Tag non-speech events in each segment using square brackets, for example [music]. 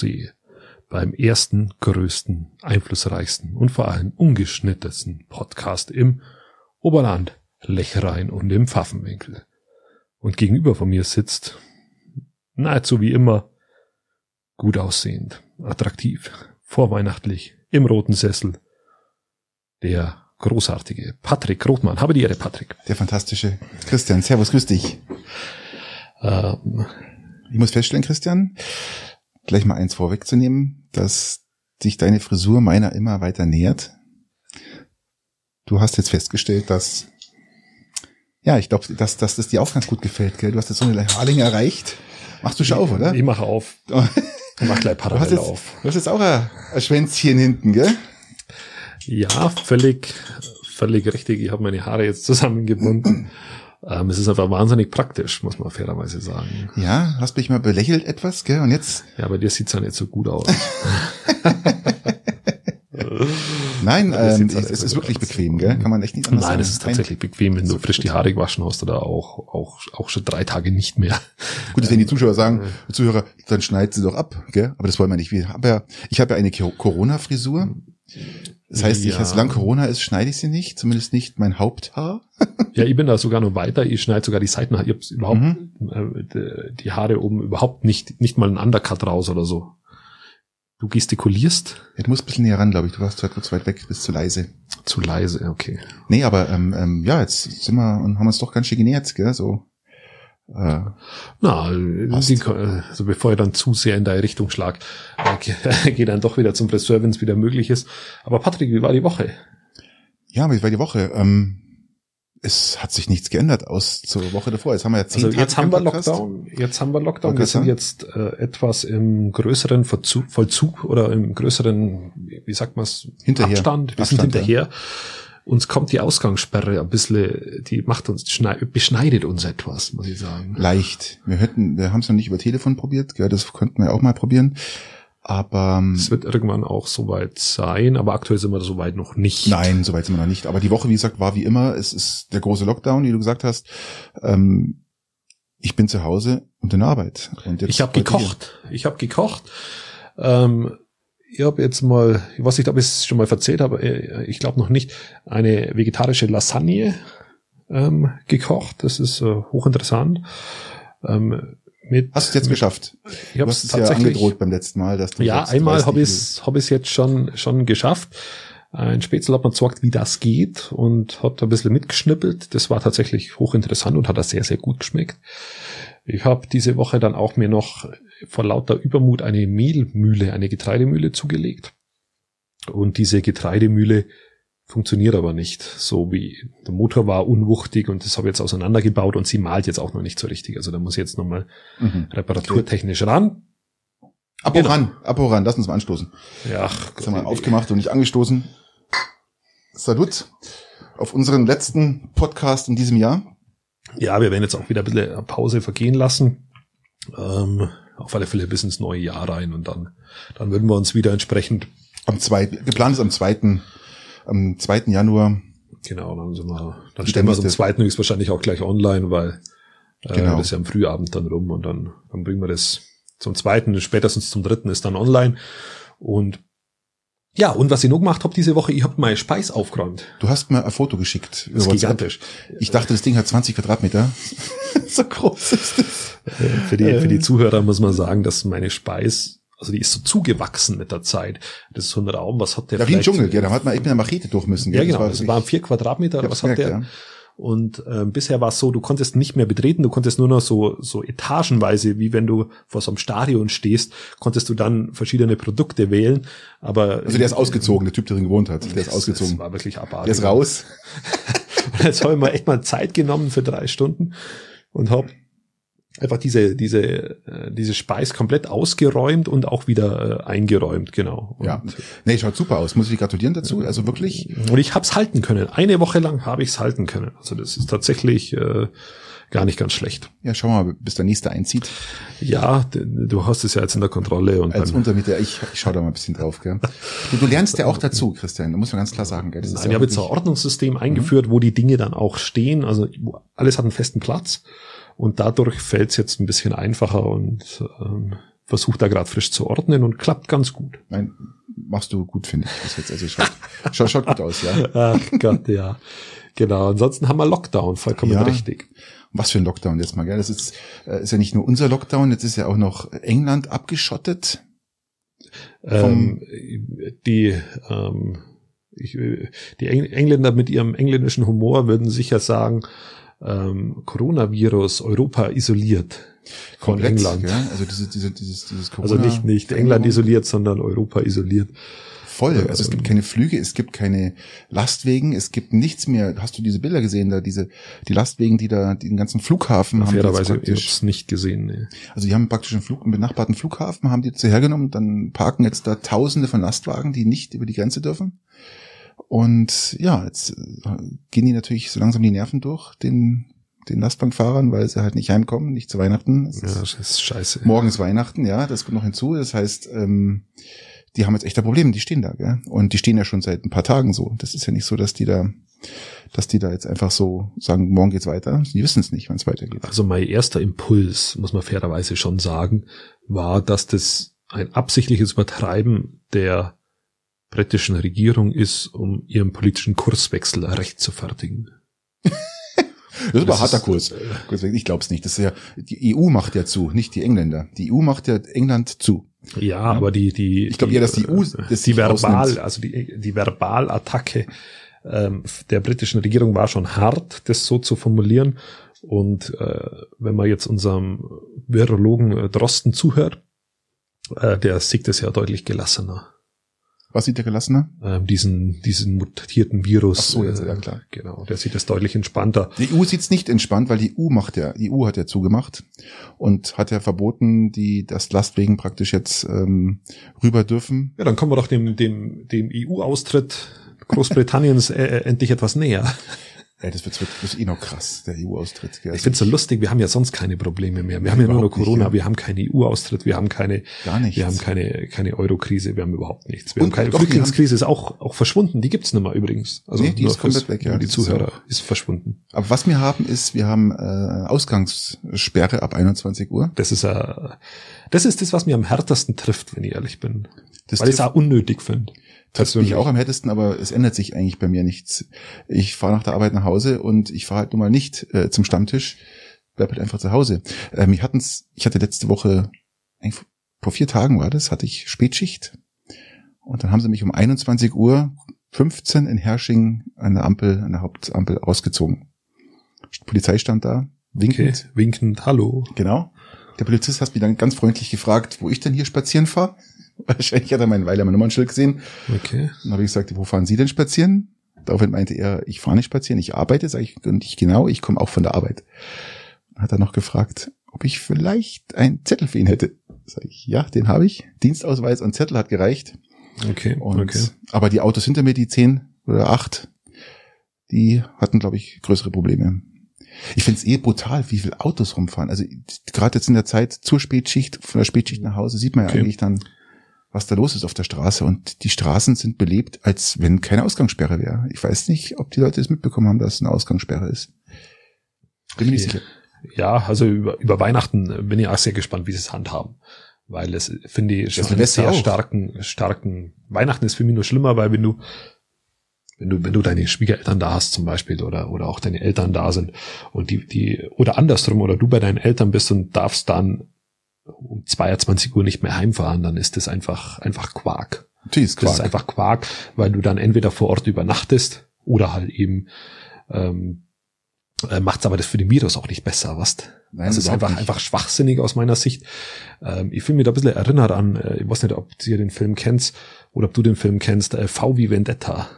Rosé, beim ersten, größten, einflussreichsten und vor allem ungeschnittensten Podcast im Oberland, Lechrein und im Pfaffenwinkel. Und gegenüber von mir sitzt, nahezu wie immer, gut aussehend, attraktiv, vorweihnachtlich, im roten Sessel, der großartige Patrick Rothmann. Habe die Ehre, Patrick. Der fantastische Christian. Servus, grüß dich. Ähm, ich muss feststellen, Christian, gleich mal eins vorwegzunehmen, dass sich deine Frisur meiner immer weiter nähert. Du hast jetzt festgestellt, dass ja, ich glaube, dass, dass das dir auch ganz gut gefällt, gell? Du hast jetzt so eine Haarlänge erreicht. Machst du schon auf, oder? Ich mache auf. [laughs] Ich mach gleich parallel du jetzt, auf. Du hast jetzt auch ein, ein Schwänzchen hinten, gell? Ja, völlig, völlig richtig. Ich habe meine Haare jetzt zusammengebunden. Ähm, es ist einfach wahnsinnig praktisch, muss man fairerweise sagen. Ja, hast mich mal belächelt etwas, gell? Und jetzt? Ja, bei dir sieht's ja nicht so gut aus. [laughs] [laughs] Nein, ähm, es, es ist wirklich bequem, gell? Kann man echt nicht anders Nein, sagen. es ist tatsächlich bequem, wenn du frisch die Haare gewaschen hast oder auch, auch, auch schon drei Tage nicht mehr. Gut, wenn die [laughs] Zuschauer sagen, die Zuhörer, dann schneid sie doch ab, gell? Aber das wollen wir nicht. Ich habe ja, ich habe ja eine Corona-Frisur. Das heißt, ja. ich, solange Corona ist, schneide ich sie nicht, zumindest nicht mein Haupthaar. [laughs] ja, ich bin da sogar noch weiter. Ich schneide sogar die Seitenhaare. Ich habe überhaupt mhm. äh, die Haare oben überhaupt nicht, nicht mal einen Undercut raus oder so. Du gestikulierst? Ja, du musst ein bisschen näher ran, glaube ich. Du warst zu kurz weit weg, bist zu leise. Zu leise, okay. Nee, aber ähm, ähm, ja, jetzt sind wir und haben uns doch ganz schön genähert, gell? So. Äh, Na, die, also bevor ich dann zu sehr in deine Richtung schlag, äh, [laughs] geh dann doch wieder zum Friseur, wenn es wieder möglich ist. Aber Patrick, wie war die Woche? Ja, wie war die Woche? Ähm, es hat sich nichts geändert aus zur Woche davor. Jetzt haben wir ja zehn also jetzt haben wir Lockdown. Jetzt haben wir Lockdown. Wir sind jetzt äh, etwas im größeren Vollzug, Vollzug oder im größeren, wie sagt man es, Abstand. Wir Abstand, sind hinterher. Ja. Uns kommt die Ausgangssperre ein bisschen, die macht uns, beschneidet uns etwas, muss ich sagen. Leicht. Wir hätten, wir haben es noch nicht über Telefon probiert, gell, das könnten wir auch mal probieren. Aber ähm, es wird irgendwann auch soweit sein, aber aktuell sind wir soweit noch nicht. Nein, soweit sind wir noch nicht. Aber die Woche, wie gesagt, war wie immer. Es ist der große Lockdown, wie du gesagt hast. Ähm, ich bin zu Hause und in Arbeit. Und ich habe gekocht. Ich habe gekocht. Ähm, ich habe jetzt mal, ich weiß nicht, ob ich es schon mal erzählt habe, äh, ich glaube noch nicht, eine vegetarische Lasagne ähm, gekocht. Das ist äh, hochinteressant. Ähm, mit. Hast du es jetzt mit, geschafft? Ich habe es tatsächlich ja angedroht beim letzten Mal, dass du Ja, einmal habe ich es hab ich's jetzt schon schon geschafft. Ein Spätzle hat man gesagt, wie das geht und hat ein bisschen mitgeschnippelt. Das war tatsächlich hochinteressant und hat da sehr, sehr gut geschmeckt. Ich habe diese Woche dann auch mir noch vor lauter Übermut eine Mehlmühle, eine Getreidemühle zugelegt. Und diese Getreidemühle funktioniert aber nicht. So wie der Motor war unwuchtig und das habe ich jetzt auseinandergebaut und sie malt jetzt auch noch nicht so richtig. Also da muss ich jetzt nochmal mhm. reparaturtechnisch ran. Abo genau. ran, Abo ran, lass uns mal anstoßen. Ja. Das haben wir aufgemacht und nicht angestoßen. Salut auf unseren letzten Podcast in diesem Jahr. Ja, wir werden jetzt auch wieder ein bisschen Pause vergehen lassen. Ähm, auf alle Fälle bis ins neue Jahr rein und dann, dann würden wir uns wieder entsprechend. Am zweiten, geplant ist am zweiten am 2. Januar. Genau, dann sind wir, dann stellen wir es am 2. höchstwahrscheinlich auch gleich online, weil äh, genau. das ist ja am Frühabend dann rum und dann, dann bringen wir das zum zweiten, spätestens zum dritten ist dann online. Und ja, und was ich noch gemacht habe diese Woche, ich habe meine Speis aufgeräumt. Du hast mir ein Foto geschickt. Das ist gigantisch. Ich dachte, das Ding hat 20 Quadratmeter. [laughs] so groß ist das. Für die, für die Zuhörer muss man sagen, dass meine Speis also die ist so zugewachsen mit der Zeit. Das ist so ein Raum, was hat der? Ja, wie ein Dschungel, ja, da hat man eben eine Machete durch müssen. Ja, genau, das, war, waren vier Quadratmeter, was hat der? Ja. Und äh, bisher war es so, du konntest nicht mehr betreten, du konntest nur noch so so etagenweise, wie wenn du vor so einem Stadion stehst, konntest du dann verschiedene Produkte wählen. Aber also der ist ausgezogen, der Typ, der drin gewohnt hat, der ist ausgezogen. Das war wirklich abartig. Der ist raus. und jetzt habe ich mir echt mal Zeit genommen für drei Stunden und hab einfach diese diese äh, diese Speis komplett ausgeräumt und auch wieder äh, eingeräumt genau. Und ja. Nee schaut super aus. Muss ich gratulieren dazu? Also wirklich? Und ich hab's halten können. Eine Woche lang habe ich's halten können. Also das ist tatsächlich äh, gar nicht ganz schlecht. Ja schau mal bis der nächste einzieht. Ja du hast es ja jetzt in der Kontrolle und als Untermieter ich, ich schau da mal ein bisschen drauf gell? Du, du lernst ja auch [laughs] dazu Christian. Da muss man ganz klar sagen gell? Das ist Nein, ja ich habe jetzt ein Ordnungssystem eingeführt mhm. wo die Dinge dann auch stehen. Also alles hat einen festen Platz und dadurch fällt es jetzt ein bisschen einfacher und ähm, versuche da gerade frisch zu ordnen und klappt ganz gut. Nein, machst du gut, finde ich. Das jetzt also schaut, schaut, schaut gut aus, ja. Ach Gott, ja. Genau. Ansonsten haben wir Lockdown, vollkommen Ja. richtig. Was für ein Lockdown jetzt mal, gell? Das ist, äh, ist ja nicht nur unser Lockdown, jetzt ist ja auch noch England abgeschottet. Ähm, die ähm, ich, äh, die Eng Engländer mit ihrem engländischen Humor würden sicher sagen, ähm, Coronavirus Europa isoliert von Komplett, England. Gell? Also diese, diese, dieses, dieses [laughs] Also Corona- nicht, nicht England isoliert, sondern Europa isoliert. Voll. Also es gibt keine Flüge, es gibt keine Lastwegen, es gibt nichts mehr. Hast du diese Bilder gesehen, da diese die Lastwegen, die da den ganzen Flughafen haben Fairerweise, ich praktisch. hab's nicht gesehen. Nee. Also die haben praktisch einen, Flug, einen benachbarten Flughafen, haben die jetzt hergenommen, dann parken jetzt da Tausende von Lastwagen, die nicht über die Grenze dürfen. Und ja, jetzt äh, gehen die natürlich so langsam die Nerven durch, den, den Lastwagenfahrern, weil sie halt nicht heimkommen, nicht zu Weihnachten. Es Ja, das ist scheiße. morgen ist Weihnachten, ja, das kommt noch hinzu. Das heißt, ähm, die haben jetzt echte Probleme, die stehen da, gell? Und die stehen ja schon seit ein paar Tagen so. Das ist ja nicht so, dass die da, dass die da jetzt einfach so sagen, morgen geht's weiter. Die wissen es nicht, wann es weitergeht. Also mein erster Impuls, muss man fairerweise schon sagen, war, dass das ein absichtliches Übertreiben der britischen Regierung ist, um ihren politischen Kurswechsel recht zu fertigen. Das ist aber Das harter Kurs. äh. Ich glaub's nicht. Das ist ja, die EU macht ja zu, nicht die Engländer. Die EU macht ja England zu. Ja, aber die, die, Ich glaub eher, dass die EU das die Verbal, also die, die Verbalattacke ähm, der britischen Regierung war schon hart, das so zu formulieren. Und äh, wenn man jetzt unserem Virologen äh, Drosten zuhört, äh, der sieht es ja deutlich gelassener. Was sieht der gelassener? ähm, diesen, diesen mutierten Virus. Ach so, jetzt, äh, ja, klar. Genau, der sieht es deutlich entspannter. Die EU sieht's nicht entspannt, weil die EU macht ja, die EU hat ja zugemacht und hat ja verboten, die das Lastwegen praktisch jetzt ähm, rüber dürfen. Ja, dann kommen wir doch dem, dem, dem EU-Austritt Großbritanniens [laughs] äh, äh, endlich etwas näher. Ey, das wird, das wird eh noch krass, der EU-Austritt. Ich finde es so lustig, wir haben ja sonst keine Probleme mehr. Wir haben ja nur noch Überhaupt nicht, Corona, ja. wir haben keine EU-Austritt, wir haben keine, Gar nichts. wir haben keine, keine Euro-Krise, wir haben überhaupt nichts. Wir Und haben keine doch, Flüchtlingskrise ist auch, auch verschwunden, die gibt's nicht mehr übrigens. Also Nee, die ist komplett weg, ja. Die Das ist Zuhörer ist verschwunden. Aber was wir haben, ist, wir haben äh, Ausgangssperre ab 21 Uhr. Das ist äh, das ist das, was mir am härtesten trifft, wenn ich ehrlich bin. Das Weil ich es auch unnötig finde. Das bin ich auch am härtesten, aber es ändert sich eigentlich bei mir nichts. Ich fahre nach der Arbeit nach Hause und ich fahre halt nun mal nicht äh, zum Stammtisch, bleib halt einfach zu Hause. Ähm, ich, hatten's, ich hatte letzte Woche, vor vier Tagen war das, hatte ich Spätschicht. Und dann haben sie mich um 21 Uhr 15 in Hersching an der Ampel, an der Hauptampel ausgezogen. Die Polizei stand da, winkend. Okay, winkend, hallo. Genau. Der Polizist hat mich dann ganz freundlich gefragt, wo ich denn hier spazieren fahre. Wahrscheinlich hat er mein Weiler mein Nummernschild gesehen. Okay. Dann habe ich gesagt, wo fahren Sie denn spazieren? Daraufhin meinte er, ich fahre nicht spazieren, ich arbeite, sage ich, und ich genau, ich komme auch von der Arbeit. Dann hat er noch gefragt, ob ich vielleicht einen Zettel für ihn hätte. Sag ich, ja, den habe ich. Dienstausweis und Zettel hat gereicht. Okay, Und, okay. Aber die Autos hinter mir, die zehn oder acht, die hatten, glaube ich, größere Probleme. Ich finde es eh brutal, wie viele Autos rumfahren. Also gerade jetzt in der Zeit zur Spätschicht, von der Spätschicht nach Hause, sieht man ja Okay. eigentlich dann, was da los ist auf der Straße. Und die Straßen sind belebt, als wenn keine Ausgangssperre wäre. Ich weiß nicht, ob die Leute es mitbekommen haben, dass es eine Ausgangssperre ist. Bin mir nicht sicher. Ja, also über, über Weihnachten bin ich auch sehr gespannt, wie sie es handhaben. Weil es, finde ich, schon einen sehr auch. starken, starken, Weihnachten ist für mich nur schlimmer, weil wenn du, wenn du, wenn du deine Schwiegereltern da hast zum Beispiel oder, oder auch deine Eltern da sind und die, die, oder andersrum, oder du bei deinen Eltern bist und darfst dann um 22 Uhr nicht mehr heimfahren, dann ist das einfach, einfach Quark. Natürlich ist Das ist Quark. einfach Quark, weil du dann entweder vor Ort übernachtest oder halt eben ähm, äh, macht's aber das für den Virus auch nicht besser, was? Nein, das ist einfach nicht. einfach schwachsinnig aus meiner Sicht. Ähm, ich fühle mich da ein bisschen erinnert an, äh, ich weiß nicht, ob ihr den Film kennst oder ob du den Film kennst, äh, V wie Vendetta.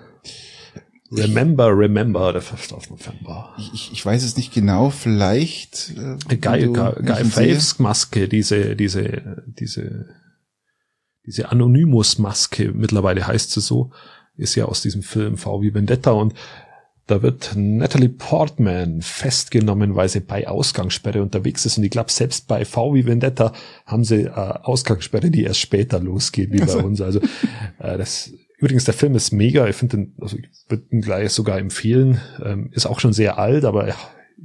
Remember, remember, der 1. of November. Ich, ich, weiß es nicht genau, vielleicht. Äh, Guy, Guy. Fawkes Maske, diese, diese, diese, diese Anonymous-Maske, mittlerweile heißt sie so, ist ja aus diesem Film V wie Vendetta und da wird Natalie Portman festgenommen, weil sie bei Ausgangssperre unterwegs ist. Und ich glaube, selbst bei V wie Vendetta haben sie äh, Ausgangssperre, die erst später losgeht, wie bei Also. uns. Also äh, das übrigens, der Film ist mega. Ich finde den, also ich würde ihn gleich sogar empfehlen. Ähm, ist auch schon sehr alt, aber ich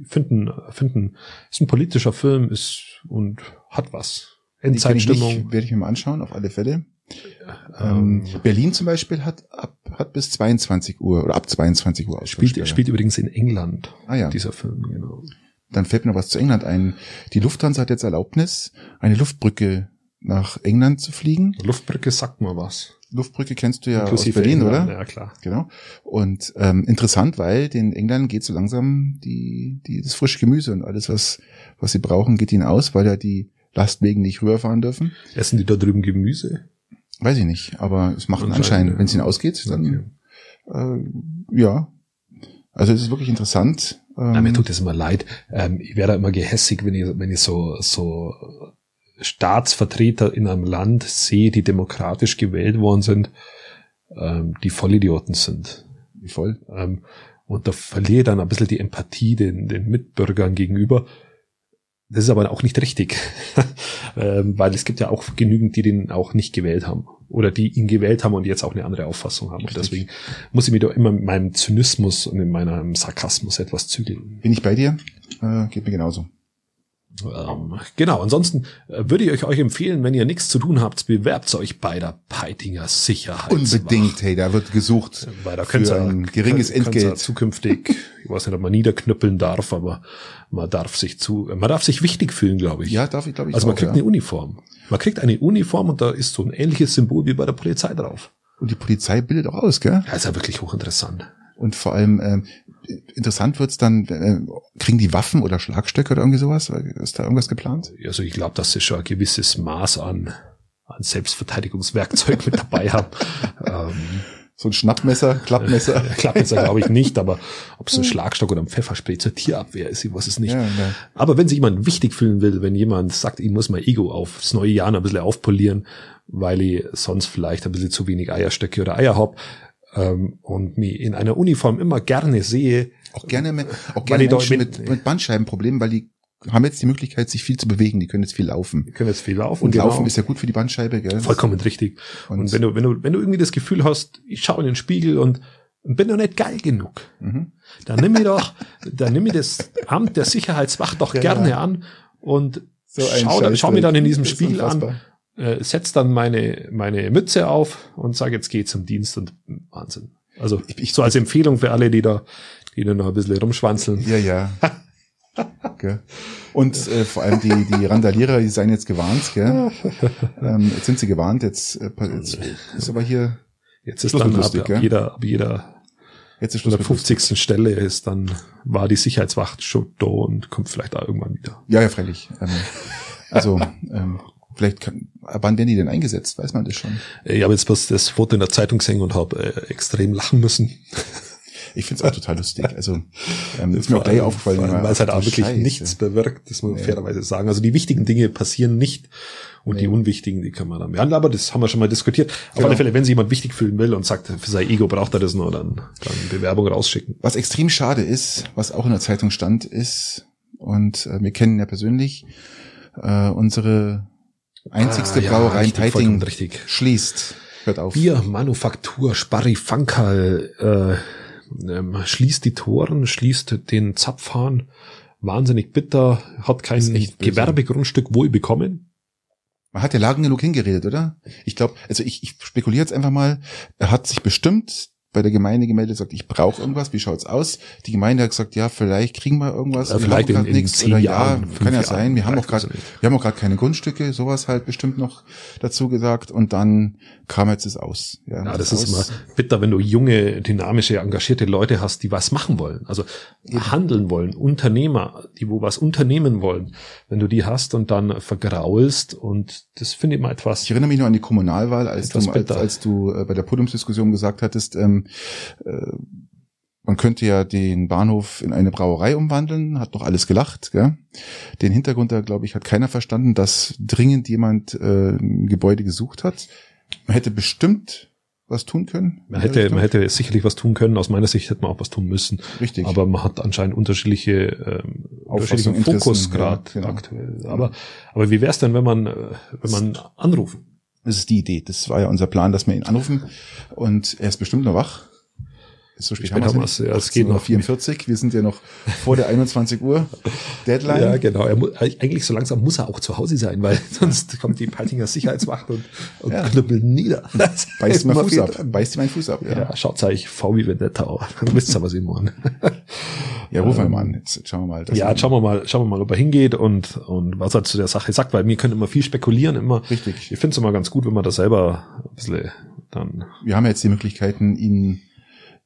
finde ihn, finde ihn, ist ein politischer Film, ist und hat was. Endzeitstimmung. Werde ich mir mal anschauen, auf alle Fälle. Ähm, Berlin zum Beispiel hat ab, hat bis 22 Uhr oder ab 22 Uhr Spielt, spielt übrigens in England. Ah ja. Dieser Film, genau. Dann fällt mir noch was zu England ein. Die Lufthansa hat jetzt Erlaubnis, eine Luftbrücke nach England zu fliegen. Luftbrücke sagt mal was. Luftbrücke kennst du ja Inklusive aus Berlin, England, oder? Ja, klar. Genau. Und ähm, interessant, weil den Engländern geht so langsam die, die, das frische Gemüse und alles, was, was sie brauchen, geht ihnen aus, weil ja die Lastwegen nicht rüberfahren dürfen. Essen die da drüben Gemüse? Weiß ich nicht, aber es macht einen Anschein. Wenn es ihnen ausgeht, dann okay. äh, ja. Also es ist wirklich interessant. Ähm, ja, mir tut das immer leid. Ähm, ich werde immer gehässig, wenn ich, wenn ich so, so Staatsvertreter in einem Land sehe, die demokratisch gewählt worden sind, ähm, die Vollidioten sind. Wie voll? Ähm, und da verliere ich dann ein bisschen die Empathie den, den Mitbürgern gegenüber. Das ist aber auch nicht richtig, [laughs] ähm, weil es gibt ja auch genügend, die den auch nicht gewählt haben oder die ihn gewählt haben und jetzt auch eine andere Auffassung haben. Und deswegen muss ich mir doch immer mit meinem Zynismus und in meinem Sarkasmus etwas zügeln. Bin ich bei dir? Äh, geht mir genauso. Ähm, genau, ansonsten äh, würde ich euch empfehlen, wenn ihr nichts zu tun habt, bewerbt euch bei der Peitinger Sicherheit. Unbedingt, hey, da wird gesucht Weil da für ein geringes könnt, Entgelt. Zukünftig, [laughs] ich weiß nicht, ob man niederknüppeln darf, aber man darf sich zu, man darf sich wichtig fühlen, glaube ich. Ja, darf ich, glaube ich. Also man auch, kriegt ja. eine Uniform. Man kriegt eine Uniform und da ist so ein ähnliches Symbol wie bei der Polizei drauf. Und die Polizei bildet auch aus, gell? Ja, ist ja wirklich hochinteressant. Und vor allem ähm, interessant wird's dann, äh, kriegen die Waffen oder Schlagstöcke oder irgendwie sowas? Ist da irgendwas geplant? Also ich glaube, dass sie schon ein gewisses Maß an, an Selbstverteidigungswerkzeug mit dabei haben. [laughs] ähm, so ein Schnappmesser, Klappmesser. [laughs] Klappmesser glaube ich nicht, aber [laughs] ob es ein Schlagstock oder ein Pfefferspray zur Tierabwehr ist, ich weiß es nicht. Ja, ja. Aber wenn sich jemand wichtig fühlen will, wenn jemand sagt, ich muss mein Ego aufs neue Jahr noch ein bisschen aufpolieren, weil ich sonst vielleicht ein bisschen zu wenig Eierstöcke oder Eier hab, ähm, und mich in einer Uniform immer gerne sehe. Auch gerne, mit, auch gerne Menschen mit, mit Bandscheibenproblemen, weil die haben jetzt die Möglichkeit, sich viel zu bewegen. Die können jetzt viel laufen. Die können jetzt viel laufen. Und genau. Laufen ist ja gut für die Bandscheibe, gell? Vollkommen richtig. Und, und, wenn du, wenn du, wenn du irgendwie das Gefühl hast, ich schaue in den Spiegel und, bin noch nicht geil genug, mhm. dann nimm mir doch, dann nimm mir das Amt der Sicherheitswacht doch ja, gerne ja. an und so schau, schau mir dann in diesem Spiegel an, äh, setz dann meine, meine Mütze auf und sag, jetzt geh zum Dienst und Wahnsinn. Also ich, ich, so als Empfehlung für alle, die da, die da noch ein bisschen rumschwanzeln. Ja, ja. [laughs] okay. Und äh, vor allem die, die Randalierer, die seien jetzt gewarnt, gell? ähm, jetzt sind sie gewarnt, jetzt, äh, jetzt ist aber hier. Jetzt ist dann lustig, ab, ab jeder, ab jeder Jetzt ist Schluss der 50. Stelle ist, dann war die Sicherheitswacht schon da und kommt vielleicht da irgendwann wieder. Ja, ja, freilich. Ähm, also, [laughs] ähm, vielleicht kann, wann werden die denn eingesetzt? Weiß man das schon? Ich habe jetzt bloß das Foto in der Zeitung gesehen und habe äh, extrem lachen müssen. [laughs] Ich finde es auch total lustig. Also ähm, ist mir auch gleich aufgefallen, weil es halt auch wirklich Scheiße. nichts bewirkt, das muss man ja. fairerweise sagen. Also die wichtigen Dinge passieren nicht und nee. die unwichtigen, die kann man dann behandeln. Aber das haben wir schon mal diskutiert. Auf genau. alle Fälle, wenn sich jemand wichtig fühlen will und sagt, für sein Ego braucht er das nur, dann, dann Bewerbung rausschicken. Was extrem schade ist, was auch in der Zeitung stand, ist, und äh, wir kennen ja persönlich, äh, unsere einzigste ah, ja, Brauerei in Teiting schließt. Hört auf. Bier, Manufaktur, Sparrifankal, äh, ähm, schließt die Toren, schließt den Zapfhahn, wahnsinnig bitter, hat kein Gewerbegrundstück wohl bekommen. Man hat ja lang genug hingeredet, oder? Ich glaube, also ich, ich spekuliere jetzt einfach mal, er hat sich bestimmt bei der Gemeinde gemeldet, sagt, ich brauche irgendwas, wie schaut's aus? Die Gemeinde hat gesagt, ja, vielleicht kriegen wir irgendwas, ja, vielleicht in, in nichts oder Jahren, ja, kann ja sein. Wir haben auch gerade, wir haben auch gerade keine Grundstücke, sowas halt bestimmt noch dazu gesagt und dann kam jetzt es aus. Ja, ja das ist aus. immer bitter, wenn du junge, dynamische, engagierte Leute hast, die was machen wollen, also ja. handeln wollen, Unternehmer, die wo was unternehmen wollen. Wenn du die hast und dann vergraulst und das finde ich mal etwas. Ich erinnere mich nur an die Kommunalwahl, als du, als, als, du äh, bei der Podiumsdiskussion gesagt hattest, ähm, äh, man könnte ja den Bahnhof in eine Brauerei umwandeln, hat doch alles gelacht. Gell? Den Hintergrund da, glaube ich, hat keiner verstanden, dass dringend jemand äh, ein Gebäude gesucht hat. Man hätte bestimmt was tun können. Man hätte, man hätte sicherlich was tun können. Aus meiner Sicht hätte man auch was tun müssen. Richtig. Aber man hat anscheinend unterschiedliche, ähm, unterschiedlichen Fokusgrad ja, genau. aktuell. Aber, aber wie wäre es denn, wenn man, äh, wenn man anrufen? Das ist die Idee. Das war ja unser Plan, dass wir ihn anrufen und er ist bestimmt noch wach. So spät, spät haben wir es ja, es geht noch. 44. Wir sind ja noch vor der 21 Uhr [laughs] Deadline. Ja, genau. Er mu- eigentlich so langsam muss er auch zu Hause sein, weil [laughs] sonst kommt die Peitinger Sicherheitswacht und, und Ja. knüppeln nieder. [laughs] Beißt mir Immer Fuß ab. Beißt meinen Fuß ab. Ja, Ja, schaut euch V wie Vendetta wisst ihr, was ich meine. ja rufen wir mal an. Jetzt schauen wir mal. Ja, schauen wir mal, schauen wir mal, ob er hingeht und, und was er zu der Sache sagt, weil wir können immer viel spekulieren, immer. Richtig. Ich finde es immer ganz gut, wenn man das selber ein bisschen dann Wir haben ja jetzt die Möglichkeiten, ihn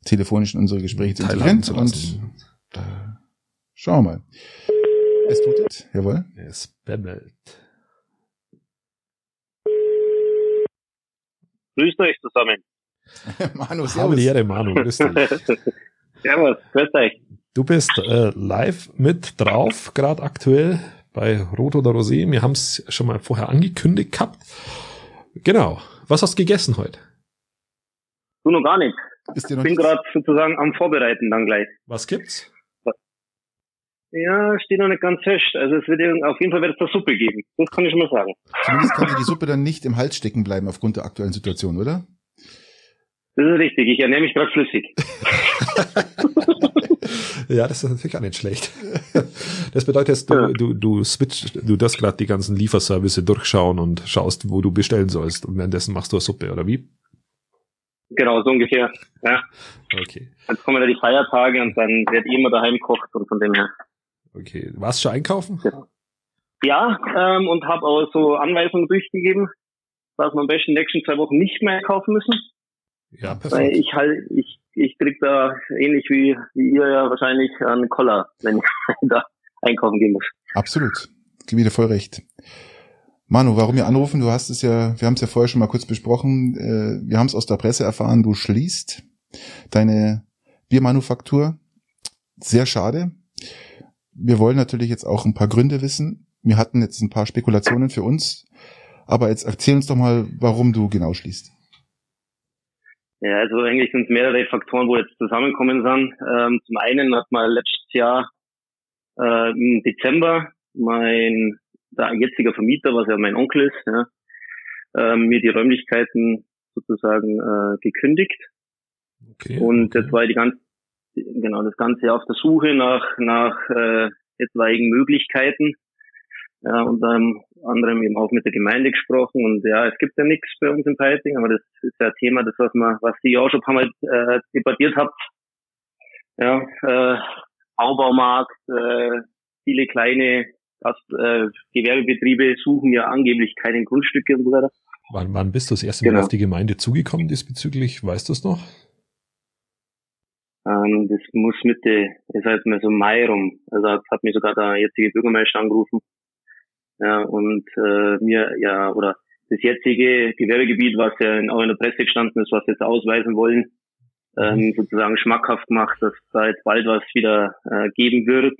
telefonisch in unsere Gespräche zu integrieren. Und äh, schauen wir mal. Es tut es. Jawohl. Es bämmelt. Grüßt euch zusammen. [laughs] Manu, Ehre, Manu, grüß dich. [laughs] Servus, grüßt euch. Du bist äh, live mit drauf, gerade aktuell bei Rot oder Rosé. Wir haben es schon mal vorher angekündigt gehabt. Genau. Was hast du gegessen heute? Du noch gar nicht. Ist dir Ich noch bin gerade sozusagen am Vorbereiten dann gleich. Was gibt's? Ja, steht noch nicht ganz fest. Also es wird auf jeden Fall wird es da Suppe geben. Das kann ich schon mal sagen. Zumindest kann dir die Suppe dann nicht im Hals stecken bleiben aufgrund der aktuellen Situation, oder? Das ist richtig. Ich ernähre mich gerade flüssig. [laughs] ja, das ist natürlich auch nicht schlecht. Das bedeutet, du, Ja. du, du switch, du darfst gerade die ganzen Lieferservice durchschauen und schaust, wo du bestellen sollst. Und währenddessen machst du eine Suppe, oder wie? Genau, so ungefähr. Ja. Okay. Jetzt kommen ja die Feiertage und dann wird immer daheim gekocht und von dem her. Okay. Warst du schon einkaufen? Ja, ähm, und habe auch so Anweisungen durchgegeben, dass wir am besten nächsten zwei Wochen nicht mehr einkaufen müssen. Ja, Weil perfekt. ich halt, ich, ich krieg da ähnlich wie, wie ihr ja wahrscheinlich einen Koller, wenn ich [laughs] da einkaufen gehen muss. Absolut. Gebe dir voll recht. Manu, warum wir anrufen? Du hast es ja, wir haben es ja vorher schon mal kurz besprochen. Äh, wir haben es aus der Presse erfahren, du schließt deine Biermanufaktur. Sehr schade. Wir wollen natürlich jetzt auch ein paar Gründe wissen. Wir hatten jetzt ein paar Spekulationen für uns. Aber jetzt erzähl uns doch mal, warum du genau schließt. Ja, also eigentlich sind es mehrere Faktoren, wo jetzt zusammenkommen sind. Ähm, zum einen hat man letztes Jahr äh, im Dezember mein der jetziger Vermieter, was ja mein Onkel ist, ja, ähm, mir die Räumlichkeiten sozusagen äh, gekündigt. Okay. Und jetzt war ich die ganze, genau das ganze Jahr auf der Suche nach nach äh, etwaigen Möglichkeiten. Ja, unter anderem eben auch mit der Gemeinde gesprochen und ja, es gibt ja nichts bei uns in Peiting, aber das ist ja ein Thema, das was man, was ihr auch schon ein paar Mal äh, debattiert habt. Ja, äh, Baubaumarkt, äh, viele kleine Gast, äh, Gewerbebetriebe suchen ja angeblich keine Grundstücke und so weiter. Wann, wann bist du das erste Mal Genau. auf die Gemeinde zugekommen diesbezüglich? Weißt du es noch? Ähm, das muss Mitte, das heißt mal so Mai rum. Also hat, mir sogar der jetzige Bürgermeister angerufen. Ja, und äh, mir, ja, oder das jetzige Gewerbegebiet, was ja in, auch in der Presse gestanden ist, was wir jetzt ausweisen wollen, ähm, sozusagen schmackhaft gemacht, dass da jetzt bald was wieder äh, geben wird.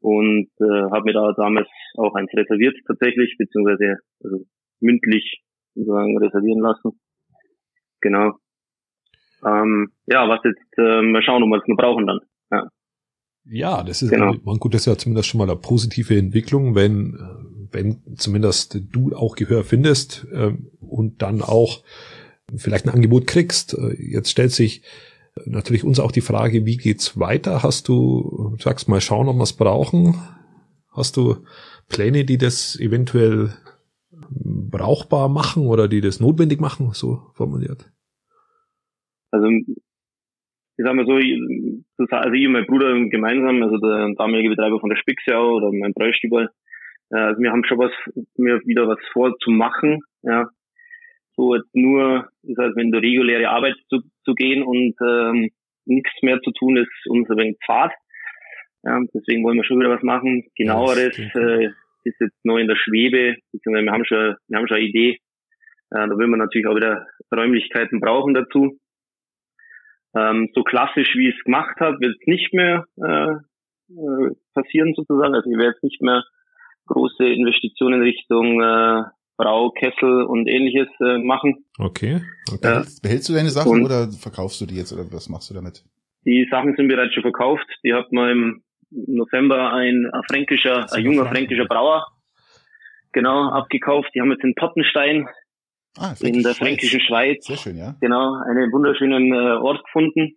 Und äh, habe mir da damals auch eins reserviert tatsächlich, beziehungsweise also mündlich sozusagen reservieren lassen. Genau. Ähm, ja, was jetzt, äh, mal schauen, ob wir es noch brauchen dann. Ja, das ist Genau. man gut, das ist ja zumindest schon mal eine positive Entwicklung, wenn wenn zumindest du auch Gehör findest ähm, und dann auch vielleicht ein Angebot kriegst. Äh, Jetzt stellt sich natürlich uns auch die Frage, wie geht's weiter? Hast du sagst mal schauen, ob wir es brauchen? Hast du Pläne, die das eventuell brauchbar machen oder die das notwendig machen, so formuliert? Also ich sag mal so, ich- also ich und mein Bruder gemeinsam, also der damalige Betreiber von der Spixau oder mein Bräustüberl, äh, also wir haben schon was, mir wieder was vor zu machen, ja. So jetzt nur, das heißt, in der reguläre Arbeit zu, zu gehen und ähm, nichts mehr zu tun, ist uns ein wenig Pfad. Ja, deswegen wollen wir schon wieder was machen. Genaueres äh, ist jetzt noch in der Schwebe, beziehungsweise wir haben schon, wir haben schon eine Idee. Äh, da will man natürlich auch wieder Räumlichkeiten brauchen dazu. Ähm, so klassisch, wie ich es gemacht habe, wird es nicht mehr äh, äh, passieren sozusagen. Also ich werde jetzt nicht mehr große Investitionen Richtung äh, Brau, Kessel und ähnliches äh, machen. Okay. okay. Ja. Behältst, behältst du deine Sachen Und- oder verkaufst du die jetzt oder was machst du damit? Die Sachen sind bereits schon verkauft. Die hat man im November ein, ein fränkischer, ein junger fränkischer Brauer genau abgekauft. Die haben jetzt in Pottenstein Ah, in der Schweiz. fränkischen Schweiz Sehr schön, ja. genau einen wunderschönen äh, Ort gefunden.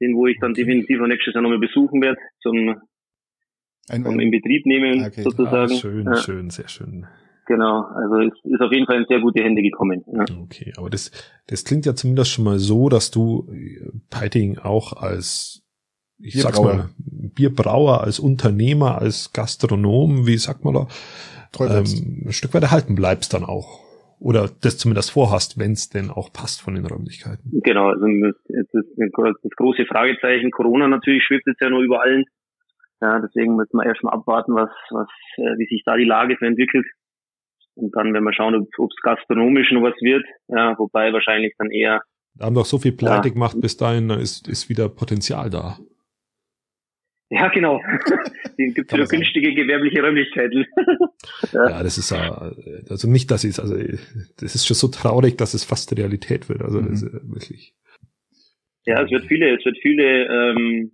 den wo ich dann definitiv auch nächstes Jahr nochmal besuchen werde, zum, zum in Betrieb nehmen okay. sozusagen. Ah, schön, ja. schön, sehr schön. Genau, also es ist auf jeden Fall in sehr gute Hände gekommen. Ja. Okay, aber das, das klingt ja zumindest schon mal so, dass du äh, Piting auch als, ich sag's mal, Bierbrauer, als Unternehmer, als Gastronom, wie sagt man da, ähm, ein Stück weit erhalten bleibst dann auch. Oder das zumindest vorhast, wenn es denn auch passt von den Räumlichkeiten. Genau, also das, ist das große Fragezeichen. Corona natürlich schwebt jetzt ja nur über allen. Ja, deswegen müssen wir erstmal abwarten, was, was, äh, wie sich da die Lage so entwickelt. Und dann werden wir schauen, ob es gastronomisch noch was wird. Ja, wobei wahrscheinlich dann eher. Da haben doch so viel Pleite ja. gemacht, bis dahin ist, ist wieder Potenzial da. Ja, genau. [laughs] Den gibt wieder günstige gewerbliche Räumlichkeiten. [laughs] ja. ja. das ist ja, also nicht, dass ich also das ist schon so traurig, dass es fast Realität wird. Also mhm. das ist wirklich. Ja, es wird viele, es wird viele, ähm,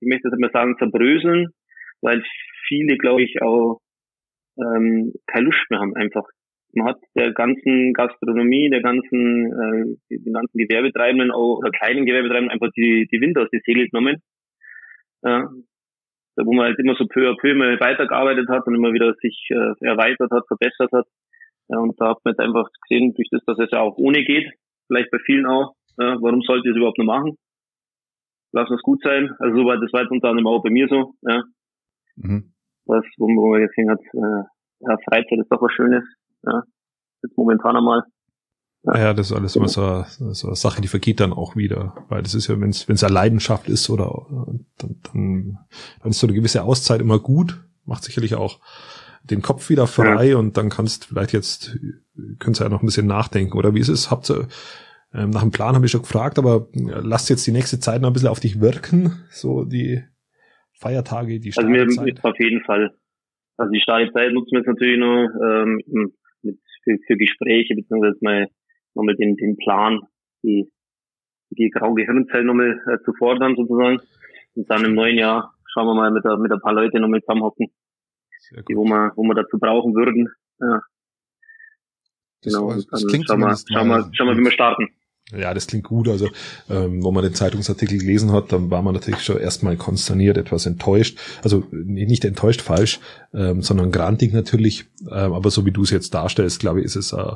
ich möchte das immer sagen, zerbröseln, weil viele, glaube ich, auch ähm, keine Lust mehr haben einfach. Man hat der ganzen Gastronomie, der ganzen, äh, den ganzen Gewerbetreibenden auch, oder kleinen Gewerbetreibenden einfach die, die Winter aus die Segel genommen. Ja. Wo man halt immer so peu à peu immer weitergearbeitet hat und immer wieder sich äh, erweitert hat, verbessert hat. Ja, und da hat man jetzt einfach gesehen, durch das, dass es ja auch ohne geht, vielleicht bei vielen auch, ja, warum sollte ich es überhaupt noch machen? Lass es gut sein. Also so war das war jetzt unter anderem auch bei mir so, ja. Mhm was, wo, man gesehen hat, äh, ja, Freizeit ist doch was Schönes, ja, jetzt momentan einmal. Ja, ja das ist alles immer so, so eine Sache, die vergeht dann auch wieder, weil das ist ja, wenn es wenn es eine Leidenschaft ist oder dann, dann, dann ist so eine gewisse Auszeit immer gut, macht sicherlich auch den Kopf wieder frei ja. und dann kannst vielleicht jetzt, könntest ja noch ein bisschen nachdenken, oder wie ist es? Habt ihr, ähm, nach dem Plan habe ich schon gefragt, aber lasst jetzt die nächste Zeit noch ein bisschen auf dich wirken, so die Feiertage, die Startzeit? Also mir auf jeden Fall. Also die Startzeit nutzen wir jetzt natürlich nur ähm, mit, für, für Gespräche, beziehungsweise mal nochmal den, den Plan, die, die graue Gehirnzellen nochmal äh, zu fordern sozusagen. Und dann im neuen Jahr schauen wir mal mit, der, mit ein paar Leuten nochmal zusammenhocken, die, wo wir, wo wir dazu brauchen würden. Ja. Das, genau, das, das klingt schauen wir, schauen wir, schauen wir, wie wir starten. Ja, das klingt gut. Also, ähm, wo man den Zeitungsartikel gelesen hat, dann war man natürlich schon erstmal konsterniert, etwas enttäuscht. Also nicht enttäuscht falsch, ähm, sondern grantig natürlich. Ähm, aber so wie du es jetzt darstellst, glaube ich, ist es äh,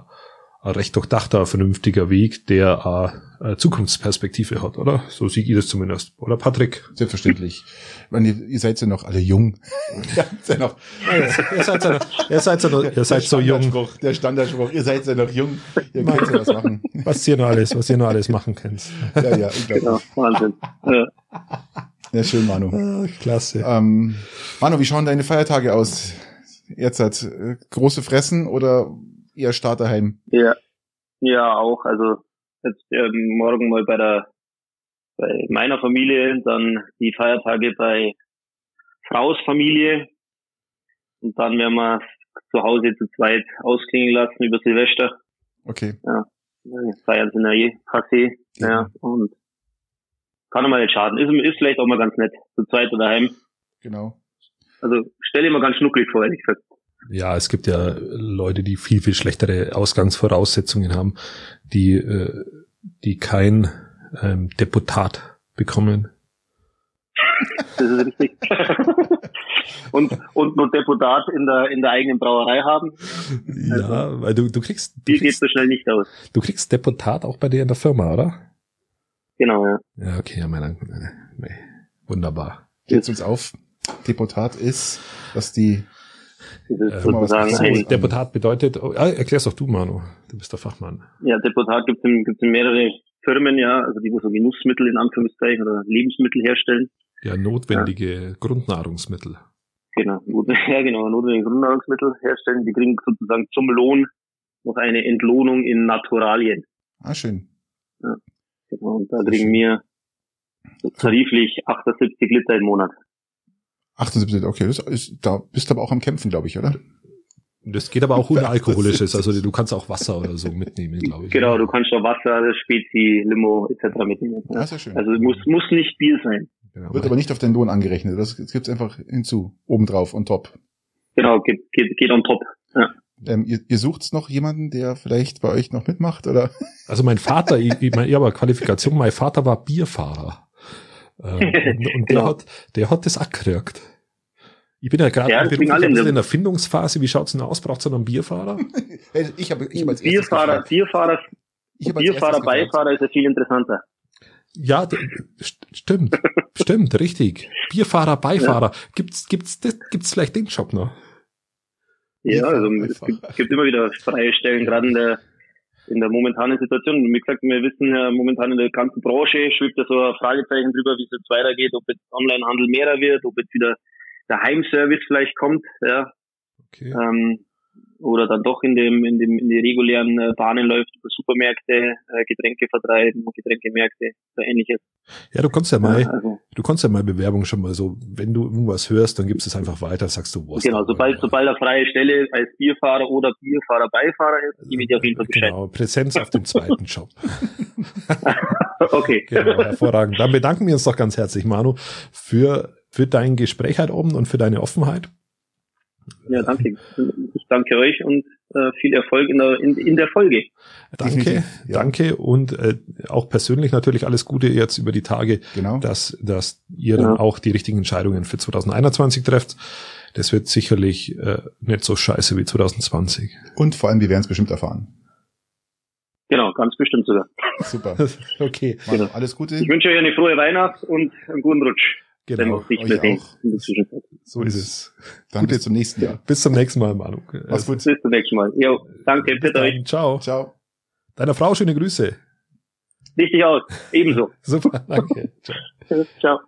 recht durchdachter, vernünftiger Weg, der äh, Zukunftsperspektive hat, oder? So sehe ich das zumindest. Oder Patrick? Selbstverständlich. Meine, ihr seid ja noch alle jung. [laughs] ja, noch, ihr seid ja noch, ihr seid ja noch, ihr seid so jung. Der Standardspruch, ihr seid ja noch jung, ihr könnt ja was machen. Was ihr noch alles, was ihr noch alles machen könnt. Ja, ja, genau, Wahnsinn. Ja. ja, schön, Manu. Ah, klasse. Ähm, Manu, wie schauen deine Feiertage aus? Jetzt hat äh, große Fressen oder eher Starterheim? Ja, ja auch. Also jetzt ähm, morgen mal bei der bei meiner Familie, dann die Feiertage bei Fraus Familie und dann werden wir zu Hause zu zweit ausklingen lassen über Silvester. Okay. Ja, feiern sind ja eh passé. Ja. ja. und kann mal nicht schaden. Ist, ist vielleicht auch mal ganz nett, zu zweit oder heim. Genau. Also stelle ich mir ganz schnucklig vor, ehrlich gesagt. Ja, es gibt ja Leute, die viel, viel schlechtere Ausgangsvoraussetzungen haben, die, äh, die kein ähm, Deputat bekommen. Das ist richtig. [laughs] und, und nur Deputat in der, in der eigenen Brauerei haben. Ja, also, weil du, du kriegst. Du kriegst, geht so schnell nicht aus. Du kriegst Deputat auch bei dir in der Firma, oder? Genau, ja. Ja, okay, ja, mein, nee, wunderbar. Geht's uns auf. Deputat ist, dass die das sozusagen ein, Deputat bedeutet, oh, erklär's doch du, Manu. Du bist der Fachmann. Ja, Deputat gibt es in, gibt's in mehrere Firmen, ja, also die wo so Genussmittel in Anführungszeichen oder Lebensmittel herstellen. Ja, notwendige ja. Grundnahrungsmittel. Genau, [laughs] ja genau, notwendige Grundnahrungsmittel herstellen. Die kriegen sozusagen zum Lohn noch eine Entlohnung in Naturalien. Ah, schön. Ja, genau, und da kriegen wir tariflich 78 Liter im Monat. 78, okay, das ist, da bist du aber auch am Kämpfen, glaube ich, oder? Das geht aber auch ohne [laughs] alkoholisches, also du kannst auch Wasser oder so mitnehmen, glaube ich. Genau, du kannst auch Wasser, Spezi, Limo etc. mitnehmen. Ja. Das ist ja schön. Also muss muss nicht Bier sein. Genau, Wird aber nicht auf den Lohn angerechnet, das, gibt's einfach hinzu, obendrauf, on top. Genau, geht, geht, geht on top. Ja. Ähm, ihr, ihr sucht noch jemanden, der vielleicht bei euch noch mitmacht, oder? Also mein Vater, ich, ich, meine, ja, aber Qualifikation, mein Vater war Bierfahrer. Ähm, [laughs] und, und der Genau. hat, der hat das auch gekriegt. Ich bin ja gerade Ja, in der- in der Findungsphase. Wie schaut's denn aus? Braucht's einen Bierfahrer? [laughs] Ich habe ich hab als Bierfahrer. Bierfahrer, Ich hab als Bierfahrer. Beifahrer ist ja viel interessanter. Ja, stimmt. [laughs] stimmt, richtig. Bierfahrer, Beifahrer. Gibt's, gibt's, das, gibt's vielleicht den Job noch? Ja, also es gibt, gibt immer wieder freie Stellen, gerade in der in der momentanen Situation. Wie gesagt, wir wissen ja momentan in der ganzen Branche schwebt ja so ein Fragezeichen drüber, wie es jetzt weitergeht, ob jetzt Onlinehandel mehrer wird, ob jetzt wieder der Heimservice vielleicht kommt, ja, Okay. ähm, oder dann doch in dem in dem in die regulären äh, Bahnen läuft, über Supermärkte, äh, Getränke vertreiben, Getränkemärkte oder ähnliches. Ja, du kannst ja mal, Ja, also, du kannst ja mal Bewerbung schon mal so, wenn du irgendwas hörst, dann gibst du es einfach weiter, sagst du, was. genau, sobald sobald eine freie Stelle als Bierfahrer oder Bierfahrer Beifahrer ist, gebe ich dir auf jeden Fall Bescheid. Genau, Präsenz auf dem zweiten [laughs] Job. [laughs] Okay. Genau, hervorragend. Dann bedanken wir uns doch ganz herzlich, Manu, für, für dein Gespräch heute oben und für deine Offenheit. Ja, danke. Ich danke euch und äh, viel Erfolg in der, in, in der Folge. Danke, ja. danke und äh, auch persönlich natürlich alles Gute jetzt über die Tage, Genau. dass, dass ihr dann Ja. auch die richtigen Entscheidungen für 2021 trefft. Das wird sicherlich äh, nicht so scheiße wie 2020. Und vor allem, wir werden es bestimmt erfahren. Genau, ganz bestimmt sogar. Super. [laughs] okay, Genau. alles Gute. Ich wünsche euch eine frohe Weihnacht und einen guten Rutsch. Genau, so ist es. Dann bis zum nächsten Jahr. Bis zum nächsten Mal, Manu. Mach's gut. Bis zum nächsten Mal. Jo, danke, Bis bitte euch. Ciao. Ciao. Deiner Frau schöne Grüße. Richtig aus. Ebenso. [laughs] Super, danke. Ciao. [laughs] Ciao.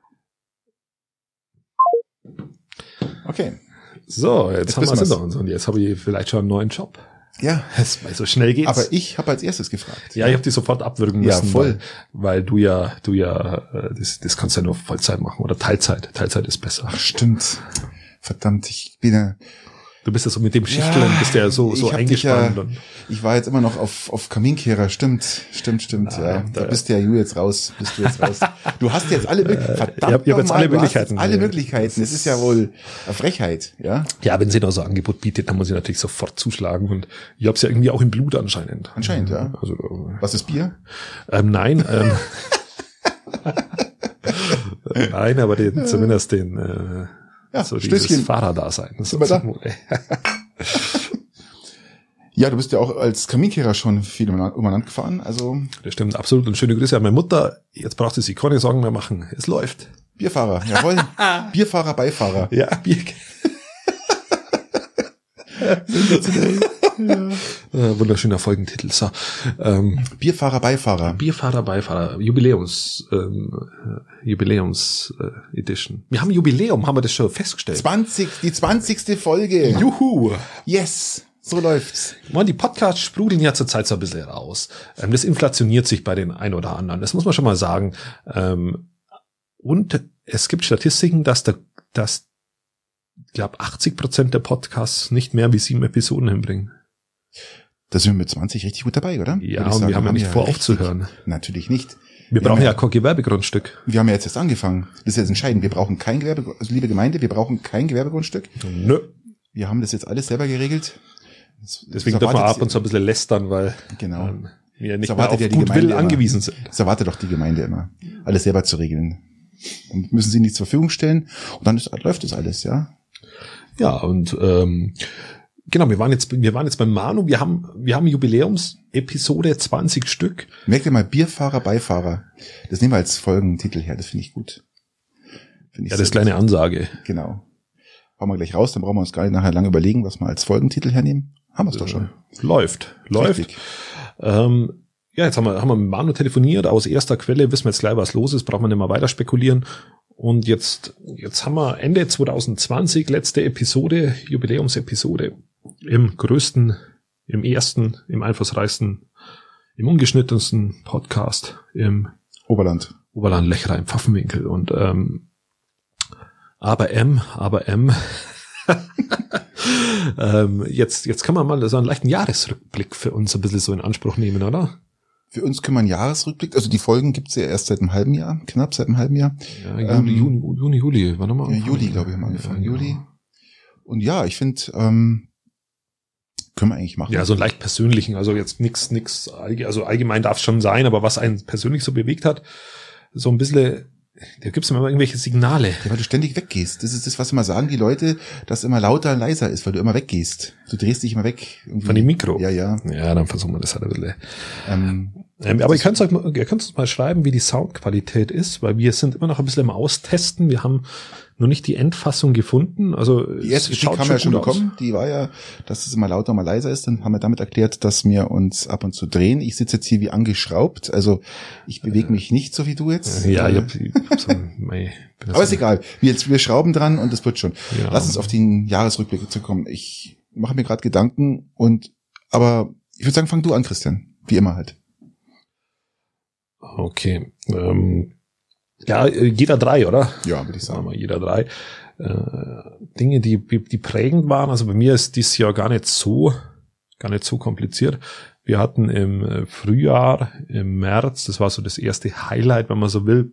Okay. So, jetzt, Jetzt haben wir es hinter uns und jetzt habe ich vielleicht schon einen neuen Job. Ja. Es, weil so schnell geht's. Aber ich habe als erstes gefragt. ja, ich habe die sofort abwürgen Ja, müssen, voll. Weil, weil du ja, du ja, äh, das, das kannst du ja nur Vollzeit machen oder Teilzeit. Teilzeit ist besser. Ach, stimmt. Verdammt, ich bin ja, Du bist ja so mit dem Schichteln, Ja, bist ja so, so ja- eingespannt. und, ich war jetzt immer noch auf, auf Kaminkehrer. Stimmt, stimmt, stimmt. Ah, ja, da- da bist der Ju jetzt raus. Bist du jetzt raus. [laughs] Du hast jetzt alle Möglichkeiten. Verdammt ich hab- ich hab jetzt alle du hast Möglichkeiten. Jetzt alle Ja. Möglichkeiten. Das ist ja wohl eine Frechheit, ja? ja, wenn sie noch so ein Angebot bietet, dann muss ich natürlich sofort zuschlagen und ich habe es ja irgendwie auch im Blut anscheinend. Anscheinend, ja. Also, äh, Was ist Bier? Ähm, nein, ähm, [laughs] [laughs] nein, aber den, zumindest den, äh, Ja, so dieses Stößchen. Fahrerdasein. Das Sind wir da? [laughs] Ja, du bist ja auch als Kaminkehrer schon viel umeinander umeinander gefahren. Also Das stimmt, absolut. Und schöne Grüße an meine Mutter. Jetzt braucht sie sich keine Sorgen mehr machen. Es läuft. Bierfahrer, jawohl. [laughs] Bierfahrer, Beifahrer. Ja, Bier. [laughs] Äh, wunderschöner Folgentitel. So, ähm, Bierfahrer, Beifahrer. Bierfahrer, Beifahrer, Jubiläums, ähm, äh, Jubiläums äh, Edition. Wir haben Jubiläum, haben wir das schon festgestellt. 20, die 20. Folge. Juhu! Yes, so läuft's. Man, die Podcasts sprudeln ja zurzeit so ein bisschen raus. Ähm, das inflationiert sich bei den ein oder anderen. Das muss man schon mal sagen. Ähm, und es gibt Statistiken, dass der, dass, ich glaube, 80 Prozent der Podcasts nicht mehr wie sieben Episoden hinbringen. Da sind wir mit 20 richtig gut dabei, oder? Ja, und sagen. wir haben ja nicht vor richtig- aufzuhören. Natürlich nicht. Wir Wir brauchen ja kein Gewerbegrundstück. Wir haben ja jetzt erst angefangen. Das ist jetzt entscheidend. Wir brauchen kein Gewerbe, also liebe Gemeinde, wir brauchen kein Gewerbegrundstück. Nö. Wir haben das jetzt alles selber geregelt. Das- Deswegen dürfen wir ab und zu ein bisschen lästern, weil Genau. ähm, wir nicht Das mehr erwartet auf ja die Gutwill angewiesen sind. Das erwartet doch die Gemeinde immer. Alles selber zu regeln. Dann müssen sie nichts zur Verfügung stellen und dann ist, läuft das alles, ja. Ja, und ähm, genau, wir waren jetzt, wir waren jetzt beim Manu, wir haben, wir haben Jubiläumsepisode 20 Stück. Merkt ihr mal Bierfahrer, Beifahrer. Das nehmen wir als Folgentitel her, das finde ich gut. Finde ich Ja, das ist kleine Ansage. Genau. Hauen wir gleich raus, dann brauchen wir uns gar nicht nachher lange überlegen, was wir als Folgentitel hernehmen. Haben wir es doch schon. Läuft, läuft. Ähm, ja, jetzt haben wir, haben wir mit Manu telefoniert. Aus erster Quelle wissen wir jetzt gleich, was los ist. Brauchen wir nicht mal weiter spekulieren. Und jetzt, jetzt haben wir Ende 2020, letzte Episode, Jubiläumsepisode. Im größten, im ersten, im einflussreichsten, im ungeschnittensten Podcast im Oberland. Oberland Lechra im Pfaffenwinkel. Und ähm, aber M, aber M. [laughs] ähm, jetzt, jetzt kann man mal so einen leichten Jahresrückblick für uns ein bisschen so in Anspruch nehmen, oder? Für uns können wir einen Jahresrückblick, also die Folgen gibt's ja erst seit einem halben Jahr, knapp seit einem halben Jahr. Ja, Ähm, Juni, Juni, Juni, Juli, wann haben wir Ja? Juli, glaube ich, haben wir angefangen. Ja, Juli. genau. Und ja, ich finde, ähm, können wir eigentlich machen. Ja, so einen leicht persönlichen, also jetzt nix, nix, also allgemein darf es schon sein, aber was einen persönlich so bewegt hat, so ein bisschen da gibt's immer irgendwelche Signale. Ja, weil du ständig weggehst. Das ist das, was immer sagen die Leute, dass immer lauter und leiser ist, weil du immer weggehst. Du drehst dich immer weg. Irgendwie. Von dem Mikro? Ja, ja. Ja, dann versuchen wir das halt ein bisschen. Ähm, ähm, aber ihr könnt euch ihr könnt uns mal schreiben, wie die Soundqualität ist, weil wir sind immer noch ein bisschen im Austesten. Wir haben noch nicht die Endfassung gefunden. Also die erste Kritik haben wir ja schon bekommen. Die war ja, dass es immer lauter, mal leiser ist. Dann haben wir damit erklärt, dass wir uns ab und zu drehen. Ich sitze jetzt hier wie angeschraubt. Also ich bewege mich nicht so wie du jetzt. Ja, ich hab, ich hab so, [laughs] mei, Aber ist egal. Wir, jetzt, wir schrauben dran und das wird schon. Ja. Lass uns auf den Jahresrückblick zu kommen. Ich mache mir gerade Gedanken und aber ich würde sagen, fang du an, Christian. Wie immer halt. Okay. Ähm, ja, jeder drei, oder? Ja, würde ich sagen. Mal jeder drei. Äh, Dinge, die, die prägend waren. Also bei mir ist dieses Jahr gar nicht so, gar nicht so kompliziert. Wir hatten im äh, Frühjahr, im März, das war so das erste Highlight, wenn man so will,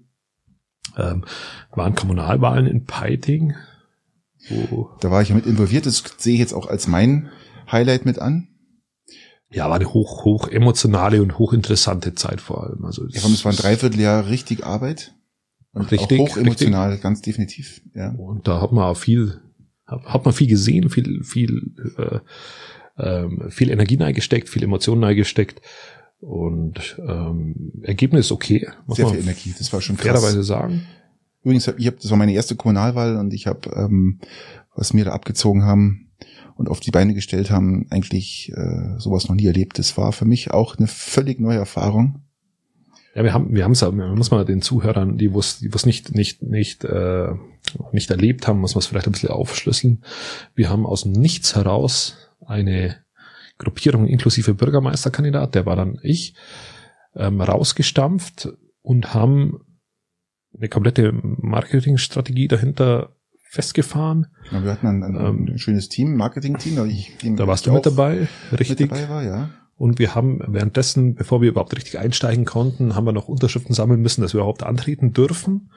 ähm, waren Kommunalwahlen in Peiting. Wo da war ich ja mit involviert. Das sehe ich jetzt auch als mein Highlight mit an. Ja, war eine hoch, hoch emotionale und hochinteressante Zeit vor allem. Also ja, es war ein Dreivierteljahr richtig Arbeit. Und richtig, auch hoch emotional, richtig. ganz definitiv. Ja. Und da hat man auch viel, hat man viel gesehen, viel, viel, äh, ähm, viel Energie neigesteckt, viel Emotionen neigesteckt. Und ähm, Ergebnis okay. Muss Sehr viel Energie, das war schon krass. Fairerweise sagen. Übrigens, ich hab, das war meine erste Kommunalwahl und ich habe, ähm, was mir da abgezogen haben und auf die Beine gestellt haben, eigentlich äh, sowas noch nie erlebt. Das war für mich auch eine völlig neue Erfahrung. Ja, wir haben, wir haben es, muss man den Zuhörern, die es die es nicht, nicht, nicht, äh, nicht erlebt haben, muss man es vielleicht ein bisschen aufschlüsseln. Wir haben aus dem Nichts heraus eine Gruppierung inklusive Bürgermeisterkandidat, der war dann ich, ähm, rausgestampft und haben eine komplette Marketingstrategie dahinter festgefahren. Ja, wir hatten ein, ein, ähm, ein schönes Team, Marketing-Team. Da, da warst du mit dabei, richtig. Mit dabei war, ja. Und wir haben währenddessen, bevor wir überhaupt richtig einsteigen konnten, haben wir noch Unterschriften sammeln müssen, dass wir überhaupt antreten dürfen.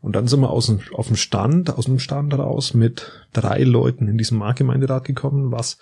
Und dann sind wir aus dem, auf dem Stand, aus dem Stand raus mit drei Leuten in diesem Marktgemeinderat gekommen, was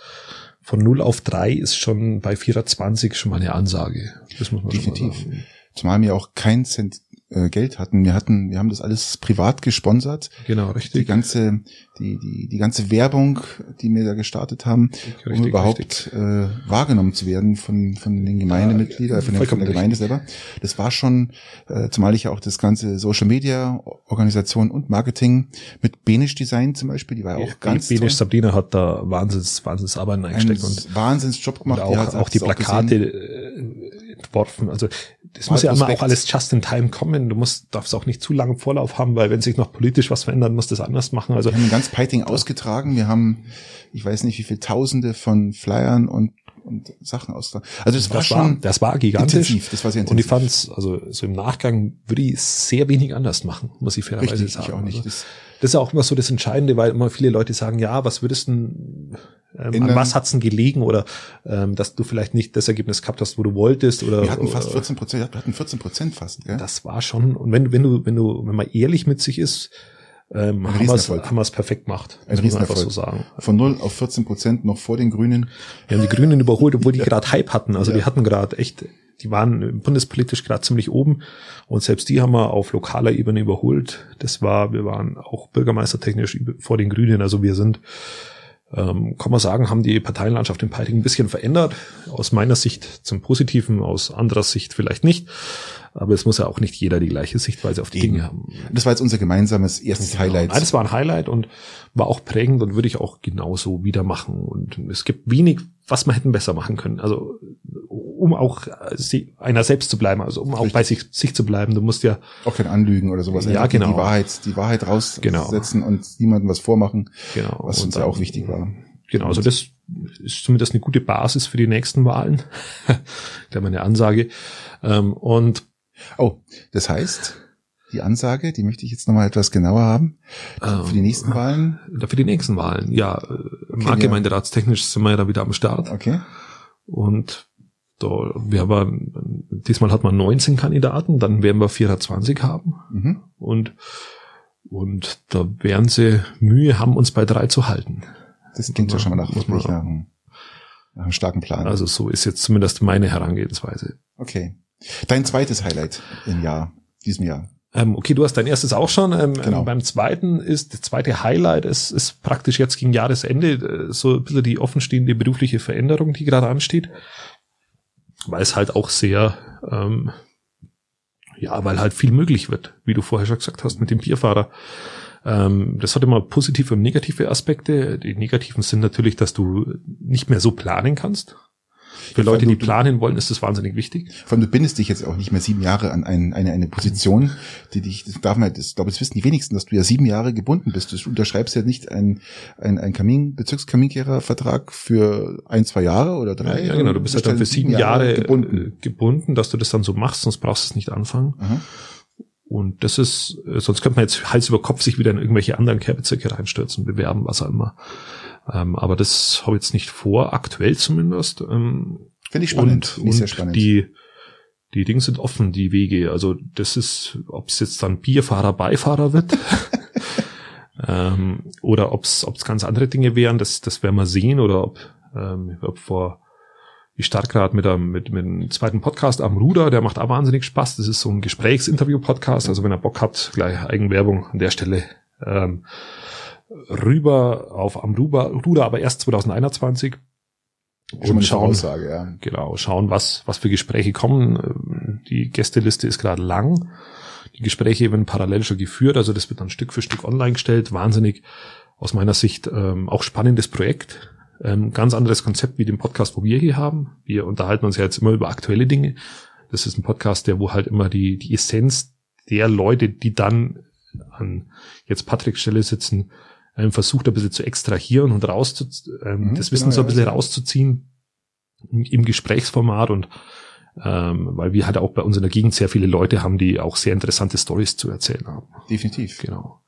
von 0 auf 3 ist schon bei 420 schon mal eine Ansage. Das muss man Definitiv. Schon mal sagen. Zumal mir auch kein Cent äh, Geld hatten. Wir hatten, wir haben das alles privat gesponsert. Genau, richtig. Die ganze, die, die, die ganze Werbung, die wir da gestartet haben, richtig, um überhaupt äh, wahrgenommen zu werden von, von den Gemeindemitgliedern, ja, von, den, von der Gemeinde selber. Das war schon, äh, zumal ich ja auch das ganze Social Media, Organisation und Marketing mit Benisch Design zum Beispiel, die war ja auch ganz Benisch Sabrina hat da wahnsinns, wahnsinns Arbeit eingesteckt und wahnsinns Job gemacht. Und auch, auch die Plakate äh, entworfen. Also das muss ja immer auch alles just in time kommen. Du musst, darfst auch nicht zu lange Vorlauf haben, weil wenn sich noch politisch was verändert, musst du das anders machen. Also wir haben ganz Piting ausgetragen. Wir haben, ich weiß nicht, wie viele Tausende von Flyern und und Sachen ausgetragen. Also das, das war schon, war, das war gigantisch. Intensiv, das war sehr intensiv. Und ich fand's, also so im Nachgang würde ich sehr wenig anders machen, muss ich fairerweise Richtig, sagen. Ich auch nicht. Also, das, das ist auch immer so das Entscheidende, weil immer viele Leute sagen, ja, was würdest du ähm, an was hat's denn gelegen oder ähm, dass du vielleicht nicht das Ergebnis gehabt hast, wo du wolltest oder wir hatten fast 14 Prozent, wir hatten 14 Prozent fast. Gell? Das war schon und wenn wenn du wenn du wenn man ehrlich mit sich ist, ähm, haben wir es perfekt gemacht. Ein Riesenerfolg. So sagen. Von 0 auf 14 Prozent noch vor den Grünen. Wir haben die Grünen überholt, obwohl die [laughs] gerade Hype hatten. Also ja. die hatten gerade echt, die waren bundespolitisch gerade ziemlich oben und selbst die haben wir auf lokaler Ebene überholt. Das war, wir waren auch bürgermeistertechnisch vor den Grünen. Also wir sind ähm, kann man sagen, haben die Parteienlandschaft in Peiting ein bisschen verändert. Aus meiner Sicht zum Positiven, aus anderer Sicht vielleicht nicht. Aber es muss ja auch nicht jeder die gleiche Sichtweise auf die Eben. Dinge haben. Das war jetzt unser gemeinsames erstes genau. Highlight. Nein, das war ein Highlight und war auch prägend und würde ich auch genauso wieder machen. Und es gibt wenig, was man hätten besser machen können. Also um auch einer selbst zu bleiben, also um auch bei sich, sich zu bleiben. Du musst ja auch kein Anlügen oder sowas. Ja, genau. Die Wahrheit, die Wahrheit raussetzen genau. und niemandem was vormachen. Genau. Was uns ja auch wichtig war. Genau, also das ist zumindest eine gute Basis für die nächsten Wahlen. [laughs] da meine Ansage. Ähm, und Oh, das heißt, die Ansage, die möchte ich jetzt nochmal etwas genauer haben. Ähm, für die nächsten Wahlen? Für die nächsten Wahlen, ja. Okay, Marktgemeinderatstechnisch sind wir ja da wieder am Start. Okay. Und da, wir haben, diesmal hat man 19 Kandidaten, dann werden wir 420 haben. Mhm. Und, und da werden sie Mühe haben, uns bei drei zu halten. Das klingt ja schon mal nach, nach, nach einem starken Plan. Also so ist jetzt zumindest meine Herangehensweise. Okay. Dein zweites Highlight im Jahr, diesem Jahr. Ähm, okay, du hast dein erstes auch schon. Ähm, Genau. Beim zweiten ist, das zweite Highlight ist, ist praktisch jetzt gegen Jahresende äh, so ein bisschen die offenstehende berufliche Veränderung, die gerade ansteht. Weil es halt auch sehr, ähm, ja, weil halt viel möglich wird, wie du vorher schon gesagt hast, mit dem Bierfahrer. Ähm, das hat immer positive und negative Aspekte. Die negativen sind natürlich, dass du nicht mehr so planen kannst. Für Ja, vor Leute, die du- planen wollen, ist das wahnsinnig wichtig. Vor allem, du bindest dich jetzt auch nicht mehr sieben Jahre an ein, eine, eine Position, die dich, das darf man, das, glaube ich, das wissen die wenigsten, dass du ja sieben Jahre gebunden bist. Du unterschreibst ja nicht ein, ein, ein Kamin, Bezirkskaminkehrervertrag für ein, zwei Jahre oder drei. Ja, genau, du bist halt dann für sieben Jahre gebunden. gebunden. gebunden, dass du das dann so machst, sonst brauchst du es nicht anfangen. Aha. Und das ist, äh, sonst könnte man jetzt Hals über Kopf sich wieder in irgendwelche anderen Kehrbezirke reinstürzen, bewerben, was auch immer. Ähm, aber das habe ich jetzt nicht vor, aktuell zumindest. Ähm, Finde ich spannend. und und spannend. die, die Dinge sind offen, die Wege. Also das ist, ob es jetzt dann Bierfahrer, Beifahrer wird. [laughs] ähm, oder ob es ganz andere Dinge wären, das, das werden wir sehen. Oder ob, ähm, ob vor ich starte gerade mit einem, mit, mit einem zweiten Podcast am Ruder, der macht auch wahnsinnig Spaß. Das ist so ein Gesprächsinterview-Podcast. Also wenn ihr Bock habt, gleich Eigenwerbung an der Stelle. Ähm, rüber auf am Ruder, Ruder aber erst 2021. Schon mal Und schauen, Voraussage, ja. genau, schauen, was, was für Gespräche kommen. Ähm, Die Gästeliste ist gerade lang. Die Gespräche werden parallel schon geführt, also das wird dann Stück für Stück online gestellt. Wahnsinnig, aus meiner Sicht, ähm, auch spannendes Projekt. Ähm, ganz anderes Konzept wie den Podcast, wo wir hier haben. Wir unterhalten uns ja jetzt immer über aktuelle Dinge. Das ist ein Podcast, der wo halt immer die, die Essenz der Leute, die dann an jetzt Patricks Stelle sitzen, ähm, versucht ein bisschen zu extrahieren und rauszu, ähm, Mhm, das Wissen genau, so ein ja. bisschen rauszuziehen im Gesprächsformat und ähm, weil wir halt auch bei uns in der Gegend sehr viele Leute haben, die auch sehr interessante Stories zu erzählen haben. Definitiv. Genau.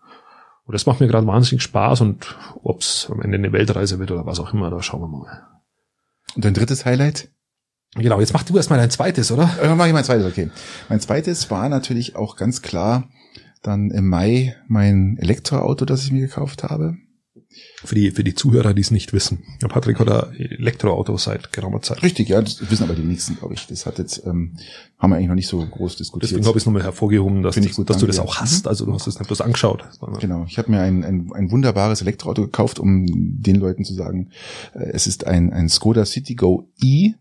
Und das macht mir gerade wahnsinnig Spaß und ob es am Ende eine Weltreise wird oder was auch immer, da schauen wir mal. Und dein drittes Highlight? Genau, jetzt mach du erstmal dein zweites, oder? Äh, mach ich mein zweites, okay. Mein zweites war natürlich auch ganz klar dann im Mai mein Elektroauto, das ich mir gekauft habe. Für die, für die Zuhörer, die es nicht wissen. Der Patrick hat ein Elektroauto seit geraumer Zeit. Richtig, ja, das wissen aber die wenigsten, glaube ich. Das hat jetzt, ähm, haben wir eigentlich noch nicht so groß diskutiert. Deswegen habe ich es nochmal hervorgehoben, dass, ich gut, dass du das auch hast. Also du hast es nicht bloß angeschaut. Genau, ich habe mir ein, ein, ein wunderbares Elektroauto gekauft, um den Leuten zu sagen, äh, es ist ein, ein Skoda Citigo E,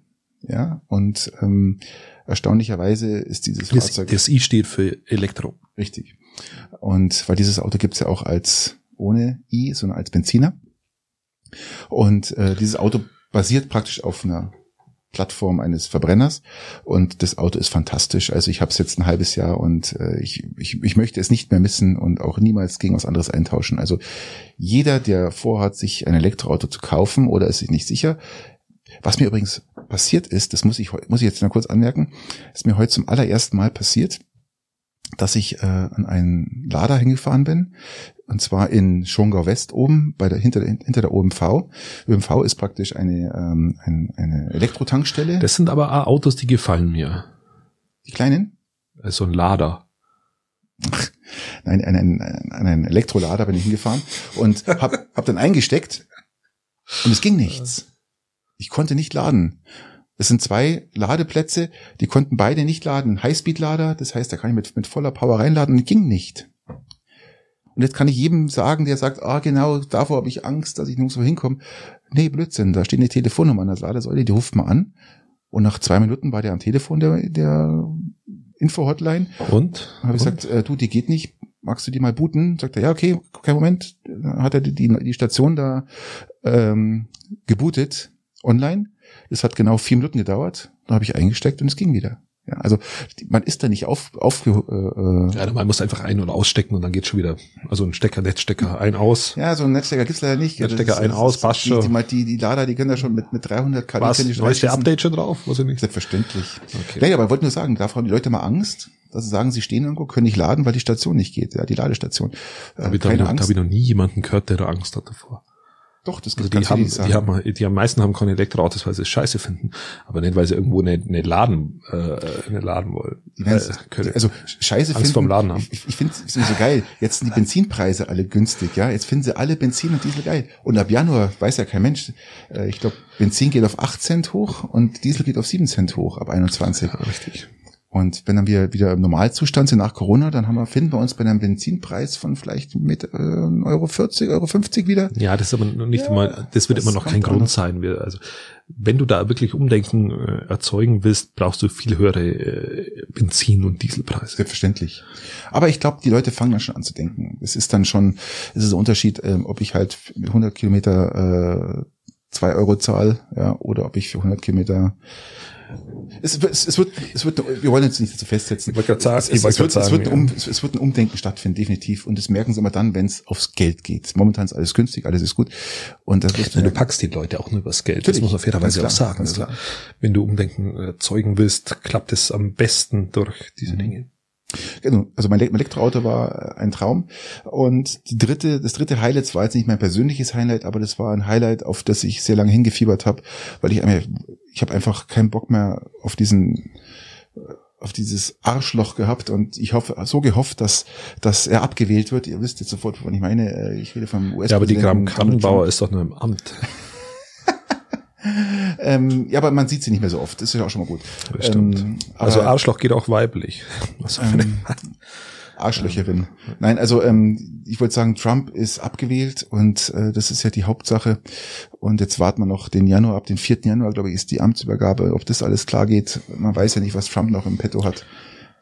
ja, und ähm, erstaunlicherweise ist dieses Das, Fahrzeug das I steht für Elektro. richtig. Und weil dieses Auto gibt's ja auch als ohne I, sondern als Benziner. Und äh, dieses Auto basiert praktisch auf einer Plattform eines Verbrenners und das Auto ist fantastisch. Also ich habe es jetzt ein halbes Jahr und äh, ich, ich, ich möchte es nicht mehr missen und auch niemals gegen was anderes eintauschen. Also jeder, der vorhat, sich ein Elektroauto zu kaufen oder ist sich nicht sicher, was mir übrigens passiert ist, das muss ich, muss ich jetzt mal kurz anmerken, ist mir heute zum allerersten Mal passiert, dass ich äh, an einen Lader hingefahren bin, und zwar in Schongau West oben, bei der, hinter, der- hinter der OMV. ÖMV ist praktisch eine, ähm, ein, eine Elektrotankstelle. Das sind aber Autos, die gefallen mir. die kleinen? Also ein Lader. [laughs] Nein, an einen, an einen Elektrolader bin ich hingefahren und [laughs] hab, hab dann eingesteckt und es ging nichts. Ich konnte nicht laden. Es sind zwei Ladeplätze, die konnten beide nicht laden. Ein Highspeed-Lader, das heißt, da kann ich mit, mit voller Power reinladen und ging nicht. Und jetzt kann ich jedem sagen, der sagt, ah genau, davor habe ich Angst, dass ich nirgendwo hinkomme. Nee, Blödsinn, da steht eine Telefonnummer an der Ladesäule, die ruft mal an. Und nach zwei Minuten war der am Telefon, der, der Info-Hotline. Und? Habe ich gesagt, äh, du, die geht nicht, magst du die mal booten? Sagt er, ja, okay, kein Moment. Dann hat er die, die, die Station da ähm, gebootet online. Das hat genau vier Minuten gedauert. Dann habe ich eingesteckt und es ging wieder. Ja, also man ist da nicht auf, auf äh, äh, Ja, man muss einfach ein- oder ausstecken und dann geht's schon wieder. Also ein Stecker, Netzstecker, ein aus. ja, so ein Netzstecker gibt's leider nicht. Netzstecker Das ein, das aus, passt die, schon. Die, die, die Lader, die können da schon mit, mit 300 kW Neueste reinschießen. Update schon drauf? Weiß ich nicht. Selbstverständlich. Okay. Ja, ja, aber ich wollte nur sagen, davor haben die Leute mal Angst, dass sie sagen, sie stehen irgendwo, können nicht laden, weil die Station nicht geht, ja, die Ladestation. Äh, Da habe ich, da hab ich keine noch- da Angst. hab ich noch nie jemanden gehört, der da Angst hat davor. Doch, das Also gibt die ganz haben, die haben, die am meisten haben keine Elektroautos, weil sie es scheiße finden, aber nicht, weil sie irgendwo nicht, nicht laden, äh, nicht laden wollen. Die Äh, können. also Scheiße Angst finden. vorm Laden haben. Ich, ich finde es so geil. Jetzt sind die Benzinpreise alle günstig, ja. Jetzt finden sie alle Benzin und Diesel geil. Und ab Januar weiß ja kein Mensch. Äh, ich glaube, Benzin geht auf 8 Cent hoch und Diesel geht auf 7 Cent hoch ab 21. ja, richtig. Und wenn dann wir wieder im Normalzustand sind nach Corona, dann haben wir, finden wir uns bei einem Benzinpreis von vielleicht mit äh, Euro 40, Euro 50 wieder. Ja, das ist aber nicht ja, immer, das wird das immer noch kein Grund sein. Wir, also wenn du da wirklich Umdenken äh, erzeugen willst, brauchst du viel höhere äh, Benzin- und Dieselpreise. Selbstverständlich. Aber ich glaube, die Leute fangen dann schon an zu denken. Es ist dann schon, es ist ein Unterschied, äh, ob ich halt mit 100 Kilometer äh, zwei Euro zahl, ja, oder ob ich für 100 Kilometer es, es, es, wird, es wird, wir wollen uns nicht dazu festsetzen. Ich wollte sagen, es, es, es, wird, sagen, es, wird um, es, es wird ein Umdenken stattfinden, definitiv. Und das merken sie immer dann, wenn es aufs Geld geht. Momentan ist alles günstig, alles ist gut. Und das ja, du packst die Leute auch nur übers Geld. Natürlich, das muss man fairerweise klar, auch sagen. Also, wenn du Umdenken erzeugen willst, klappt es am besten durch diese mhm. Dinge. Genau, also mein Elektroauto war äh, ein Traum. Und die dritte, das dritte Highlight war jetzt nicht mein persönliches Highlight, aber das war ein Highlight, auf das ich sehr lange hingefiebert habe, weil ich einfach, ich habe einfach keinen Bock mehr auf diesen auf dieses Arschloch gehabt und ich hoffe, so gehofft, dass, dass er abgewählt wird. Ihr wisst jetzt sofort, wovon ich meine. Äh, ich rede vom US. Ja, aber die Gramm Karrenbauer ist doch nur im Amt. [laughs] ähm, ja, aber man sieht sie nicht mehr so oft. Das ist ja auch schon mal gut. Ähm, also Arschloch geht auch weiblich. Was ähm, Arschlöcherin. Nein, also ähm, ich wollte sagen, Trump ist abgewählt und äh, das ist ja die Hauptsache. Und jetzt warten wir noch den Januar, ab den 4. Januar, glaube ich, ist die Amtsübergabe. Ob das alles klar geht, man weiß ja nicht, was Trump noch im Petto hat.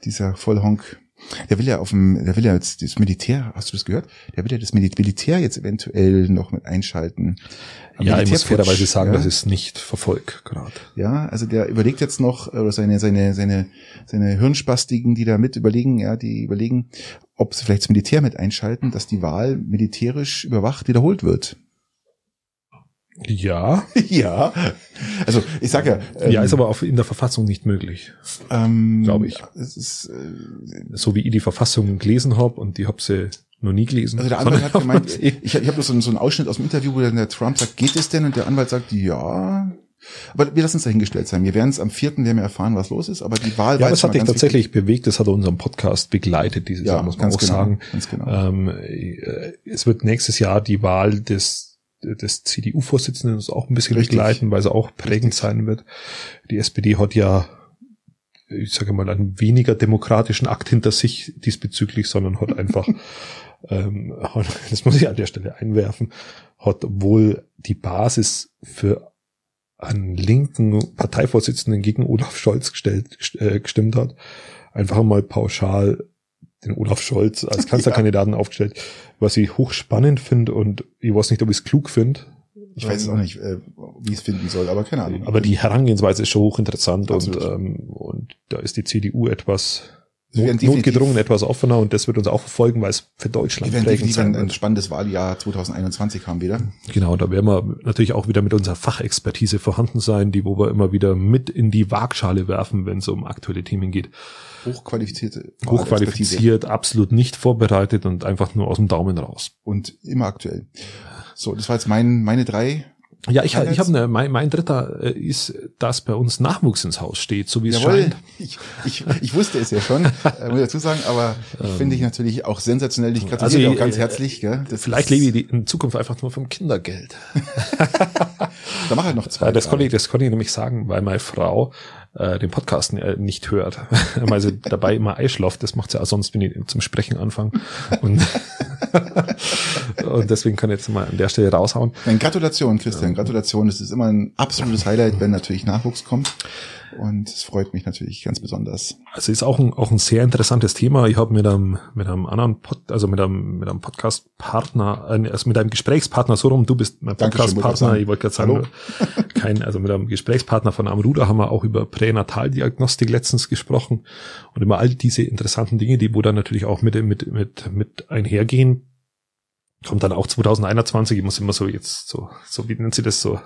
Dieser Vollhonk. Der will ja auf dem, der will ja jetzt das Militär, hast du das gehört? Der will ja das Militär jetzt eventuell noch mit einschalten. Ja, ich muss fairerweise sagen, ja. das ist nicht Verfolg gerade. Ja, also der überlegt jetzt noch, oder seine, seine, seine, seine Hirnspastigen, die da mit überlegen, ja, die überlegen, ob sie vielleicht das Militär mit einschalten, dass die Wahl militärisch überwacht wiederholt wird. Ja. [laughs] ja. Also ich sag ja. Ähm, ja, ist aber auch in der Verfassung nicht möglich. Ähm, Glaube ich. Es ist, äh, so wie ich die Verfassung gelesen habe und die hab sie noch nie gelesen. Also der Anwalt hat gemeint, [laughs] ich, ich habe so, so einen Ausschnitt aus dem Interview, wo der Trump sagt, geht es denn? Und der Anwalt sagt, ja. Aber wir lassen es dahingestellt sein. Wir werden es am vierten werden wir erfahren, was los ist. Aber die Wahl ja, das hat dich tatsächlich wichtig. bewegt. Das hat unseren Podcast begleitet dieses ja, Jahr, muss man auch genau, sagen. Genau. Ähm, äh, es wird nächstes Jahr die Wahl des des CDU-Vorsitzenden auch ein bisschen Richtig. begleiten, weil sie auch prägend sein wird. Die SPD hat ja ich sage mal, einen weniger demokratischen Akt hinter sich diesbezüglich, sondern hat einfach [laughs] ähm, das muss ich an der Stelle einwerfen, hat wohl die Basis für einen linken Parteivorsitzenden gegen Olaf Scholz gestellt, äh, gestimmt hat, einfach mal pauschal den Olaf Scholz als Kanzlerkandidaten ja. aufgestellt, was ich hochspannend finde und ich weiß nicht, ob ich es klug finde. Ich weiß ähm, auch nicht, äh, wie es finden soll, aber keine Ahnung. Aber die Herangehensweise ist schon hochinteressant und, ähm, und da ist die CDU etwas Not, notgedrungen etwas offener und das wird uns auch verfolgen, weil es für Deutschland wir werden definitiv ein, ein spannendes Wahljahr 2021 haben wieder. Genau, da werden wir natürlich auch wieder mit unserer Fachexpertise vorhanden sein, die wo wir immer wieder mit in die Waagschale werfen, wenn es um aktuelle Themen geht. Hochqualifizierte. Hochqualifiziert, absolut nicht vorbereitet und einfach nur aus dem Daumen raus. Und immer aktuell. So, das war jetzt mein, meine drei ja, ich, ich habe ne, mein, mein dritter äh, ist, dass bei uns Nachwuchs ins Haus steht, so wie es Jawohl, scheint. [laughs] Ich, ich, ich wusste es ja schon, äh, muss ich dazu sagen, aber ähm, finde ich natürlich auch sensationell. Ich gratuliere also, auch ganz äh, herzlich. Gell? Das vielleicht lebe ich in Zukunft einfach nur vom Kindergeld. [laughs] da mach halt noch zwei. Das konnte, ich, das konnte ich nämlich sagen, weil meine Frau äh, den Podcast äh, nicht hört, [laughs] weil sie dabei immer einschlaft. Das macht sie auch sonst, wenn ich zum Sprechen anfange. Und, [laughs] und deswegen kann ich jetzt mal an der Stelle raushauen. Gratulation, Christian. Gratulation. Es ist immer ein absolutes Highlight, wenn natürlich Nachwuchs kommt. Und es freut mich natürlich ganz besonders. Also ist auch ein, auch ein sehr interessantes Thema. Ich habe mit einem, mit einem anderen Pod, also mit einem, mit einem Podcast-Partner, äh, also mit einem Gesprächspartner, so rum, du bist mein Podcast-Partner, ich wollte gerade sagen, [laughs] kein, also mit einem Gesprächspartner von Amruda haben wir auch über Pränataldiagnostik letztens gesprochen und über all diese interessanten Dinge, die wo dann natürlich auch mit, mit, mit, mit einhergehen. Kommt dann auch 2021, ich muss immer so jetzt so, so wie nennt sie das so,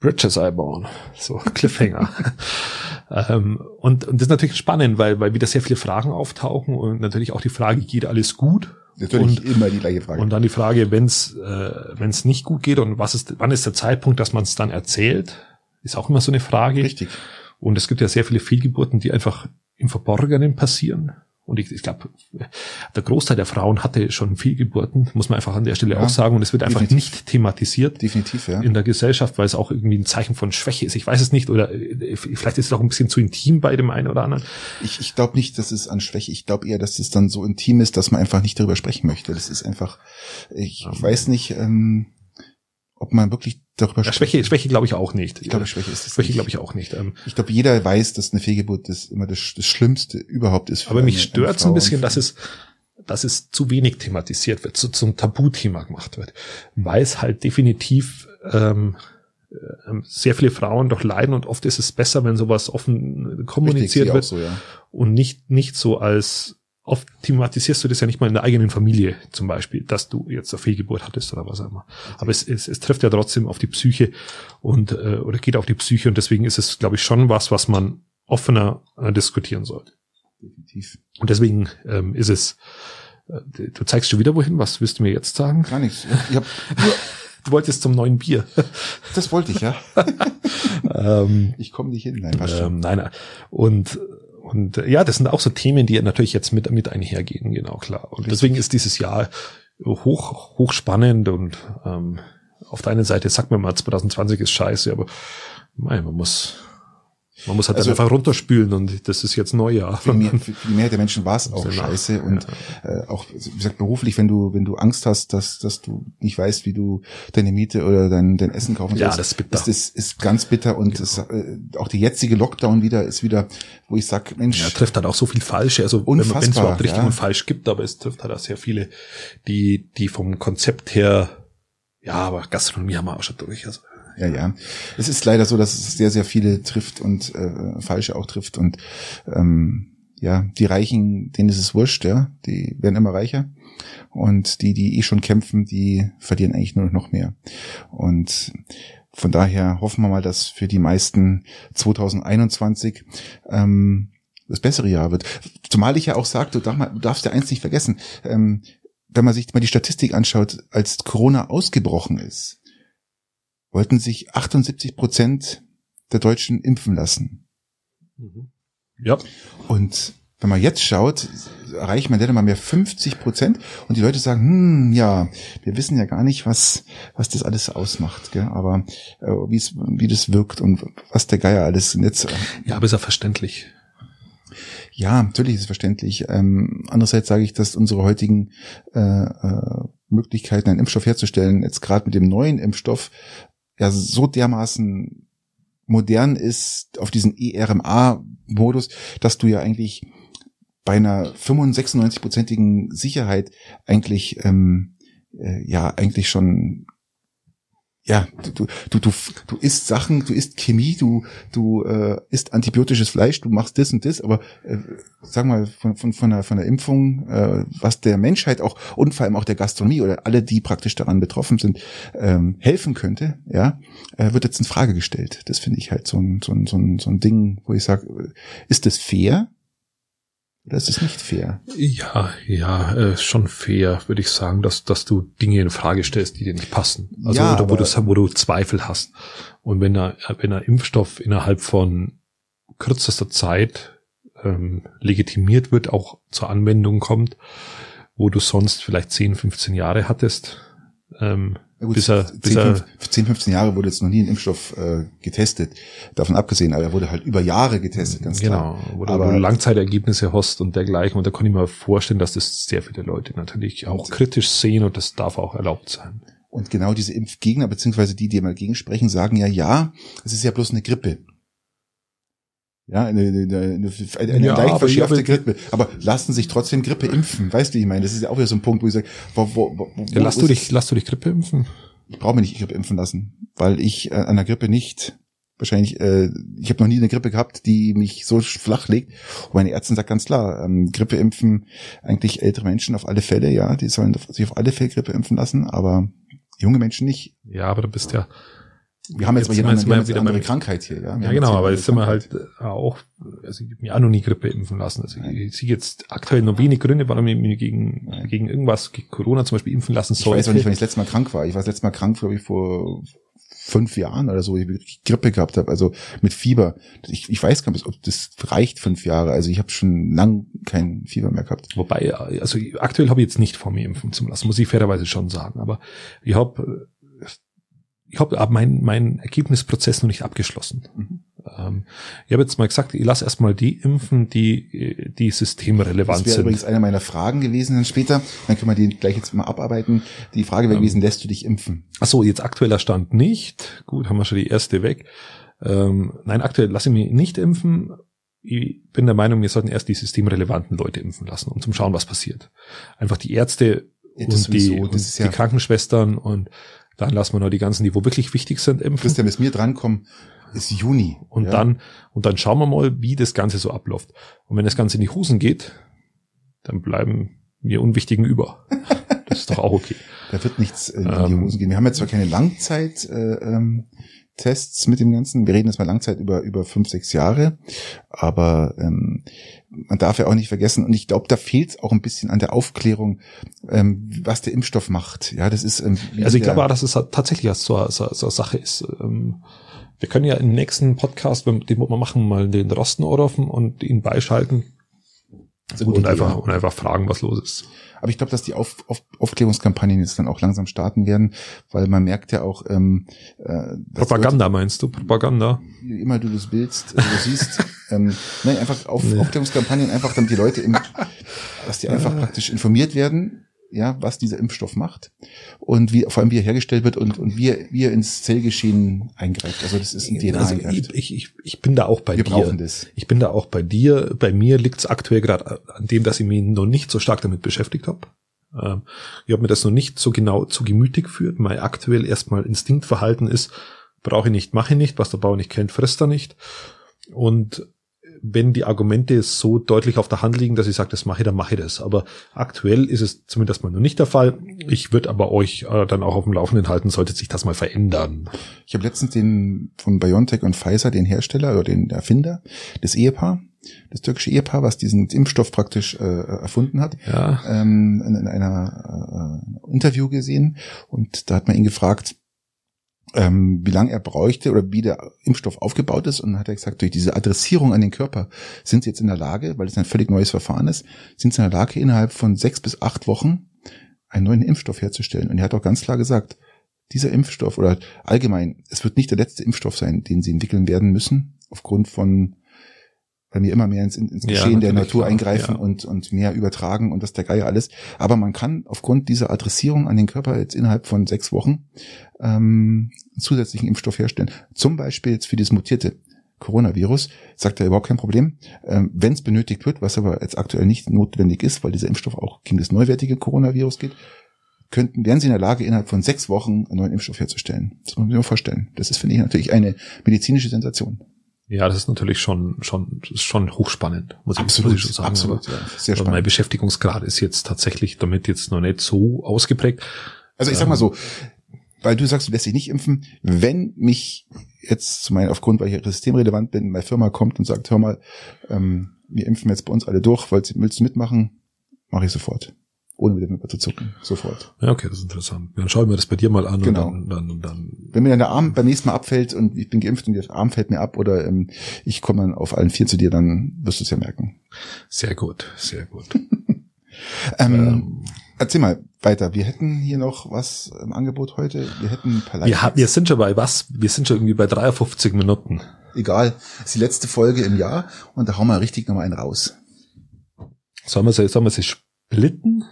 Bridges einbauen. So [laughs] Cliffhanger. ähm, und, und das ist natürlich spannend, weil, weil wieder sehr viele Fragen auftauchen und natürlich auch die Frage, geht alles gut? Natürlich und, immer die gleiche Frage. Und dann die Frage, wenn es äh, wenn's nicht gut geht und was ist, wann ist der Zeitpunkt, dass man es dann erzählt, ist auch immer so eine Frage. Richtig. Und es gibt ja sehr viele Fehlgeburten, die einfach im Verborgenen passieren. Und ich, ich glaube, der Großteil der Frauen hatte schon Fehlgeburten, muss man einfach an der Stelle ja, auch sagen. Und es wird einfach definitiv. nicht thematisiert. Definitiv, ja. In der Gesellschaft, weil es auch irgendwie ein Zeichen von Schwäche ist. Ich weiß es nicht. Oder äh, vielleicht ist es auch ein bisschen zu intim bei dem einen oder anderen. Ich, ich glaube nicht, dass es an Schwäche, ich glaube eher, dass es dann so intim ist, dass man einfach nicht darüber sprechen möchte. Das ist einfach, ich, ich weiß nicht, ähm, ob man wirklich darüber ja, Schwäche, Schwäche glaube ich auch nicht. Ich glaube, Schwäche ist es Schwäche glaube ich auch nicht. Ähm, ich glaube, jeder weiß, dass eine Fehlgeburt das immer das, das Schlimmste überhaupt ist. aber mich stört es ein bisschen, dass es, dass es zu wenig thematisiert wird, zu, zum Tabuthema gemacht wird, weil es halt definitiv ähm, äh, sehr viele Frauen doch leiden und oft ist es besser, wenn sowas offen kommuniziert Richtig, wird so, ja. und nicht nicht so als oft thematisierst du das ja nicht mal in der eigenen Familie zum Beispiel, dass du jetzt eine Fehlgeburt hattest oder was auch immer. Aber es, es, es trifft ja trotzdem auf die Psyche und äh, oder geht auf die Psyche und deswegen ist es, glaube ich, schon was, was man offener äh, diskutieren sollte. Definitiv. Und deswegen ähm, ist es. Äh, du zeigst schon wieder wohin. Was willst du mir jetzt sagen? Gar nichts. Ich hab Du wolltest zum neuen Bier. Das wollte ich, ja. [laughs] [laughs] ähm, ich komme nicht hin. Nein, ähm, nein, und und äh, ja, das sind auch so Themen, die natürlich jetzt mit, mit einhergehen, genau klar. Und deswegen ist dieses Jahr hoch, hoch spannend und ähm, auf der einen Seite sagt man mal, 2020 ist scheiße, aber man muss man muss halt also, einfach runterspülen und das ist jetzt Neujahr. Für, mehr, [laughs] für die Mehrheit der Menschen war es auch scheiße und ja. äh, auch, wie gesagt, beruflich, wenn du, wenn du Angst hast, dass, dass du nicht weißt, wie du deine Miete oder dein, dein Essen kaufen sollst. Ja, das ist bitter. Das ist, ist ganz bitter und genau. das, äh, auch die jetzige Lockdown wieder ist wieder, wo ich sag, Mensch. Ja, trifft halt auch so viel Falsche, also unfassbar, wenn es überhaupt richtig ja. und falsch gibt, aber es trifft halt auch sehr viele, die, die vom Konzept her, ja, aber Gastronomie haben wir auch schon durch, also ja, ja. Es ist leider so, dass es sehr, sehr viele trifft und äh, falsche auch trifft. Und ähm, ja, die Reichen, denen ist es wurscht, ja. Die werden immer reicher. Und die, die eh schon kämpfen, die verlieren eigentlich nur noch mehr. Und von daher hoffen wir mal, dass für die meisten 2021 ähm, das bessere Jahr wird. Zumal ich ja auch sagte, du, darf, du darfst ja eins nicht vergessen, ähm, wenn man sich mal die Statistik anschaut, als Corona ausgebrochen ist, wollten sich 78 Prozent der Deutschen impfen lassen. Mhm. Ja. Und wenn man jetzt schaut, erreicht man dann mal mehr 50 Prozent und die Leute sagen, hm, ja, wir wissen ja gar nicht, was, was das alles ausmacht, gell? aber äh, wie das wirkt und was der Geier alles Netz. Ja, aber ist ja verständlich. Ja, natürlich ist es verständlich. Ähm, andererseits sage ich, dass unsere heutigen äh, äh, Möglichkeiten, einen Impfstoff herzustellen, jetzt gerade mit dem neuen Impfstoff ja so dermaßen modern ist auf diesen ERMA-Modus, dass du ja eigentlich bei einer 95-prozentigen Sicherheit eigentlich ähm, äh, ja eigentlich schon ja, du, du, du, du isst Sachen, du isst Chemie, du, du äh, isst antibiotisches Fleisch, du machst das und das, aber äh, sag mal, von, von, von, der, von der Impfung, äh, was der Menschheit auch und vor allem auch der Gastronomie oder alle, die praktisch daran betroffen sind, ähm, helfen könnte, ja, äh, wird jetzt in Frage gestellt. Das finde ich halt so ein, so ein, so ein, so ein Ding, wo ich sage, äh, ist das fair? Oder ist es nicht fair? Ja, ja, äh, schon fair, würde ich sagen, dass, dass du Dinge in Frage stellst, die dir nicht passen. Also ja, oder wo, du, wo du Zweifel hast. Und wenn er, wenn er Impfstoff innerhalb von kürzester Zeit ähm, legitimiert wird, auch zur Anwendung kommt, wo du sonst vielleicht 10, 15 Jahre hattest, ähm, ja gut, bis er, 10, bis er 10, 15 Jahre wurde jetzt noch nie ein Impfstoff äh, getestet. Davon abgesehen, aber er wurde halt über Jahre getestet, ganz genau, klar. Wo aber, Langzeitergebnisse hast und dergleichen. Und da kann ich mir vorstellen, dass das sehr viele Leute natürlich auch kritisch sehen und das darf auch erlaubt sein. Und genau diese Impfgegner, beziehungsweise die, die mal gegensprechen, sagen ja, ja, es ist ja bloß eine Grippe. Ja, eine, eine, eine, eine ja, leicht verschärfte aber Grippe. Aber lassen sich trotzdem Grippe impfen. Weißt du, ich meine, das ist ja auch wieder so ein Punkt, wo ich sage, wo, wo, wo, ja, lass du dich, lass du dich Grippe impfen? Ich brauche mich nicht Grippe impfen lassen, weil ich äh, an der Grippe nicht wahrscheinlich, äh, ich habe noch nie eine Grippe gehabt, die mich so flach legt. Und meine Ärztin sagt ganz klar, ähm, Grippe impfen eigentlich ältere Menschen auf alle Fälle, ja, die sollen sich auf alle Fälle Grippe impfen lassen, aber junge Menschen nicht. Ja, aber du bist ja wir haben jetzt, jetzt mal jemanden, wir wieder eine Krankheit hier, ja. Wir ja, genau, aber jetzt sind wir halt äh, auch, also ich habe mich auch noch nie Grippe impfen lassen. Also Nein. ich sehe jetzt aktuell noch wenig Gründe, warum ich mich gegen, Nein. gegen irgendwas, gegen Corona zum Beispiel impfen lassen soll. Ich weiß auch nicht, wann ich das letzte Mal krank war. Ich war das letzte Mal krank, glaube ich, vor fünf Jahren oder so, ich Grippe gehabt habe, also mit Fieber. Ich, ich weiß gar nicht, ob das reicht fünf Jahre. Also ich habe schon lang kein Fieber mehr gehabt. Wobei, also aktuell habe ich jetzt nicht vor mir impfen zu lassen, muss ich fairerweise schon sagen. Aber ich habe ich habe mein, mein Ergebnisprozess noch nicht abgeschlossen. Mhm. Ähm, ich habe jetzt mal gesagt, ich lasse erstmal die impfen, die, die systemrelevant sind. Das wäre übrigens eine meiner Fragen gewesen dann später. Dann können wir die gleich jetzt mal abarbeiten. Die Frage wäre ähm, gewesen, lässt du dich impfen? Ach so, jetzt aktueller Stand nicht. Gut, haben wir schon die erste weg. Ähm, nein, aktuell lasse ich mich nicht impfen. Ich bin der Meinung, wir sollten erst die systemrelevanten Leute impfen lassen, um zu schauen, was passiert. Einfach die Ärzte ja, und, die, und ja die Krankenschwestern und dann lassen wir noch die ganzen, die wo wirklich wichtig sind, impfen. Christian, bis mir drankommen, ist Juni. Und ja. dann, und dann schauen wir mal, wie das Ganze so abläuft. Und wenn das Ganze in die Husen geht, dann bleiben wir Unwichtigen über. [laughs] Das ist doch auch okay. da wird nichts in die ähm, Hosen gehen. Wir haben jetzt zwar keine Langzeit, äh, ähm, Tests mit dem Ganzen. Wir reden jetzt mal Langzeit über über fünf, sechs Jahre, aber ähm, man darf ja auch nicht vergessen und ich glaube, da fehlt es auch ein bisschen an der Aufklärung, ähm, was der Impfstoff macht. Ja, das ist ähm, also ich glaube, dass es tatsächlich so, so, so eine Sache ist. Ähm, wir können ja im nächsten Podcast, den wir machen, mal den Rosten anrufen und ihn beischalten und einfach, und einfach fragen, was los ist. Aber ich glaube, dass die Auf, Auf, Aufklärungskampagnen jetzt dann auch langsam starten werden, weil man merkt ja auch. Ähm, äh, Propaganda meinst du? Propaganda? Wie immer du das willst, äh, du siehst. [laughs] ähm, nein, einfach auf, nee. Aufklärungskampagnen, einfach damit die Leute, im, dass die einfach praktisch informiert werden ja, was dieser Impfstoff macht und wie, vor allem wie er hergestellt wird und, und wie, er, wie er ins Zellgeschehen eingreift. Also das ist ein DNA also ich, ich, ich bin da auch bei Wir dir. Brauchen das. Ich bin da auch bei dir. Bei mir liegt es aktuell gerade an dem, dass ich mich noch nicht so stark damit beschäftigt habe. Ähm, ich habe mir das noch nicht so genau zu Gemüte geführt. Mein aktuell erstmal Instinktverhalten ist, brauche ich nicht, mache ich nicht, was der Bauer nicht kennt, frisst er nicht. Und wenn die Argumente so deutlich auf der Hand liegen, dass ich sage, das mache ich, dann mache ich das. Aber aktuell ist es zumindest mal noch nicht der Fall. Ich würde aber euch äh, dann auch auf dem Laufenden halten, sollte sich das mal verändern. Ich habe letztens den von BioNTech und Pfizer, den Hersteller oder den Erfinder, das Ehepaar, das türkische Ehepaar, was diesen Impfstoff praktisch äh, erfunden hat, ja. ähm, in, in einer äh, Interview gesehen und da hat man ihn gefragt, ähm, wie lange er bräuchte oder wie der Impfstoff aufgebaut ist. Und dann hat er gesagt, durch diese Adressierung an den Körper sind sie jetzt in der Lage, weil es ein völlig neues Verfahren ist, sind sie in der Lage, innerhalb von sechs bis acht Wochen einen neuen Impfstoff herzustellen. Und er hat auch ganz klar gesagt, dieser Impfstoff oder allgemein, es wird nicht der letzte Impfstoff sein, den sie entwickeln werden müssen, aufgrund von weil wir immer mehr ins, ins Geschehen ja, der Natur eingreifen ja. und, und mehr übertragen und das der Geier alles. Aber man kann aufgrund dieser Adressierung an den Körper jetzt innerhalb von sechs Wochen ähm, zusätzlichen Impfstoff herstellen. Zum Beispiel jetzt für das mutierte Coronavirus, sagt er überhaupt kein Problem. Ähm, Wenn es benötigt wird, was aber jetzt aktuell nicht notwendig ist, weil dieser Impfstoff auch gegen das neuwertige Coronavirus geht, könnten, wären sie in der Lage, innerhalb von sechs Wochen einen neuen Impfstoff herzustellen. Das muss man sich mal vorstellen. Das ist, finde ich, natürlich eine medizinische Sensation. Ja, das ist natürlich schon schon schon hochspannend, muss absolut, ich, muss ich schon sagen. Absolut, ja, sehr spannend. Mein Beschäftigungsgrad ist jetzt tatsächlich damit jetzt noch nicht so ausgeprägt. Also ich sag mal so, weil du sagst, du lässt dich nicht impfen, wenn mich jetzt zu meinem, aufgrund, weil ich systemrelevant bin, meine Firma kommt und sagt, hör mal, ähm, wir impfen jetzt bei uns alle durch, willst, willst du mitmachen? Mache ich sofort ohne mit dem Wimper zu zucken, sofort. Ja, okay, das ist interessant. Dann schauen wir das bei dir mal an. Genau. Und dann, dann, dann Wenn mir dann der Arm beim nächsten Mal abfällt und ich bin geimpft und der Arm fällt mir ab oder ähm, ich komme dann auf allen vier zu dir, dann wirst du es ja merken. Sehr gut, sehr gut. [laughs] ähm, ähm, erzähl mal weiter. Wir hätten hier noch was im Angebot heute. Wir hätten ein paar wir, wir sind schon bei was? Wir sind schon irgendwie bei 53 Minuten. Egal. Das ist die letzte Folge im Jahr und da hauen wir richtig nochmal einen raus. Sollen wir sie, sollen wir sie splitten?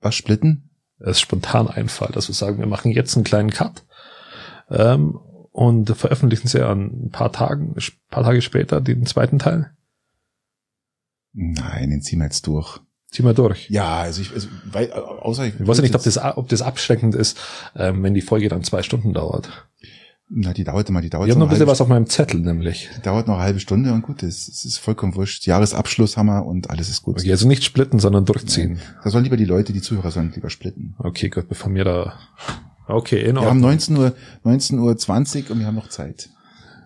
Was splitten? Es ist spontan Einfall, dass wir sagen, wir machen jetzt einen kleinen Cut ähm, und veröffentlichen sie an ein paar Tagen, ein paar Tage später den zweiten Teil. Nein, den ziehen wir jetzt durch. Ziehen wir durch. Ja, also ich, also, weil, außer ich, ich weiß ja nicht, ob das, ob das abschreckend ist, ähm, wenn die Folge dann zwei Stunden dauert. Na, die dauert immer, die dauert Ich habe noch ein bisschen was auf meinem Zettel, nämlich. Die dauert noch eine halbe Stunde und gut, das, das ist vollkommen wurscht. Jahresabschluss haben wir und alles ist gut. Okay, also nicht splitten, sondern durchziehen. Nein. Da sollen lieber die Leute, die Zuhörer sollen lieber splitten. Okay, gut, bevor mir da, okay, in Ordnung. Wir haben 19 Uhr, 19 Uhr 20 und wir haben noch Zeit.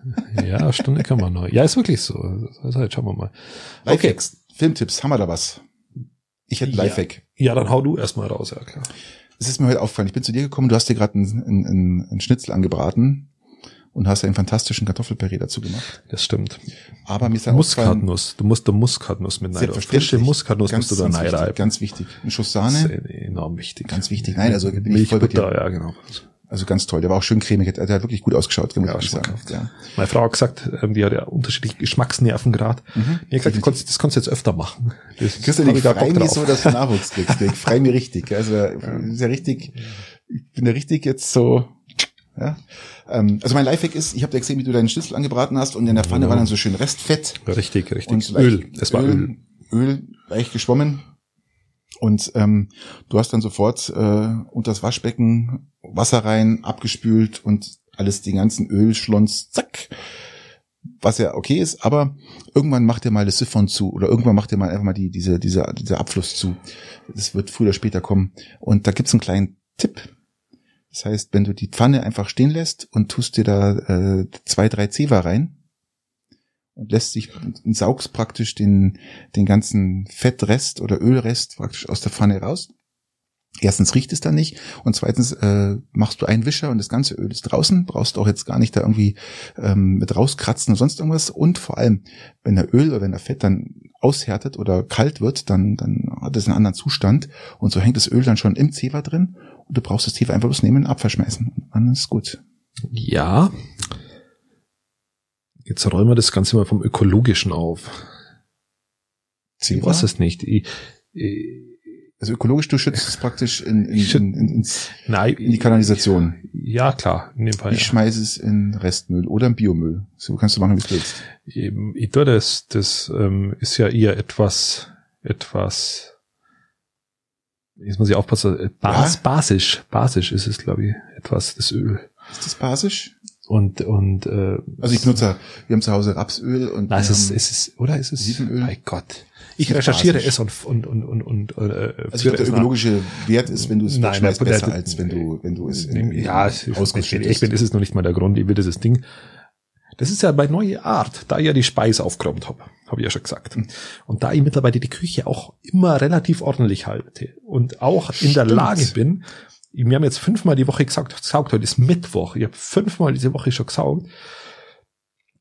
[laughs] Ja, Stunde kann man noch. Ja, ist wirklich so. Also, jetzt schauen wir mal. Okay. Lifehacks, Filmtipps, haben wir da was? Ich hätte Lifehack. Ja, ja, dann hau du erstmal raus, ja klar. es ist mir heute aufgefallen, ich bin zu dir gekommen, du hast dir gerade einen, einen, einen Schnitzel angebraten und hast einen fantastischen Kartoffelpüree dazu gemacht. Das stimmt. Aber mir ist Muskatnuss. Du musst da Muskatnuss mit rein. Frische Muskatnuss ganz, musst du da rein. Ganz wichtig. Ein Schuss Das Sahne. enorm wichtig. Ganz wichtig. Nein, also bin ich voll bei dir. Ja, genau. Also ganz toll. Der war auch schön cremig. Der hat wirklich gut ausgeschaut, muss Ja, ich sagen. Ja. Meine Frau hat gesagt, ähm, die hat ja unterschiedliche Geschmacksnerven gerade. Mhm. Die hat gesagt, du konntest, das kannst du jetzt öfter machen. Das Christian, ich da freu Bock mich so, dass du Nachwuchs [laughs] kriegst. Ich freu mich richtig. Also, ist ja richtig, ich bin ja richtig jetzt so, ja. Ähm, also mein Lifehack ist, ich habe ja gesehen, wie du deinen Schnitzel angebraten hast und in der Pfanne Genau. war dann so schön Restfett Richtig, richtig. und Öl. Es war Öl. Öl leicht geschwommen. Und ähm, du hast dann sofort äh, unter das Waschbecken Wasser rein, abgespült und alles den ganzen Ölschlons, zack. Was ja okay ist, aber irgendwann macht ihr mal das Siphon zu oder irgendwann macht ihr mal einfach mal die, diese, diese, dieser Abfluss zu. Das wird früher oder später kommen. Und da gibt's einen kleinen Tipp. Das heißt, wenn du die Pfanne einfach stehen lässt und tust dir da äh, zwei, drei Zewa rein und lässt sich und saugst praktisch den, den ganzen Fettrest oder Ölrest praktisch aus der Pfanne raus. Erstens riecht es dann nicht und zweitens äh, machst du einen Wischer und das ganze Öl ist draußen, brauchst auch jetzt gar nicht da irgendwie ähm, mit rauskratzen oder sonst irgendwas. Und vor allem, wenn der Öl oder wenn der Fett dann aushärtet oder kalt wird, dann, dann hat es einen anderen Zustand. Und so hängt das Öl dann schon im Zewa drin du brauchst das Zewa einfach bloß nehmen und Abfall schmeißen. Und dann ist gut. Ja. Jetzt räumen wir das Ganze mal vom Ökologischen auf. Ich Zewa? weiß es nicht. Ich, ich, Also ökologisch, du schützt es praktisch in, in, Ich in, in, ins, nein, in die Kanalisation. Ja, klar, in dem Fall. Ich ja. schmeiße es in Restmüll oder in Biomüll. So kannst du machen, wie du willst. Ich tue das, das ähm, ist ja eher etwas, etwas, jetzt muss ich aufpassen, äh, bas, Ja? basisch, basisch ist es, glaube ich, etwas, das Öl. Ist das basisch? Und, und, äh, Also ich nutze, wir haben zu Hause Rapsöl und Nein, es ist, es ist, oder ist es, Olivenöl? mein Gott. Ich recherchiere basisch. es und, und, und, und, und, äh, also ich glaube, der nach. ökologische Wert ist, wenn du es Nein, wegschmeißt, der- besser als wenn du, wenn du es in, in ja, ich bin, schüttest. ich bin, ist es noch nicht mal der Grund, ich will dieses Ding. Das ist ja bei neue Art, da ich ja die Speise aufgeräumt habe, habe ich ja schon gesagt. Hm. Und da ich mittlerweile die Küche auch immer relativ ordentlich halte und auch in der. Lage bin, wir haben jetzt fünfmal die Woche gesaugt, gesaugt heute ist Mittwoch, ich habe fünfmal diese Woche schon gesaugt.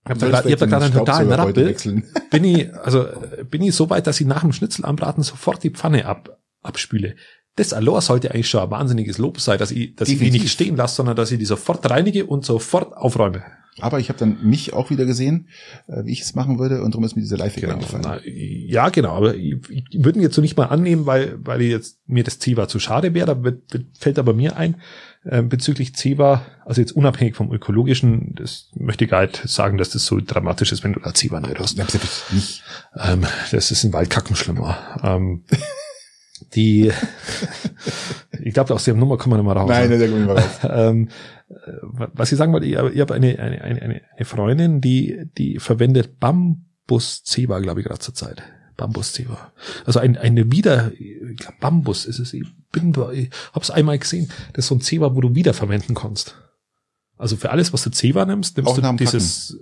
Ich habe da hab gerade einen totalen Rappel [laughs] bin ich, also bin ich so weit, dass ich nach dem Schnitzel anbraten sofort die Pfanne ab, abspüle. Das allein sollte eigentlich schon ein wahnsinniges Lob sein, dass ich, dass ich die Definitiv. nicht stehen lasse, sondern dass ich die sofort reinige und sofort aufräume. Aber ich habe dann mich auch wieder gesehen, äh, wie ich es machen würde und darum ist mir dieser Live-Hack eingefallen. Na, ja, genau. Aber ich, ich würde ihn jetzt so nicht mal annehmen, weil, weil jetzt mir das Zewa zu schade wäre. Da wird, wird, fällt aber mir ein, äh, bezüglich Zewa, also jetzt unabhängig vom ökologischen, das möchte ich gar nicht sagen, dass das so dramatisch ist, wenn du da Zewa rein hast. Ich hab's einfach nicht. Ähm, das ist ein Waldkacken schlimmer. Ähm, die, [laughs] ich glaube, aus der Nummer kommen wir nicht mehr raus. Nein, der kommt nicht mehr raus. [laughs] ähm, äh, was ich sagen wollte, ich habe ich hab eine, eine, eine, eine Freundin, die, die verwendet Bambus-Zeba, glaube ich, gerade zur Zeit. Bambus-Zeba. Also ein, eine wieder, ich glaub, Bambus ist es. Ich bin, ich hab's einmal gesehen. Das ist so ein Zeba, wo du wiederverwenden kannst. Also für alles, was du Zeba nimmst, nimmst Auch du dieses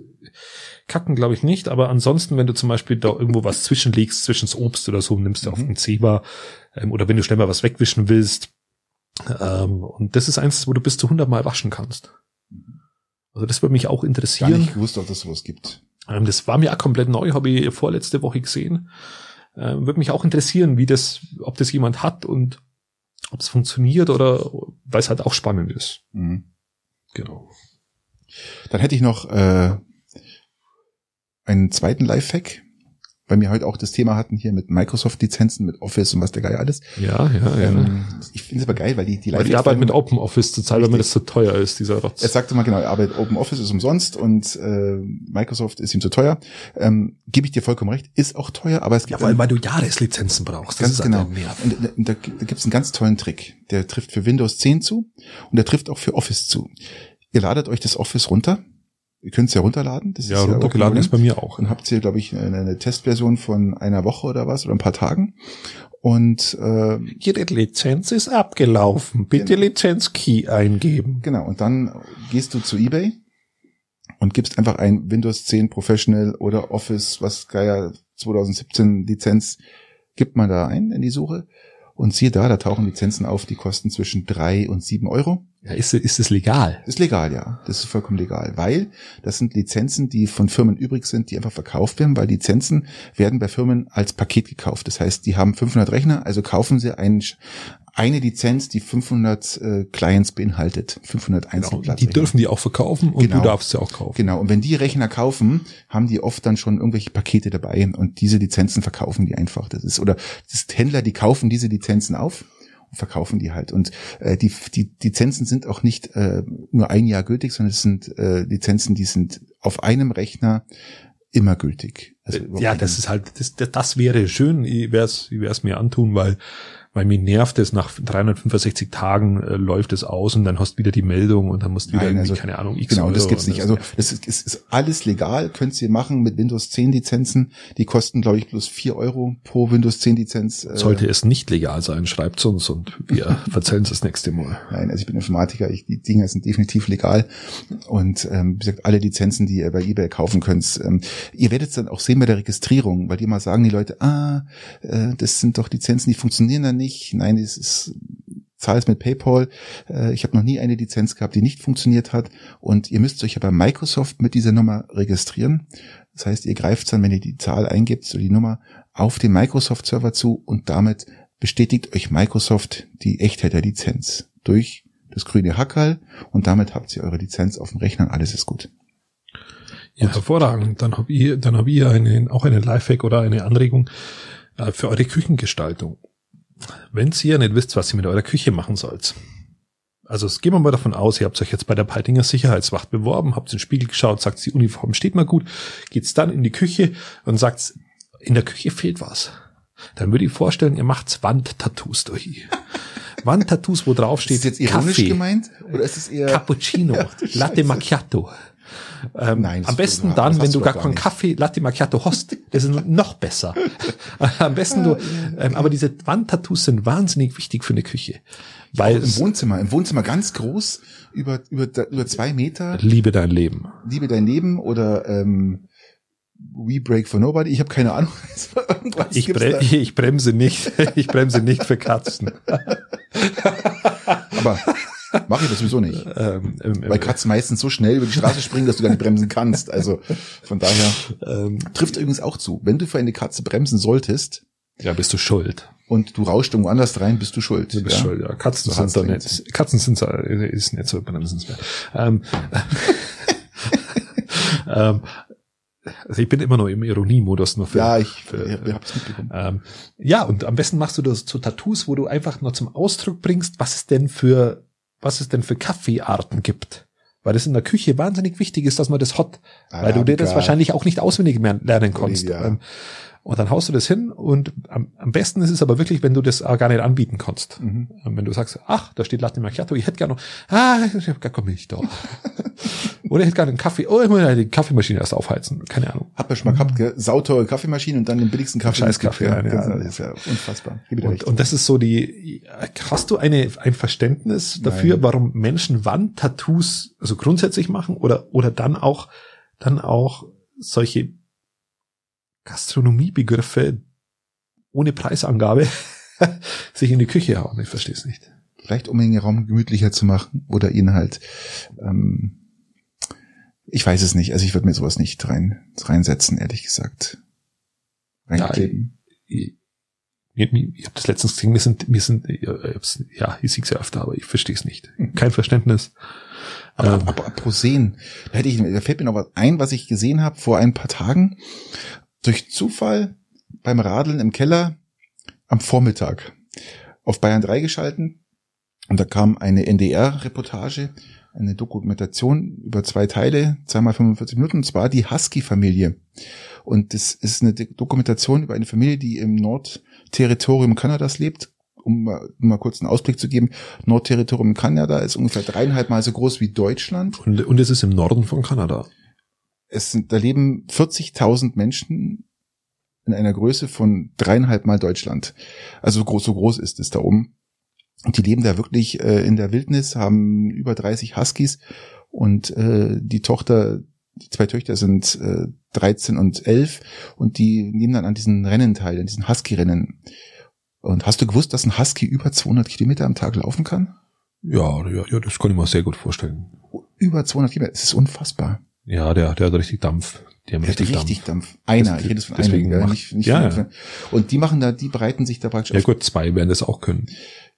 Kacken, glaube ich nicht, aber ansonsten, wenn du zum Beispiel da irgendwo was zwischenlegst, zwischen das Obst oder so, nimmst du auf Mhm. den Zeba, ähm, oder wenn du schnell mal was wegwischen willst. Ähm, und das ist eins, wo du bis zu 100 Mal waschen kannst. Also das würde mich auch Gar interessieren. nicht gewusst, ob das sowas gibt. Ähm, das war mir auch komplett neu, habe ich vorletzte Woche gesehen. Ähm, würde mich auch interessieren, wie das, ob das jemand hat und ob es funktioniert oder weil es halt auch spannend ist. Mhm. Genau. Dann hätte ich noch äh, einen zweiten Lifehack, weil wir heute auch das Thema hatten hier mit Microsoft-Lizenzen, mit Office und was der Geil alles. Ja, ja, ja. Ähm, ich finde es aber geil, weil die, die weil die Lifehacks Arbeit mit Open Office zu zahlen, weil mir das zu teuer ist, dieser Rotz. Er sagte mal genau, er arbeitet Open Office ist umsonst und äh, Microsoft ist ihm zu teuer. Ähm, Gebe ich dir vollkommen recht, ist auch teuer, aber es gibt ja, weil, einen- weil du Jahreslizenzen brauchst. Das ganz ist halt genau. ein Nerv. Und da, da, da gibt es einen ganz tollen Trick. Der trifft für Windows 10 zu und der trifft auch für Office zu. Ihr ladet euch das Office runter. Ihr könnt es ja runterladen. Das Ja, ist runtergeladen Open ist bei mir auch. und habt ihr, glaube ich, eine, eine Testversion von einer Woche oder was oder ein paar Tagen. Und äh, Ihre Lizenz ist abgelaufen. Bitte Genau. Lizenz-Key eingeben. genau, und dann gehst du zu eBay und gibst einfach ein Windows 10 Professional oder Office, was Geier 2017 Lizenz, gibt man da ein in die Suche. Und siehe da, da tauchen Lizenzen auf, die kosten zwischen drei und sieben Euro. Ja, ist, ist es legal? Ist legal, ja. Das ist vollkommen legal, weil das sind Lizenzen, die von Firmen übrig sind, die einfach verkauft werden, weil Lizenzen werden bei Firmen als Paket gekauft. Das heißt, die haben 500 Rechner, also kaufen sie einen, eine Lizenz, die 500 äh, Clients beinhaltet, 500 Genau. Einzelplatz. Die dürfen die auch verkaufen und Genau. du darfst sie auch kaufen. Genau, und wenn die Rechner kaufen, haben die oft dann schon irgendwelche Pakete dabei und diese Lizenzen verkaufen die einfach. Das ist, oder das ist Händler, die kaufen diese Lizenzen auf verkaufen die halt. Und äh, die, die Lizenzen sind auch nicht äh, nur ein Jahr gültig, sondern es sind äh, Lizenzen, die sind auf einem Rechner immer gültig. Also ja, das ist halt, das, das, wäre schön, ich es ich werd's mir antun, weil, weil mir nervt es, nach 365 Tagen äh, läuft es aus und dann hast du wieder die Meldung und dann musst du wieder, Nein, irgendwie, also, keine Ahnung, X Genau, das Euro gibt's und nicht. Also nervt. das ist, ist, ist alles legal, könnt ihr machen mit Windows 10 Lizenzen. Die kosten, glaube ich, bloß vier Euro pro Windows 10 Lizenz. Äh, Sollte es nicht legal sein, schreibt uns und wir [laughs] verzeihen es das nächste Mal. Nein, also ich bin Informatiker, ich, die Dinger sind definitiv legal. Und ähm, wie gesagt, alle Lizenzen, die ihr bei eBay kaufen könnt, ähm, ihr werdet es dann auch sehen bei der Registrierung, weil die immer sagen, die Leute, ah, äh, das sind doch Lizenzen, die funktionieren dann nicht. Nein, es ist zahlst mit PayPal. Äh, ich habe noch nie eine Lizenz gehabt, die nicht funktioniert hat. Und ihr müsst euch ja bei Microsoft mit dieser Nummer registrieren. Das heißt, ihr greift dann, wenn ihr die Zahl eingibt, so die Nummer auf den Microsoft-Server zu und damit bestätigt euch Microsoft die Echtheit der Lizenz durch das grüne Hackerl und damit habt ihr eure Lizenz auf dem Rechner und alles ist gut. Ja, hervorragend. Dann hab ich, dann hab ich eine, auch eine Lifehack oder eine Anregung äh, für eure Küchengestaltung. Wenn ihr nicht wisst, was ihr mit eurer Küche machen sollt. Also es gehen wir mal davon aus, ihr habt euch jetzt bei der Peitinger Sicherheitswacht beworben, habt in den Spiegel geschaut, sagt, die Uniform steht mal gut, geht's dann in die Küche und sagt, in der Küche fehlt was. Dann würde ich vorstellen, ihr macht Wandtattoos durch. [laughs] Wandtattoos, wo drauf steht Ist das jetzt ironisch Kaffee, gemeint? Oder ist es eher... Cappuccino, [laughs] Latte. Macchiato. Ähm, Nein, das am besten das dann, wenn du gar keinen. Kaffee Latte Macchiato hast, das ist [laughs] noch besser. [laughs] am besten du, ähm, aber diese Wandtattoos sind wahnsinnig wichtig für eine Küche, weil Im Wohnzimmer, im Wohnzimmer ganz groß, über, über, über zwei Meter, liebe dein Leben. Liebe dein Leben oder ähm, We Break for Nobody. Ich habe keine Ahnung. [laughs] Irgendwas Ich, bre da. ich bremse nicht, ich bremse nicht für Katzen. Aber mache ich das sowieso nicht. [laughs] Ähm, ähm, Weil Katzen meistens so schnell über die Straße springen, dass du gar nicht bremsen kannst. Also von daher ähm, trifft übrigens auch zu. Wenn du für eine Katze bremsen solltest ja, bist du schuld. und du rauscht irgendwo anders rein, bist du schuld. Du bist ja? schuld, ja. Katzen So sind da nicht, Katzen sind so, ist nicht so bremsenswert. Ähm, [laughs] ähm, also ich bin immer noch im Ironiemodus nur für, Ja, ich, für, ich, hab's mitbekommen. Ähm, ja, und am besten machst du das zu Tattoos, wo du einfach nur zum Ausdruck bringst, was es denn für, was es denn für Kaffeearten gibt. Weil das in der Küche wahnsinnig wichtig ist, dass man das hat. Weil du dir das Arabica. wahrscheinlich auch nicht auswendig lernen kannst. Olivia. Und dann haust du das hin und am, am besten ist es aber wirklich, wenn du das gar nicht anbieten kannst. Mhm. Ähm, Wenn du sagst, ach, da steht Latte Macchiato, ich hätte gerne noch, ah, ich habe gar keine Milch da. [laughs] Oder ich hätte gerne einen Kaffee, oh, ich muss ja die Kaffeemaschine erst aufheizen, keine Ahnung. Hab ja schon mal gehabt, gell? sauteure Kaffeemaschine und dann den billigsten Kaffee. Scheiß Kaffee ja, ja. Das ist ja unfassbar. Und, und das ist so die, hast du eine, ein Verständnis dafür, Nein. warum Menschen Wandtattoos also grundsätzlich machen oder, oder dann auch, dann auch solche Gastronomiebegriffe ohne Preisangabe [laughs] sich in die Küche hauen? Ich verstehe es nicht. Vielleicht um den Raum gemütlicher zu machen oder ihn halt, ähm, ich weiß es nicht. Also ich würde mir sowas nicht rein, reinsetzen, ehrlich gesagt. Reinkleben. Ich, ich, ich habe das letztens gesehen, wir sind, wir sind, ja, ja ich sehe es ja öfter, aber ich verstehe es nicht. Kein Verständnis. Aber, Ähm, aber apropos sehen, da, hätte ich, da fällt mir noch was ein, was ich gesehen habe vor ein paar Tagen. Durch Zufall beim Radeln im Keller am Vormittag auf Bayern 3 geschalten und da kam eine NDR-Reportage, eine Dokumentation über zwei Teile, zweimal 45 Minuten, und zwar die Husky-Familie. Und das ist eine Dokumentation über eine Familie, die im Nordterritorium Kanadas lebt. Um mal, mal kurz einen Ausblick zu geben, Nordterritorium Kanada ist ungefähr dreieinhalb Mal so groß wie Deutschland. und, und es ist im Norden von Kanada. Es sind, da leben 40.000 Menschen in einer Größe von dreieinhalb Mal Deutschland. Also so groß, so groß ist es da oben. Und die leben da wirklich äh, in der Wildnis, haben über 30 Huskies und äh, die Tochter, die zwei Töchter sind äh, 13 und 11 und die nehmen dann an diesen Rennen teil, an diesen Husky-Rennen. Und hast du gewusst, dass ein Husky über 200 Kilometer am Tag laufen kann? Ja, ja, ja, das kann ich mir sehr gut vorstellen. Über 200 Kilometer, das ist unfassbar. Ja, der, der hat richtig Dampf. Die haben richtig, richtig Dampf. Dampf. Einer, ich rede von einem, macht, nicht, nicht ja, ja. Und die machen da, die bereiten sich da praktisch. Ja gut, zwei werden das auch können.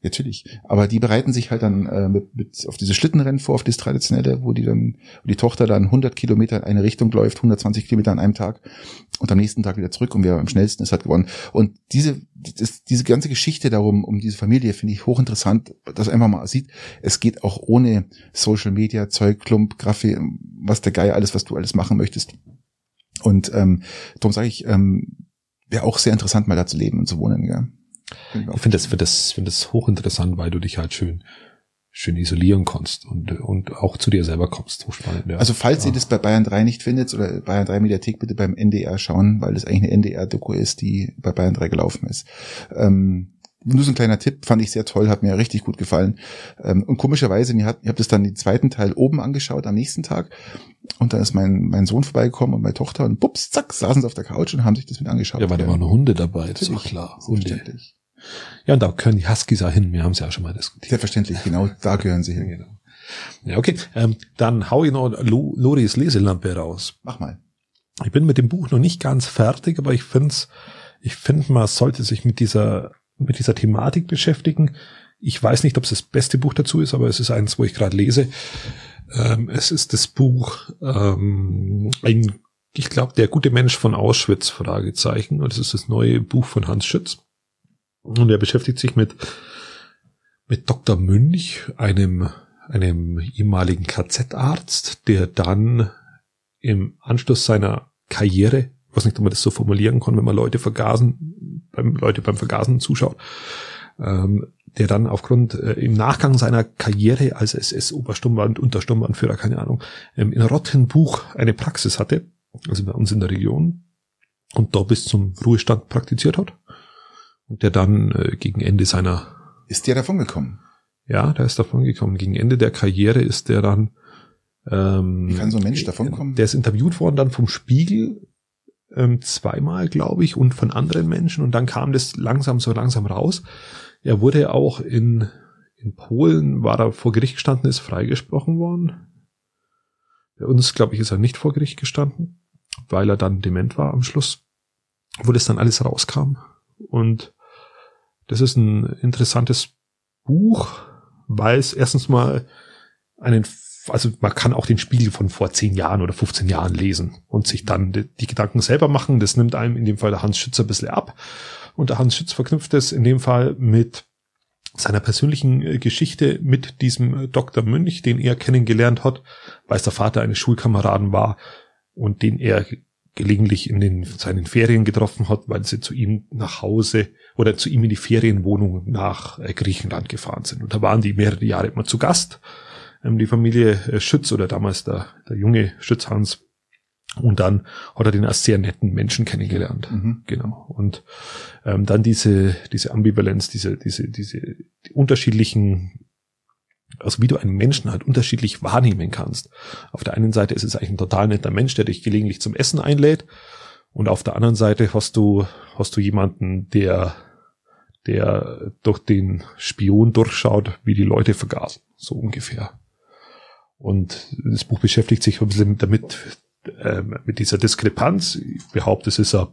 Natürlich. Aber die bereiten sich halt dann äh, mit, mit auf diese Schlittenrennen vor, auf das traditionelle, wo die dann, wo die Tochter dann 100 Kilometer in eine Richtung läuft, 120 Kilometer an einem Tag und am nächsten Tag wieder zurück und wer am schnellsten ist, hat gewonnen. Und diese, das, diese ganze Geschichte darum, um diese Familie, finde ich hochinteressant, dass einfach mal sieht, es geht auch ohne Social Media, Zeug, Klump, Grafik, was der Geier, alles, was du alles machen möchtest. Und ähm, darum sage ich, ähm, wäre auch sehr interessant, mal da zu leben und zu wohnen. Ja. Ich finde das, finde das, finde das hochinteressant, weil du dich halt schön, schön isolieren kannst und, und auch zu dir selber kommst. So spannend, ja. Also falls ja. ihr das bei Bayern 3 nicht findet oder Bayern 3 Mediathek, bitte beim NDR schauen, weil das eigentlich eine NDR-Doku ist, die bei Bayern 3 gelaufen ist. Ähm, nur so ein kleiner Tipp, fand ich sehr toll, hat mir richtig gut gefallen. Ähm, und komischerweise, ihr habt, ihr habt das dann den zweiten Teil oben angeschaut am nächsten Tag. Und dann ist mein, mein Sohn vorbeigekommen und meine Tochter und bups, zack, saßen sie auf der Couch und haben sich das mit angeschaut. Ja, weil da waren Hunde dabei, das ist klar. Hunde. Ja, und da können die Huskies auch hin. Wir haben es ja auch schon mal diskutiert. Selbstverständlich, genau, da gehören sie hin. Genau. Ja, okay. Ähm, dann hau ich noch Loris Leselampe raus. Mach mal. Ich bin mit dem Buch noch nicht ganz fertig, aber ich finde ich finde, man sollte sich mit dieser mit dieser Thematik beschäftigen. Ich weiß nicht, ob es das beste Buch dazu ist, aber es ist eins, wo ich gerade lese. Ähm, es ist das Buch ähm, ein, ich glaube, der gute Mensch von Auschwitz, Fragezeichen. Und es ist das neue Buch von Hans Schütz. Und er beschäftigt sich mit, mit Dr. Münch, einem, einem ehemaligen KZ-Arzt, der dann im Anschluss seiner Karriere ich weiß nicht, ob man das so formulieren kann, wenn man Leute vergasen, beim, Leute beim Vergasen zuschaut, ähm, der dann aufgrund äh, im Nachgang seiner Karriere als SS-Obersturmband, Untersturmbandführer, keine Ahnung, ähm, in Rottenbuch eine Praxis hatte, also bei uns in der Region, und da bis zum Ruhestand praktiziert hat. Und der dann äh, gegen Ende seiner... Ist der davon gekommen? Ja, der ist davon gekommen. Gegen Ende der Karriere ist der dann ähm, Wie kann so ein Mensch davon kommen? Der ist interviewt worden dann vom Spiegel ähm, zweimal, glaube ich, und von anderen Menschen. Und dann kam das langsam so langsam raus. Er wurde auch in, in Polen, war er vor Gericht gestanden, ist freigesprochen worden. Bei uns, glaube ich, ist er nicht vor Gericht gestanden, weil er dann dement war am Schluss, wo das dann alles rauskam. Und das ist ein interessantes Buch, weil es erstens mal einen also man kann auch den Spiegel von vor zehn Jahren oder 15 Jahren lesen und sich dann die, die, Gedanken selber machen. Das nimmt einem in dem Fall der Hans Schützer ein bisschen ab. Und der Hans Schütz verknüpft es in dem Fall mit seiner persönlichen äh, Geschichte mit diesem äh, Dr. Münch, den er kennengelernt hat, weil es der Vater eines Schulkameraden war und den er gelegentlich in den, seinen Ferien getroffen hat, weil sie zu ihm nach Hause oder zu ihm in die Ferienwohnung nach äh, Griechenland gefahren sind. Und da waren die mehrere Jahre immer zu Gast ähm, die Familie äh, Schütz oder damals der, der junge Schütz Hans. Und dann hat er den als sehr netten Menschen kennengelernt. Mhm. Genau. Und ähm, dann diese, diese Ambivalenz, diese, diese, diese die unterschiedlichen, also wie du einen Menschen halt unterschiedlich wahrnehmen kannst. Auf der einen Seite ist es eigentlich ein total netter Mensch, der dich gelegentlich zum Essen einlädt. Und auf der anderen Seite hast du, hast du jemanden, der, der durch den Spion durchschaut, wie die Leute vergasen. So ungefähr. Und das Buch beschäftigt sich ein bisschen damit, äh, mit dieser Diskrepanz. Ich behaupte, es ist eine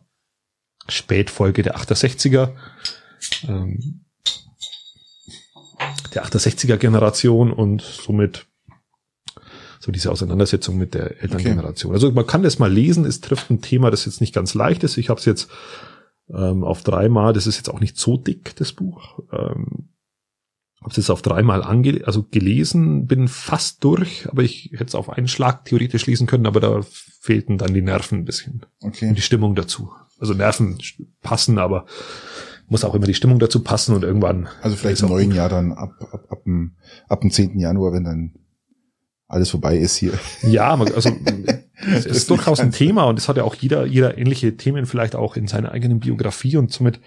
Spätfolge der 68er, ähm, der 68er Generation und somit so diese Auseinandersetzung mit der Elterngeneration. Okay. Also man kann das mal lesen, es trifft ein Thema, das jetzt nicht ganz leicht ist. Ich habe es jetzt ähm, auf dreimal, das ist jetzt auch nicht so dick, das Buch. Ähm, habe es jetzt auf dreimal ange also gelesen, bin fast durch, aber ich hätte es auf einen Schlag theoretisch lesen können, aber da fehlten dann die Nerven ein bisschen. Okay. Und die Stimmung dazu. Also Nerven passen, aber muss auch immer die Stimmung dazu passen und irgendwann. Also vielleicht im neuen gut. Jahr dann ab, ab, ab, dem, ab dem 10. Januar, wenn dann alles vorbei ist hier. Ja, also [laughs] es ist durchaus ein Thema und es hat ja auch jeder, jeder ähnliche Themen vielleicht auch in seiner eigenen Biografie und somit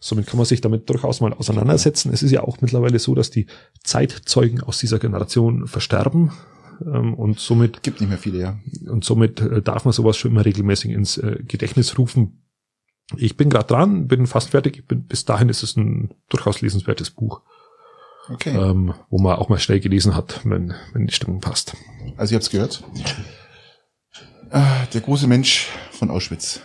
Somit kann man sich damit durchaus mal auseinandersetzen. Es ist ja auch mittlerweile so, dass die Zeitzeugen aus dieser Generation versterben. Ähm, und somit gibt nicht mehr viele, ja. Und somit äh, darf man sowas schon immer regelmäßig ins äh, Gedächtnis rufen. Ich bin gerade dran, bin fast fertig. Bin, bis dahin ist es ein durchaus lesenswertes Buch, Okay. ähm, wo man auch mal schnell gelesen hat, wenn, wenn die Stimmung passt. Also ihr habt's gehört. Ah, Der große Mensch von Auschwitz.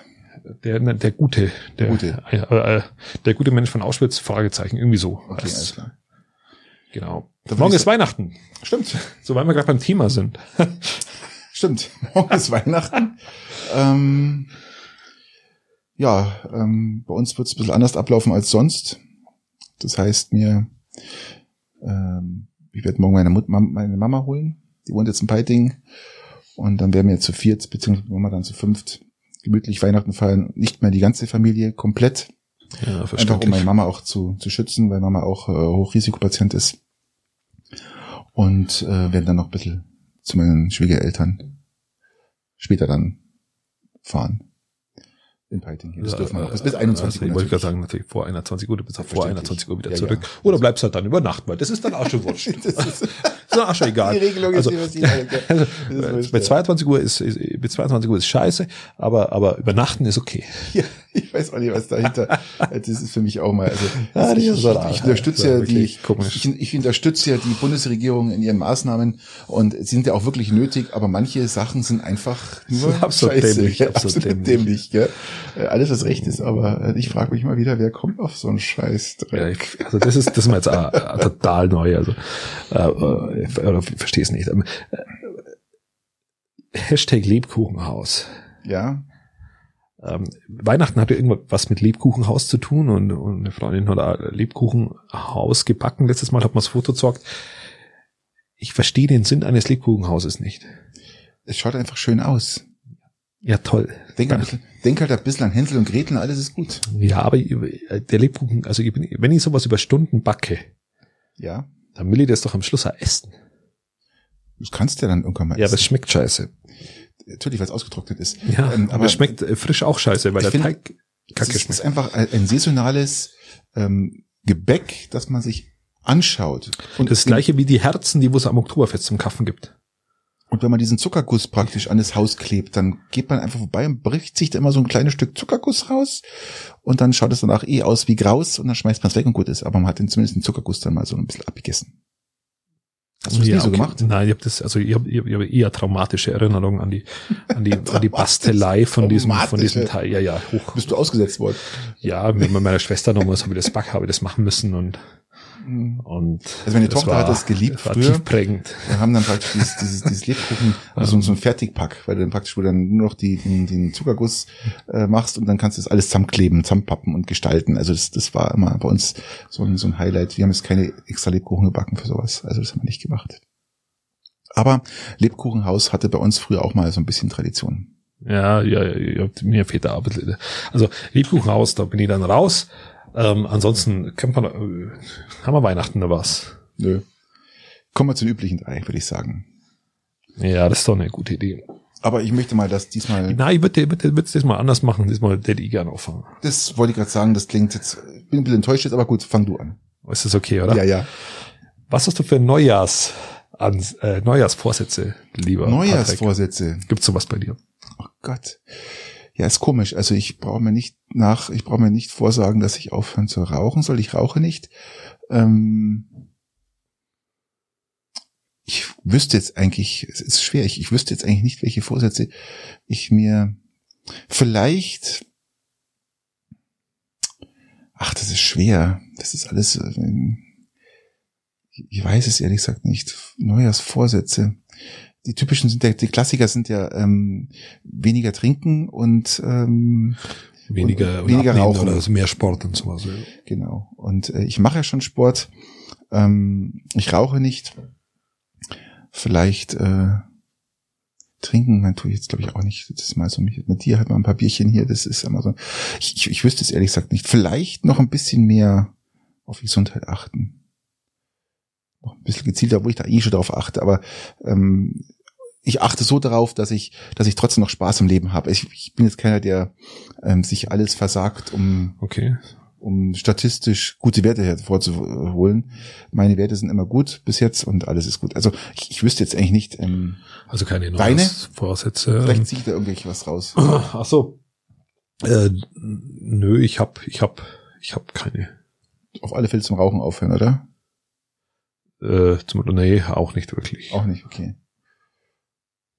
Der, der gute, der Gute. Äh, äh, der gute Mensch von Auschwitz, Fragezeichen, irgendwie so. Okay, alles klar. Genau. Da Morgen ist Weihnachten, Stimmt. so weil wir gerade beim Thema sind. [laughs] Stimmt. Morgen ist Weihnachten. Ähm, ja, ähm, bei uns wird es ein bisschen anders ablaufen als sonst. Das heißt mir, ähm, ich werde morgen meine, Mut meine Mama holen. Die wohnt jetzt in Peiting. Und dann werden wir zu viert, beziehungsweise Mama dann zu fünft, gemütlich Weihnachten feiern. Nicht mehr die ganze Familie komplett. Ja, Einfach um meine Mama auch zu, zu schützen, weil Mama auch äh, Hochrisikopatient ist. Und äh, werden dann noch ein bisschen zu meinen Schwiegereltern später dann fahren. In Peiting. Das dürfen wir noch. Bis, bis 21 also, Uhr. Ich wollte gerade sagen, natürlich vor 21 Uhr, du bist auch vor Verständlich. 21 Uhr wieder Ja, zurück. ja. Oder bleibst halt dann über Nacht, weil das ist dann auch schon wurscht. [laughs] Das ist, ist auch schon egal. die Regelung [laughs] also, ist also, ist wurscht, bei ja. 22 Uhr ist, ist, bei 22 Uhr ist scheiße, aber, aber übernachten ist okay. [laughs] Ja, ich weiß auch nicht, was dahinter. Das ist für mich auch mal. Also Ja, die ich, ist ich, ich unterstütze ja die, ich, ich unterstütze ja die Bundesregierung in ihren Maßnahmen und sie sind ja auch wirklich nötig, aber manche Sachen sind einfach nur Absolut scheiße. dämlich, Ja, absolut absolut, dämlich. dämlich. gell? Äh, Alles, was recht ist, aber äh, ich frage mich mal wieder, wer kommt auf so einen Scheiß? Ja, also das ist, das ist mir jetzt [laughs] total neu, also, äh, äh, ich verstehe es nicht. Ähm, äh, Hashtag Lebkuchenhaus. Ja, Ähm, Weihnachten hatte irgendwas mit Lebkuchenhaus zu tun und, und eine Freundin hat auch Lebkuchenhaus gebacken. Letztes Mal hat man das Foto gezeigt. Ich verstehe den Sinn eines Lebkuchenhauses nicht. es schaut einfach schön aus. Ja, toll. Denk, ein bisschen, denk halt ein bisschen an Hänsel und Gretel, alles ist gut. Ja, aber der Lebkuchen, also ich bin, wenn ich sowas über Stunden backe, Ja, dann will ich das doch am Schluss auch essen. das kannst du ja dann irgendwann mal Ja, essen. das schmeckt scheiße. Natürlich, weil es ausgetrocknet ist. Ja, Ähm, aber es schmeckt äh, frisch auch scheiße, weil Ich der finde, Teig Es kacke ist, ist schmeckt. einfach ein, ein saisonales ähm, Gebäck, das man sich anschaut. Und Das gleiche wie die Herzen, die wo es am Oktoberfest zum Kaffen gibt. Und wenn man diesen Zuckerguss praktisch an das Haus klebt, dann geht man einfach vorbei und bricht sich da immer so ein kleines Stück Zuckerguss raus und dann schaut es danach eh aus wie Graus und dann schmeißt man es weg und gut ist. Aber man hat den, zumindest den Zuckerguss dann mal so ein bisschen abgegessen. Hast du das Ja, nie so okay. gemacht? Nein, ich habe das, also ich habe ich hab, eher traumatische Erinnerungen an die, an die, [laughs] an die Bastelei von diesem, von diesem. Teil. Ja, ja, hoch. Bist du ausgesetzt worden? Ja, mit meiner Schwester damals habe ich das Back, habe ich das machen müssen und, und. Also meine Tochter hat das geliebt früher. prägend. Wir haben dann praktisch dieses, dieses, dieses Lebkuchen, also so ein Fertigpack, weil du dann praktisch, wo dann nur noch die, den, den Zuckerguss äh, machst und dann kannst du das alles zusammenkleben, zusammenpappen und gestalten. Also das, das war immer bei uns so ein, so ein Highlight. Wir haben jetzt keine extra Lebkuchen gebacken für sowas. Also das haben wir nicht gemacht. Aber Lebkuchenhaus hatte bei uns früher auch mal so ein bisschen Tradition. Ja, ja, ja, mir fehlt da bisschen. Also Lebkuchenhaus, da bin ich dann raus. Ähm, ansonsten kennt man, äh, haben wir Weihnachten oder was? Nö. Kommen wir zu den üblichen drei, würde ich sagen. Ja, das ist doch eine gute Idee. Aber ich möchte mal, dass diesmal, Nein, ich würde, würde, würde das mal anders machen. Diesmal ich gerne auffangen. das wollte ich gerade sagen, das klingt jetzt, ich bin ein bisschen enttäuscht jetzt, aber gut, fang du an. Ist das okay, oder? Ja, ja. Was hast du für Neujahrs, äh, Neujahrsvorsätze, lieber Patrick? Neujahrsvorsätze. Gibt's sowas bei dir? Oh Gott. Ja, ist komisch. Also ich brauche mir nicht nach, ich brauche mir nicht vorsagen, dass ich aufhören zu rauchen soll. Ich rauche nicht. Ähm ich wüsste jetzt eigentlich, es ist schwer, ich, ich wüsste jetzt eigentlich nicht, welche Vorsätze ich mir vielleicht. Ach, das ist schwer. Das ist alles. ähm, Ich weiß es ehrlich gesagt nicht. Neujahrsvorsätze die typischen sind ja, die Klassiker sind ja ähm, weniger trinken und ähm, Weniger, Und weniger abnehmen rauchen. Oder so mehr Sport und sowas. ja. genau. Und äh, ich mache ja schon Sport. Ähm, ich rauche nicht. Vielleicht äh, trinken, man tue ich jetzt glaube ich auch nicht. Das ist mal so mit mit dir halt mal ein paar Bierchen hier. Das ist immer so. Ich, ich, ich wüsste es ehrlich gesagt nicht. Vielleicht noch ein bisschen mehr auf Gesundheit achten. Noch ein bisschen gezielter, wo ich da eh schon drauf achte. Aber ähm, ich achte so darauf, dass ich, dass ich trotzdem noch Spaß im Leben habe. Ich, ich bin jetzt keiner, der ähm, sich alles versagt, um Okay. um statistisch gute Werte hervorzuholen. Meine Werte sind immer gut bis jetzt und alles ist gut. Also ich, ich wüsste jetzt eigentlich nicht, ähm, Also keine Deine? Neujahrsvorsätze. vielleicht ziehe ich da irgendwelche was raus. [clears throat] Ach so. Äh, nö, ich hab, ich hab, ich hab keine. Auf alle Fälle zum Rauchen aufhören, oder? Äh, zum, nee, auch nicht wirklich. Auch nicht, okay.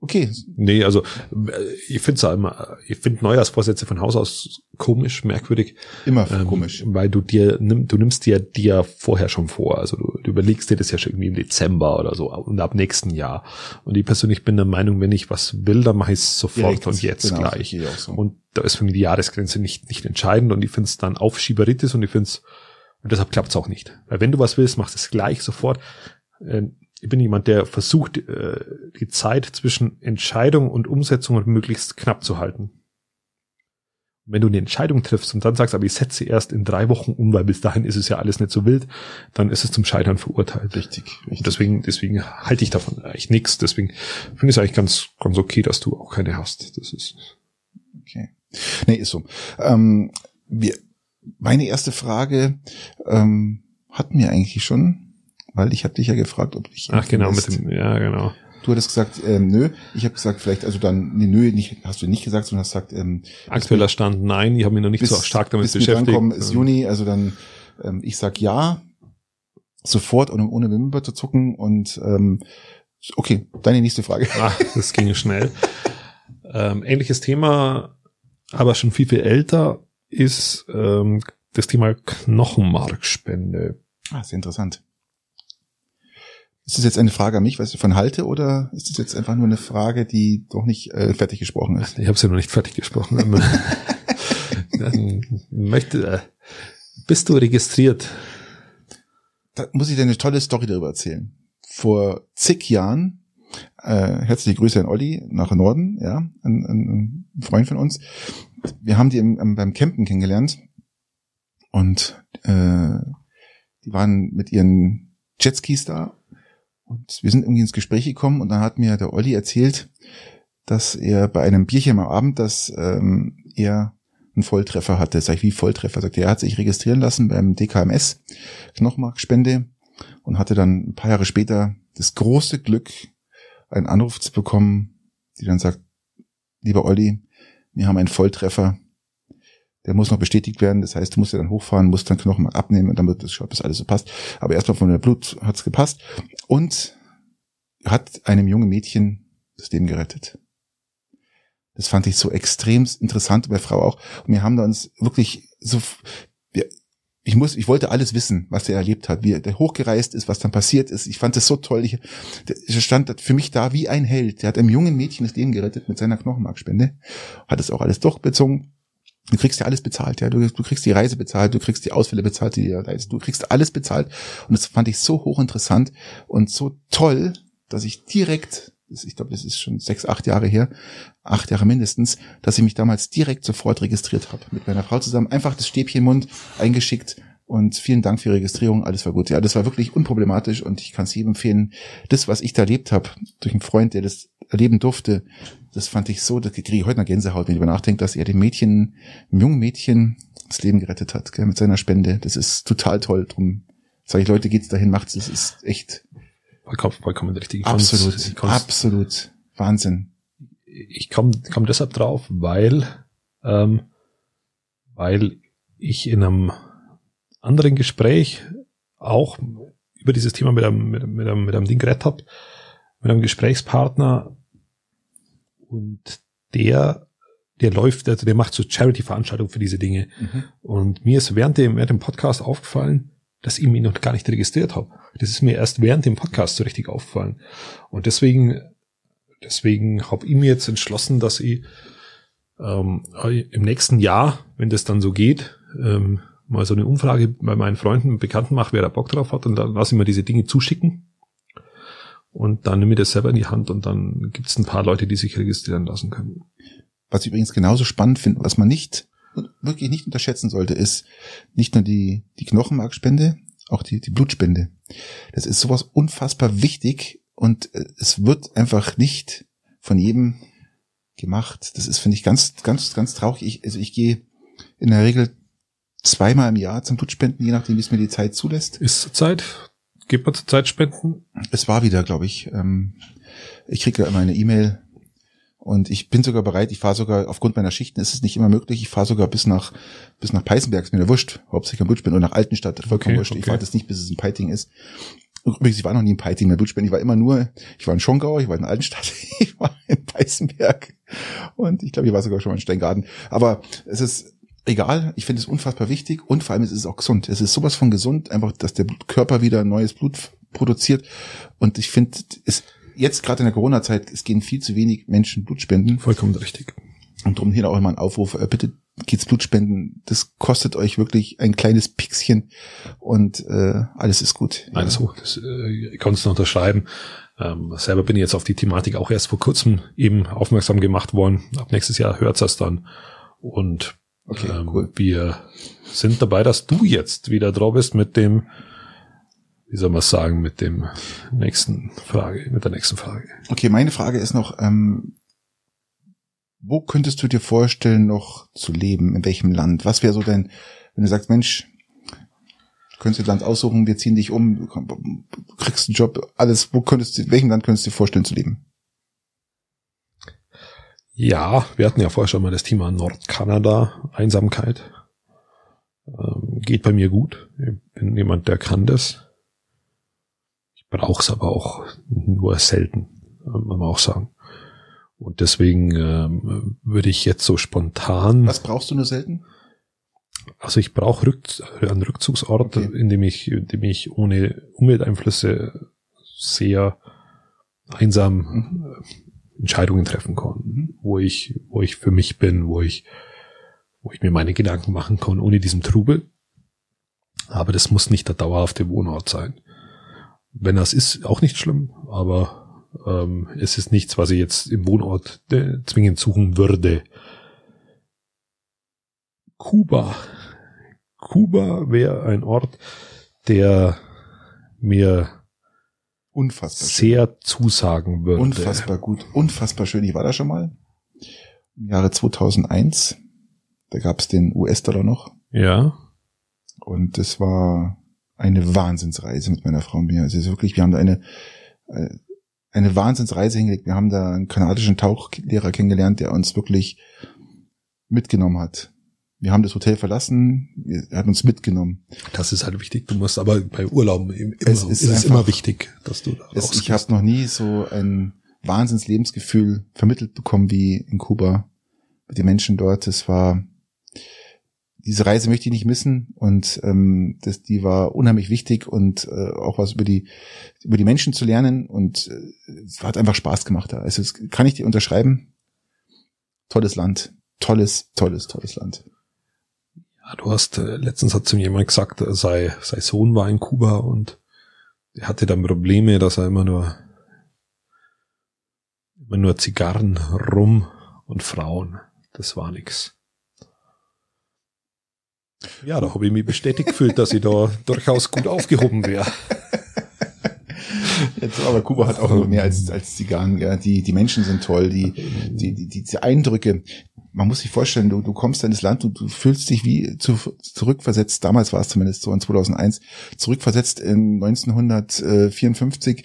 Okay. Nee, also äh, ich finde es immer, ich finde Neujahrsvorsätze von Haus aus komisch, merkwürdig. Immer ähm, komisch. Weil du dir nimm, du nimmst dir dir vorher schon vor. Also du, du überlegst dir das ja schon irgendwie im Dezember oder so und ab nächsten Jahr. Und ich persönlich bin der Meinung, wenn ich was will, dann mache ich es sofort Direkt, und jetzt genau, gleich. So. Und da ist für mich die Jahresgrenze nicht, nicht entscheidend und ich finde es dann Aufschieberitis und ich finde es, und deshalb klappt es auch nicht. Weil wenn du was willst, machst es gleich sofort. Äh, ich bin jemand, der versucht, äh, die Zeit zwischen Entscheidung und Umsetzung möglichst knapp zu halten. Wenn du eine Entscheidung triffst und dann sagst, aber ich setze sie erst in drei Wochen um, weil bis dahin ist es ja alles nicht so wild, dann ist es zum Scheitern verurteilt. Richtig. richtig. Und deswegen, deswegen halte ich davon eigentlich nichts. Deswegen finde ich es eigentlich ganz, ganz okay, dass du auch keine hast. Das ist. Okay. Nee, ist so. Ähm, wir, meine erste Frage ähm, hatten wir eigentlich schon weil ich habe dich ja gefragt, ob ich. Ach genau, mit dem, ja genau. Du hattest gesagt, ähm, nö. Ich habe gesagt, vielleicht, also dann, nee, nö, nicht, hast du nicht gesagt, sondern hast gesagt, ähm, aktueller Stand, nein, ich habe mich noch nicht bis, so stark damit bis beschäftigt. Drankommen ist Juni, also dann, ähm, ich sag ja, sofort und ohne Wimper zu zucken und ähm, okay, deine nächste Frage. Ach, das ging schnell. [laughs] ähm, ähnliches Thema, aber schon viel viel älter ist ähm, das Thema Knochenmarkspende. Ah, sehr interessant. Ist das jetzt eine Frage an mich, was ich davon halte, oder ist das jetzt einfach nur eine Frage, die doch nicht äh, fertig gesprochen ist? Ich habe ja noch nicht fertig gesprochen. [laughs] möchte, äh, bist du registriert? Da muss ich dir eine tolle Story darüber erzählen. Vor zig Jahren, äh, herzliche Grüße an Olli nach Norden, ja, ein, ein Freund von uns. Wir haben die im, beim Campen kennengelernt und äh, die waren mit ihren Jetskis da und wir sind irgendwie ins Gespräch gekommen und dann hat mir der Olli erzählt, dass er bei einem Bierchen am Abend, dass ähm, er einen Volltreffer hatte. Sag ich, wie Volltreffer? Sagt er, er hat sich registrieren lassen beim DKMS, Knochenmarkspende, und hatte dann ein paar Jahre später das große Glück, einen Anruf zu bekommen, die dann sagt, lieber Olli, wir haben einen Volltreffer, der muss noch bestätigt werden. Das heißt, du musst ja dann hochfahren, musst dann Knochen abnehmen und dann wird das schaut, bis alles so passt. Aber erstmal von der Blut hat's gepasst und hat einem jungen Mädchen das Leben gerettet. Das fand ich so extrem interessant, bei Frau auch. Und wir haben da uns wirklich so, wir, ich muss, ich wollte alles wissen, was er erlebt hat, wie er hochgereist ist, was dann passiert ist. Ich fand das so toll. Ich, der stand für mich da wie ein Held. Der hat einem jungen Mädchen das Leben gerettet mit seiner Knochenmarkspende. Hat es auch alles durchbezogen. Du kriegst ja alles bezahlt, ja. Du, du kriegst die Reise bezahlt, du kriegst die Ausfälle bezahlt, die du kriegst alles bezahlt. Und das fand ich so hochinteressant und so toll, dass ich direkt, ich glaube, das ist schon sechs, acht Jahre her, acht Jahre mindestens, dass ich mich damals direkt sofort registriert habe. Mit meiner Frau zusammen, einfach das Stäbchen im Mund eingeschickt und vielen Dank für die Registrierung, alles war gut. Ja, das war wirklich unproblematisch und ich kann es jedem empfehlen. Das, was ich da erlebt habe, durch einen Freund, der das erleben durfte, das fand ich so, da kriege ich heute noch Gänsehaut, wenn ich über nachdenke, dass er dem Mädchen, dem jungen Mädchen das Leben gerettet hat, gell, mit seiner Spende. Das ist total toll. Drum sage ich, Leute, geht's dahin, macht's. Das ist echt vollkommen, vollkommen richtig. Ich absolut, absolut. Wahnsinn. Ich komme komm deshalb drauf, weil, ähm, weil ich in einem anderen Gespräch auch über dieses Thema mit einem, mit, mit einem, mit einem Ding geredet habe, mit einem Gesprächspartner, und der, der läuft, also der macht so Charity-Veranstaltungen für diese Dinge. Mhm. Und mir ist während dem, während dem Podcast aufgefallen, dass ich mich noch gar nicht registriert habe. Das ist mir erst während dem Podcast so richtig aufgefallen. Und deswegen, deswegen habe ich mir jetzt entschlossen, dass ich ähm, im nächsten Jahr, wenn das dann so geht, ähm, mal so eine Umfrage bei meinen Freunden und Bekannten mache, wer da Bock drauf hat, und dann lasse ich mir diese Dinge zuschicken und dann nehme ich das selber in die Hand und dann gibt es ein paar Leute, die sich registrieren lassen können. Was ich übrigens genauso spannend finde, was man nicht, wirklich nicht unterschätzen sollte, ist nicht nur die, die Knochenmarkspende, auch die, die Blutspende. Das ist sowas unfassbar wichtig und äh, es wird einfach nicht von jedem gemacht. Das ist, finde ich, ganz, ganz, ganz traurig. Ich, also ich gehe in der Regel zweimal im Jahr zum Blutspenden, je nachdem, wie es mir die Zeit zulässt. Ist Zeit? Gibt man Zeitspenden? Es war wieder, glaube ich. Ähm, ich kriege immer eine E-Mail Und ich bin sogar bereit, ich fahre sogar, aufgrund meiner Schichten ist es nicht immer möglich, ich fahre sogar bis nach, bis nach Peißenberg, ist mir wurscht, hauptsächlich am Blutspenden, oder nach Altenstadt, vollkommen Okay, wurscht. Ich okay. fahre das nicht, bis es in Peiting ist. Übrigens, ich war noch nie in Peiting mehr Blutspenden, ich war immer nur, ich war in Schongau, ich war in Altenstadt, [laughs] ich war in Peißenberg und ich glaube, ich war sogar schon mal in Steingarten. Aber es ist egal, ich finde es unfassbar wichtig und vor allem es ist auch gesund. Es ist sowas von gesund, einfach, dass der Körper wieder neues Blut produziert und ich finde, es jetzt gerade in der Corona-Zeit, es gehen viel zu wenig Menschen Blut spenden. Vollkommen richtig. Und darum hier auch immer ein Aufruf, äh, bitte geht's Blut spenden. Das kostet euch wirklich ein kleines Pixchen und äh, alles ist gut. Nein, so, das äh, kannst du unterschreiben. Ähm, selber bin ich jetzt auf die Thematik auch erst vor kurzem eben aufmerksam gemacht worden. Ab nächstes Jahr hört's das dann. Und Okay, ähm, cool. wir sind dabei, dass du jetzt wieder drauf bist mit dem, wie soll man sagen, mit dem nächsten Frage, mit der nächsten Frage. Okay, meine Frage ist noch, ähm, wo könntest du dir vorstellen, noch zu leben? In welchem Land? Was wäre so dein, wenn du sagst, Mensch, du könntest dir Land aussuchen, wir ziehen dich um, kriegst einen Job, alles, wo könntest du, in welchem Land könntest du dir vorstellen zu leben? Ja, wir hatten ja vorher schon mal das Thema Nordkanada, Einsamkeit. Ähm, geht bei mir gut. Ich bin jemand, der kann das. Es aber auch nur selten, äh, muss man auch sagen. Und deswegen ähm, würde ich jetzt so spontan, Was brauchst du nur selten? also ich brauche Rück, einen Rückzugsort, Okay. in dem ich, in dem ich ohne Umwelteinflüsse sehr einsam Mhm. äh, Entscheidungen treffen kann Mhm. wo ich, wo ich für mich bin, wo ich, wo ich mir meine Gedanken machen kann, ohne diesen Trubel. Aber das muss nicht der dauerhafte Wohnort sein. Wenn das ist, auch nicht schlimm, aber ähm, es ist nichts, was ich jetzt im Wohnort äh, zwingend suchen würde. Kuba. Kuba wäre ein Ort, der mir Unfassbar schön. sehr zusagen würde. Unfassbar gut, unfassbar schön. Ich war da schon mal im Jahre 2001. Da gab es den US-Dollar noch Ja. und es war eine Wahnsinnsreise mit meiner Frau und mir. Also es ist wirklich, wir haben da eine äh, eine Wahnsinnsreise hingelegt. Wir haben da einen kanadischen Tauchlehrer kennengelernt, der uns wirklich mitgenommen hat. Wir haben das Hotel verlassen, er hat uns mitgenommen. Das ist halt wichtig. Du musst aber bei Urlauben im- immer, Es es ist ist, es einfach- immer wichtig, dass du da Es, ich habe noch nie so ein Wahnsinns Lebensgefühl vermittelt bekommen wie in Kuba mit den Menschen dort. Es war diese Reise möchte ich nicht missen und ähm, das, die war unheimlich wichtig und äh, auch was über die über die Menschen zu lernen und äh, es hat einfach Spaß gemacht da. Also das kann ich dir unterschreiben. Tolles Land, tolles, tolles, tolles Land. Ja, du hast, äh, letztens hat zu mir jemand gesagt, äh, sei, sein Sohn war in Kuba und er hatte dann Probleme, dass er immer nur, immer nur Zigarren, Rum und Frauen. Das war nix. Ja, da habe ich mich bestätigt gefühlt, dass ich da [laughs] durchaus gut aufgehoben wäre. Jetzt, aber Kuba hat auch noch mehr als, als Zigarren. Ja. Die, die Menschen sind toll, die, die, die, diese Eindrücke. Man muss sich vorstellen, du, du kommst in das Land und du fühlst dich wie zu, zurückversetzt, damals war es zumindest so in 2001, zurückversetzt in 1954,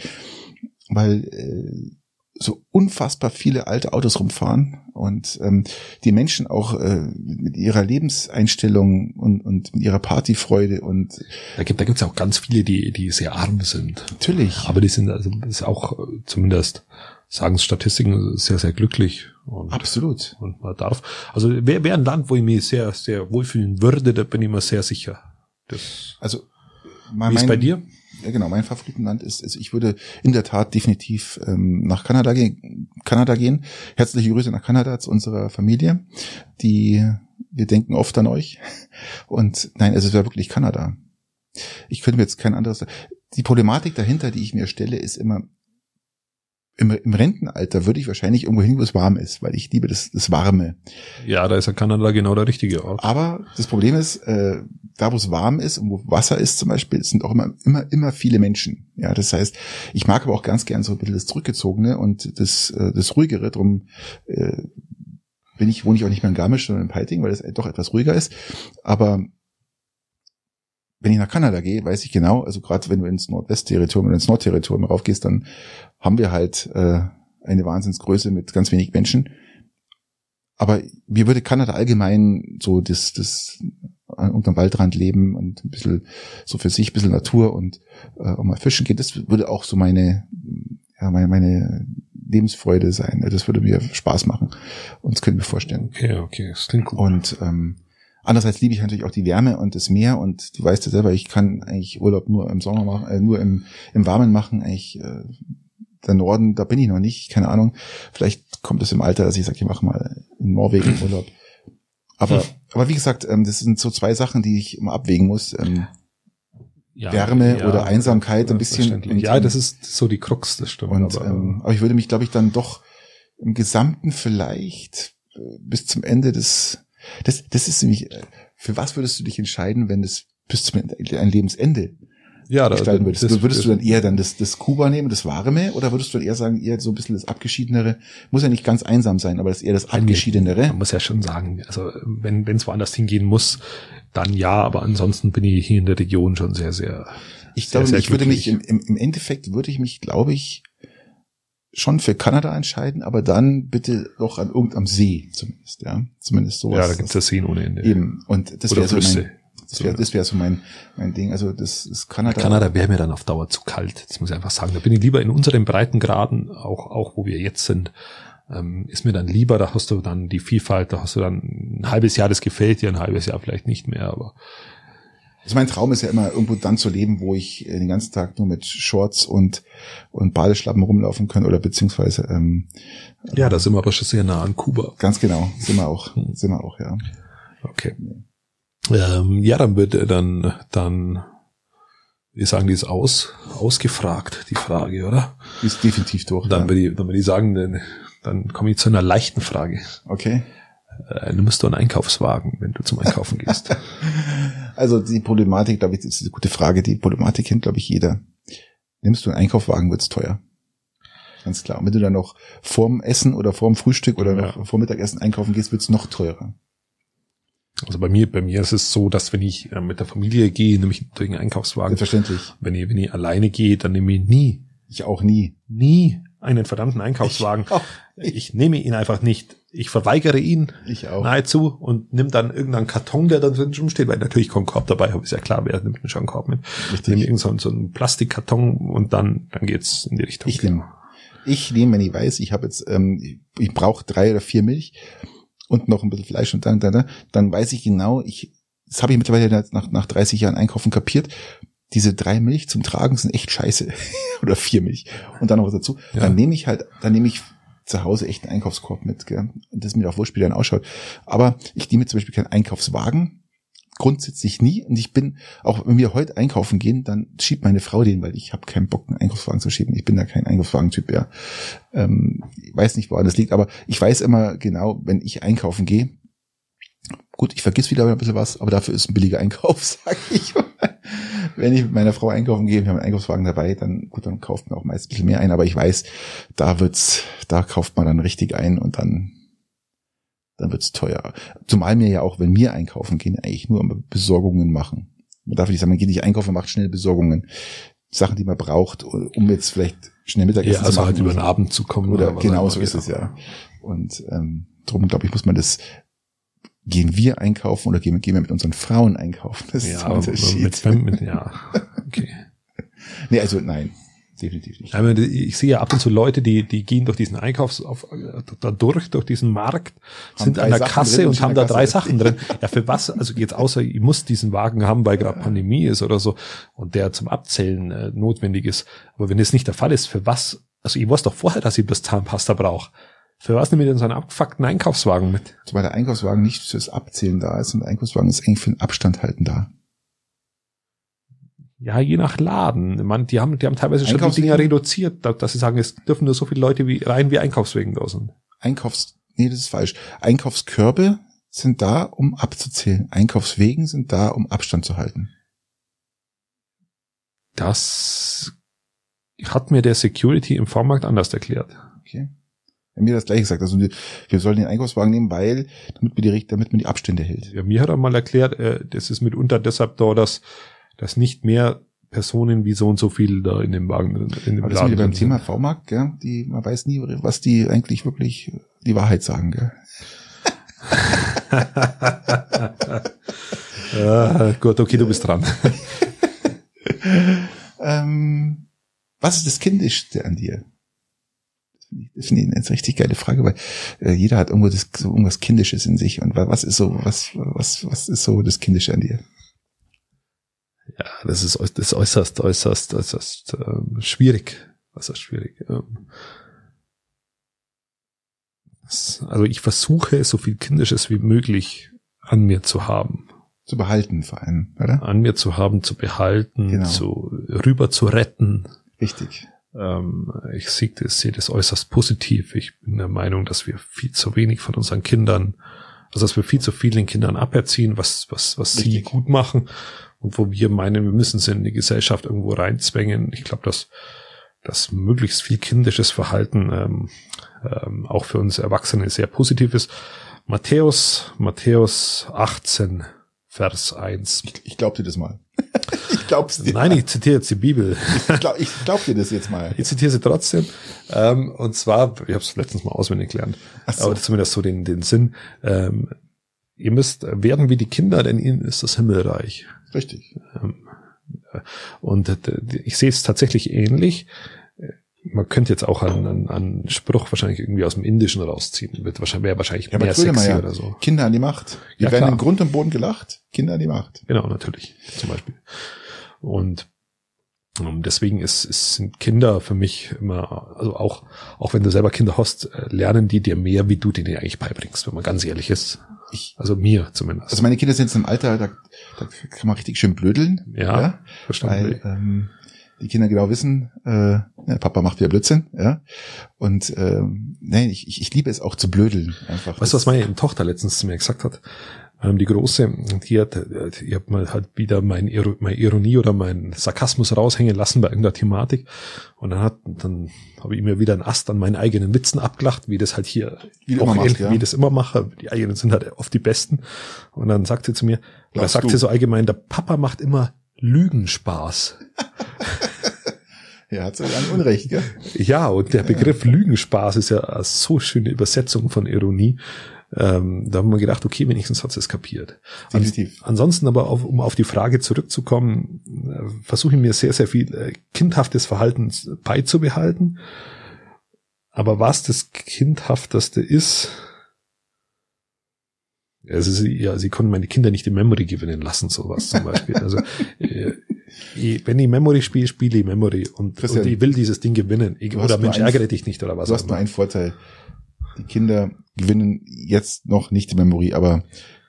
weil äh, so unfassbar viele alte Autos rumfahren und ähm, die Menschen auch äh, mit ihrer Lebenseinstellung und, und mit ihrer Partyfreude und Da gibt, da gibt's auch ganz viele, die, die sehr arm sind. natürlich Aber die sind also ist auch äh, zumindest sagen Statistiken sehr sehr glücklich und, absolut. und man darf also wäre wär ein Land, wo ich mich sehr sehr wohlfühlen würde, da bin ich mir sehr sicher. Das Also wie ist bei dir? Ja, genau. Mein Favoritenland ist, ist, ich würde in der Tat definitiv ähm, nach Kanada gehen. Kanada gehen. Herzliche Grüße nach Kanada zu unserer Familie. Die, wir denken oft an euch. Und nein, es wäre wirklich Kanada. Ich könnte mir jetzt kein anderes. Die Problematik dahinter, die ich mir stelle, ist immer, im, im Rentenalter würde ich wahrscheinlich irgendwo hin, wo es warm ist, weil ich liebe das, das Warme. Ja, da ist ja Kanada genau der richtige Ort. Aber das Problem ist, äh, da wo es warm ist und wo Wasser ist zum Beispiel, sind auch immer, immer, immer viele Menschen. Ja, das heißt, ich mag aber auch ganz gern so ein bisschen das Zurückgezogene und das, äh, das Ruhigere. Drum äh, bin ich, wohne ich auch nicht mehr in Garmisch, sondern in Peiting, weil es doch etwas ruhiger ist. Aber wenn ich nach Kanada gehe, weiß ich genau, also gerade wenn du ins Nordwestterritorium oder ins Nordterritorium raufgehst, dann haben wir halt äh, eine Wahnsinnsgröße mit ganz wenig Menschen. Aber mir würde Kanada allgemein so das, das an irgendeinem Waldrand leben und ein bisschen so für sich, ein bisschen Natur und äh, auch mal fischen gehen, das würde auch so meine, ja, meine, meine Lebensfreude sein. Das würde mir Spaß machen. Und das könnte ich mir vorstellen. Okay, okay, das klingt gut. Und ähm, andererseits liebe ich natürlich auch die Wärme und das Meer und du weißt ja selber, ich kann eigentlich Urlaub nur im Sommer machen, äh, nur im, im Warmen machen. Eigentlich äh, der Norden, da bin ich noch nicht, keine Ahnung. Vielleicht kommt es im Alter, dass ich sage, ich mache mal in Norwegen [clears throat] Urlaub. Aber, aber wie gesagt, ähm, das sind so zwei Sachen, die ich immer abwägen muss. Ähm, ja, Wärme ja, oder Einsamkeit ein bisschen. Und, ja, das ist so die Krux, das stimmt. Und, aber, ähm, aber ich würde mich, glaube ich, dann doch im Gesamten vielleicht äh, bis zum Ende des, das, das ist nämlich, äh, für was würdest du dich entscheiden, wenn das bis zum Ende, ein Lebensende ja, gestalten würdest? Das, würdest du dann eher dann das, das Kuba nehmen, das Warme, oder würdest du dann eher sagen, eher so ein bisschen das Abgeschiedenere? Muss ja nicht ganz einsam sein, aber das eher das Abgeschiedenere. Man muss ja schon sagen, also wenn es woanders hingehen muss, dann ja, aber ansonsten bin ich hier in der Region schon sehr, sehr. Ich sehr, glaube, sehr ich würde mich im, im Endeffekt würde ich mich, glaube ich, schon für Kanada entscheiden, aber dann bitte doch an irgendeinem See zumindest, ja, zumindest sowas. Ja, da gibt's das Seen ohne Ende. Eben und das wäre so mein, das wäre das wäre so mein mein Ding. Also das ist Kanada. Kanada wäre mir dann auf Dauer zu kalt. Das muss ich einfach sagen. Da bin ich lieber in unseren Breitengraden, auch auch wo wir jetzt sind, ähm, ist mir dann lieber, da hast du dann die Vielfalt, da hast du dann ein halbes Jahr, das gefällt dir, ein halbes Jahr vielleicht nicht mehr, aber also mein Traum ist ja immer irgendwo dann zu leben, wo ich den ganzen Tag nur mit Shorts und und Badeschlappen rumlaufen kann oder beziehungsweise ähm, ja, da sind wir aber schon sehr nah an Kuba. Ganz genau, sind wir auch, hm. sind wir auch, ja. Okay. Ähm, ja, dann wird dann dann wir sagen, die ist aus, ausgefragt, die Frage, oder? Die ist definitiv durch. Dann ja. würde ich, dann würde ich sagen, dann komme ich zu einer leichten Frage. Okay. Nimmst du einen Einkaufswagen, wenn du zum Einkaufen gehst? [laughs] also die Problematik, glaube ich, ist eine gute Frage. Die Problematik kennt, glaube ich, jeder. Nimmst du einen Einkaufswagen, wird's teuer. Ganz klar. Und wenn du dann noch vorm Essen oder vorm Frühstück oder ja. noch vorm Mittagessen einkaufen gehst, wird's noch teurer. Also bei mir, bei mir ist es so, dass wenn ich äh, mit der Familie gehe, nehme ich natürlich einen Einkaufswagen. Selbstverständlich. Wenn ich, wenn ich alleine gehe, dann nehme ich nie. Ich auch nie. Nie einen verdammten Einkaufswagen. Ich, ich, nehme ihn einfach nicht. Ich verweigere ihn ich auch. nahezu und nimm dann irgendeinen Karton, der da drin steht, weil natürlich kommt Korb dabei, aber ist ja klar, wer nimmt schon einen Korb mit. Richtig. Nehme irgendeinen so, einen Plastikkarton und dann, dann geht's in die Richtung. Ich nehme, ich nehme, wenn ich weiß, ich habe jetzt, ähm, ich, ich brauche drei oder vier Milch und noch ein bisschen Fleisch und dann, dann, dann weiß ich genau, ich, das habe ich mittlerweile nach, nach 30 Jahren Einkaufen kapiert, diese drei Milch zum Tragen sind echt scheiße. [laughs] Oder vier Milch. Und dann noch was dazu. Ja. Dann nehme ich halt, dann nehme ich zu Hause echt einen Einkaufskorb mit, gell? Das mir auch wurscht, wie ausschaut. Aber ich nehme zum Beispiel keinen Einkaufswagen. Grundsätzlich nie. Und ich bin, auch wenn wir heute einkaufen gehen, dann schiebt meine Frau den, weil ich habe keinen Bock, einen Einkaufswagen zu schieben. Ich bin da kein Einkaufswagen-Typ, ja. Ähm, ich weiß nicht, woran das liegt, aber ich weiß immer genau, wenn ich einkaufen gehe, gut, ich vergiss wieder ein bisschen was, aber dafür ist ein billiger Einkauf, [laughs] sag ich mal wenn ich mit meiner Frau einkaufen gehe, wir haben einen Einkaufswagen dabei, dann gut, dann kauft man auch meist ein bisschen mehr ein, aber ich weiß, da wird's, da kauft man dann richtig ein und dann, dann wird's teuer. Zumal mir ja auch, wenn wir einkaufen gehen, eigentlich nur Besorgungen machen. Man darf nicht sagen, man geht nicht einkaufen, macht schnell Besorgungen. Sachen, die man braucht, um jetzt vielleicht schnell Mittagessen ja, also zu machen. halt über den Abend zu kommen. Oder, oder genau so ist es, ja. Und ähm, darum, glaube ich, muss man das gehen wir einkaufen oder gehen, gehen wir mit unseren Frauen einkaufen? Das ja, ist ein Unterschied. Mit, mit, ja, okay. [laughs] nee, also nein, definitiv nicht. Ich sehe ja ab und zu Leute, die, die gehen durch diesen Einkaufs, auf, da durch, durch diesen Markt, sind an der Sachen Kasse und haben da drei Sachen drin. Ja, für was? Also jetzt außer, ich muss diesen Wagen haben, weil gerade Pandemie ist oder so und der zum Abzählen äh, notwendig ist. Aber wenn das nicht der Fall ist, für was? Also ich weiß doch vorher, dass ich das Zahnpasta brauche. Für was nimmt ihr denn so einen abgefuckten Einkaufswagen mit? Weil der Einkaufswagen nicht fürs Abzählen da ist und der Einkaufswagen ist eigentlich für den Abstand halten da. Ja, je nach Laden. Man, die haben, die haben teilweise schon die Dinger reduziert, dass sie sagen, es dürfen nur so viele Leute wie rein wie Einkaufswegen da sind. Einkaufs, nee, das ist falsch. Einkaufskörbe sind da, um abzuzählen. Einkaufswegen sind da, um Abstand zu halten. Das hat mir der Security im Vormarkt anders erklärt. Okay mir das gleiche gesagt. Also wir sollen den Einkaufswagen nehmen, weil damit man die, damit man die Abstände hält. Ja, mir hat er mal erklärt, äh, das ist mitunter deshalb da, dass, dass nicht mehr Personen wie so und so viel da in dem Wagen, in dem Aber das Laden. wieder beim Thema. V-Markt, gell? Die, man weiß nie, was die eigentlich wirklich die Wahrheit sagen, gell? [laughs] Ah, gut, okay, du bist dran. [laughs] Ähm, was ist das Kindischste an dir? Das ich eine richtig geile Frage, weil äh, jeder hat irgendwo das, so irgendwas Kindisches in sich. Und wa- was ist so, was, was, was ist so das Kindische an dir? Ja, das ist, das ist äußerst, äußerst, äußerst ähm, schwierig. Äußerst schwierig. Ähm, das, also ich versuche, so viel Kindisches wie möglich an mir zu haben. Zu behalten vor allem, oder? An mir zu haben, zu behalten, Genau. zu, rüber zu retten. Richtig. Ähm, ich sehe das, sehe das äußerst positiv. Ich bin der Meinung, dass wir viel zu wenig von unseren Kindern, also dass wir viel zu viel den Kindern aberziehen, was, was, was sie gut machen und wo wir meinen, wir müssen sie in die Gesellschaft irgendwo reinzwängen. Ich glaube, dass, dass möglichst viel kindisches Verhalten ähm, ähm, auch für uns Erwachsene sehr positiv ist. Matthäus, Matthäus 18, Vers 1. Ich, ich glaub dir das mal. [laughs] ich glaub's dir. Nein, ich zitiere jetzt die Bibel. Ich glaub, ich glaub dir das jetzt mal. Ich zitiere sie trotzdem. Ähm, und zwar, ich habe es letztens mal auswendig gelernt, so. aber zumindest so den, den Sinn. Ähm, ihr müsst werden wie die Kinder, denn ihnen ist das Himmelreich. Richtig. Und äh, ich sehe es tatsächlich ähnlich. Man könnte jetzt auch einen, einen, einen Spruch wahrscheinlich irgendwie aus dem Indischen rausziehen. Wird wahrscheinlich, wäre wahrscheinlich Ja, mehr sexy ja. oder so. Kinder an die Macht. Die Ja, werden klar. im Grund und Boden gelacht. Kinder an die Macht. Genau, natürlich, zum Beispiel. Und ähm, deswegen ist, ist, sind Kinder für mich immer, also auch, auch wenn du selber Kinder hast, äh, lernen die dir mehr, wie du denen eigentlich beibringst, wenn man ganz ehrlich ist. Ich, Also mir zumindest. also meine Kinder sind jetzt im Alter, da, da kann man richtig schön blödeln. ja, verstanden. weil ähm, die Kinder genau wissen, äh, ja, Papa macht wieder Blödsinn, ja. Und ähm, nein, ich, ich, ich liebe es auch zu blödeln einfach. Weißt du, was meine Tochter letztens zu mir gesagt hat? Ähm, die Große, die hat, äh, ich habe mal halt wieder mein meine Ironie oder meinen Sarkasmus raushängen lassen bei irgendeiner Thematik. Und dann hat, dann habe ich mir wieder einen Ast an meinen eigenen Witzen abgelacht, wie das halt hier, Wie auch ähnlich- ja. wie ich das immer mache. Die eigenen sind halt oft die besten. Und dann sagt sie zu mir, oder sagt du? sie so allgemein, der Papa macht immer Lügenspaß. [laughs] Ja, hat an Unrecht, gell? Ja, und der Begriff Lügenspaß ist ja eine so schöne Übersetzung von Ironie. Ähm, da haben wir gedacht, okay, wenigstens hat sie es kapiert. An, Definitiv. ansonsten aber, auf, um auf die Frage zurückzukommen, äh, versuche ich mir sehr, sehr viel äh, kindhaftes Verhalten beizubehalten. Aber was das kindhafteste ist, also sie, ja, sie konnten meine Kinder nicht die Memory gewinnen lassen, sowas zum Beispiel. Also [laughs] äh, ich- wenn ich Memory spiele, spiele ich Memory und, Christian, und ich will dieses Ding gewinnen. Ich, oder Mensch, ärgere dich nicht oder was Du hast nur einen Vorteil. Die Kinder gewinnen jetzt noch nicht die Memory, aber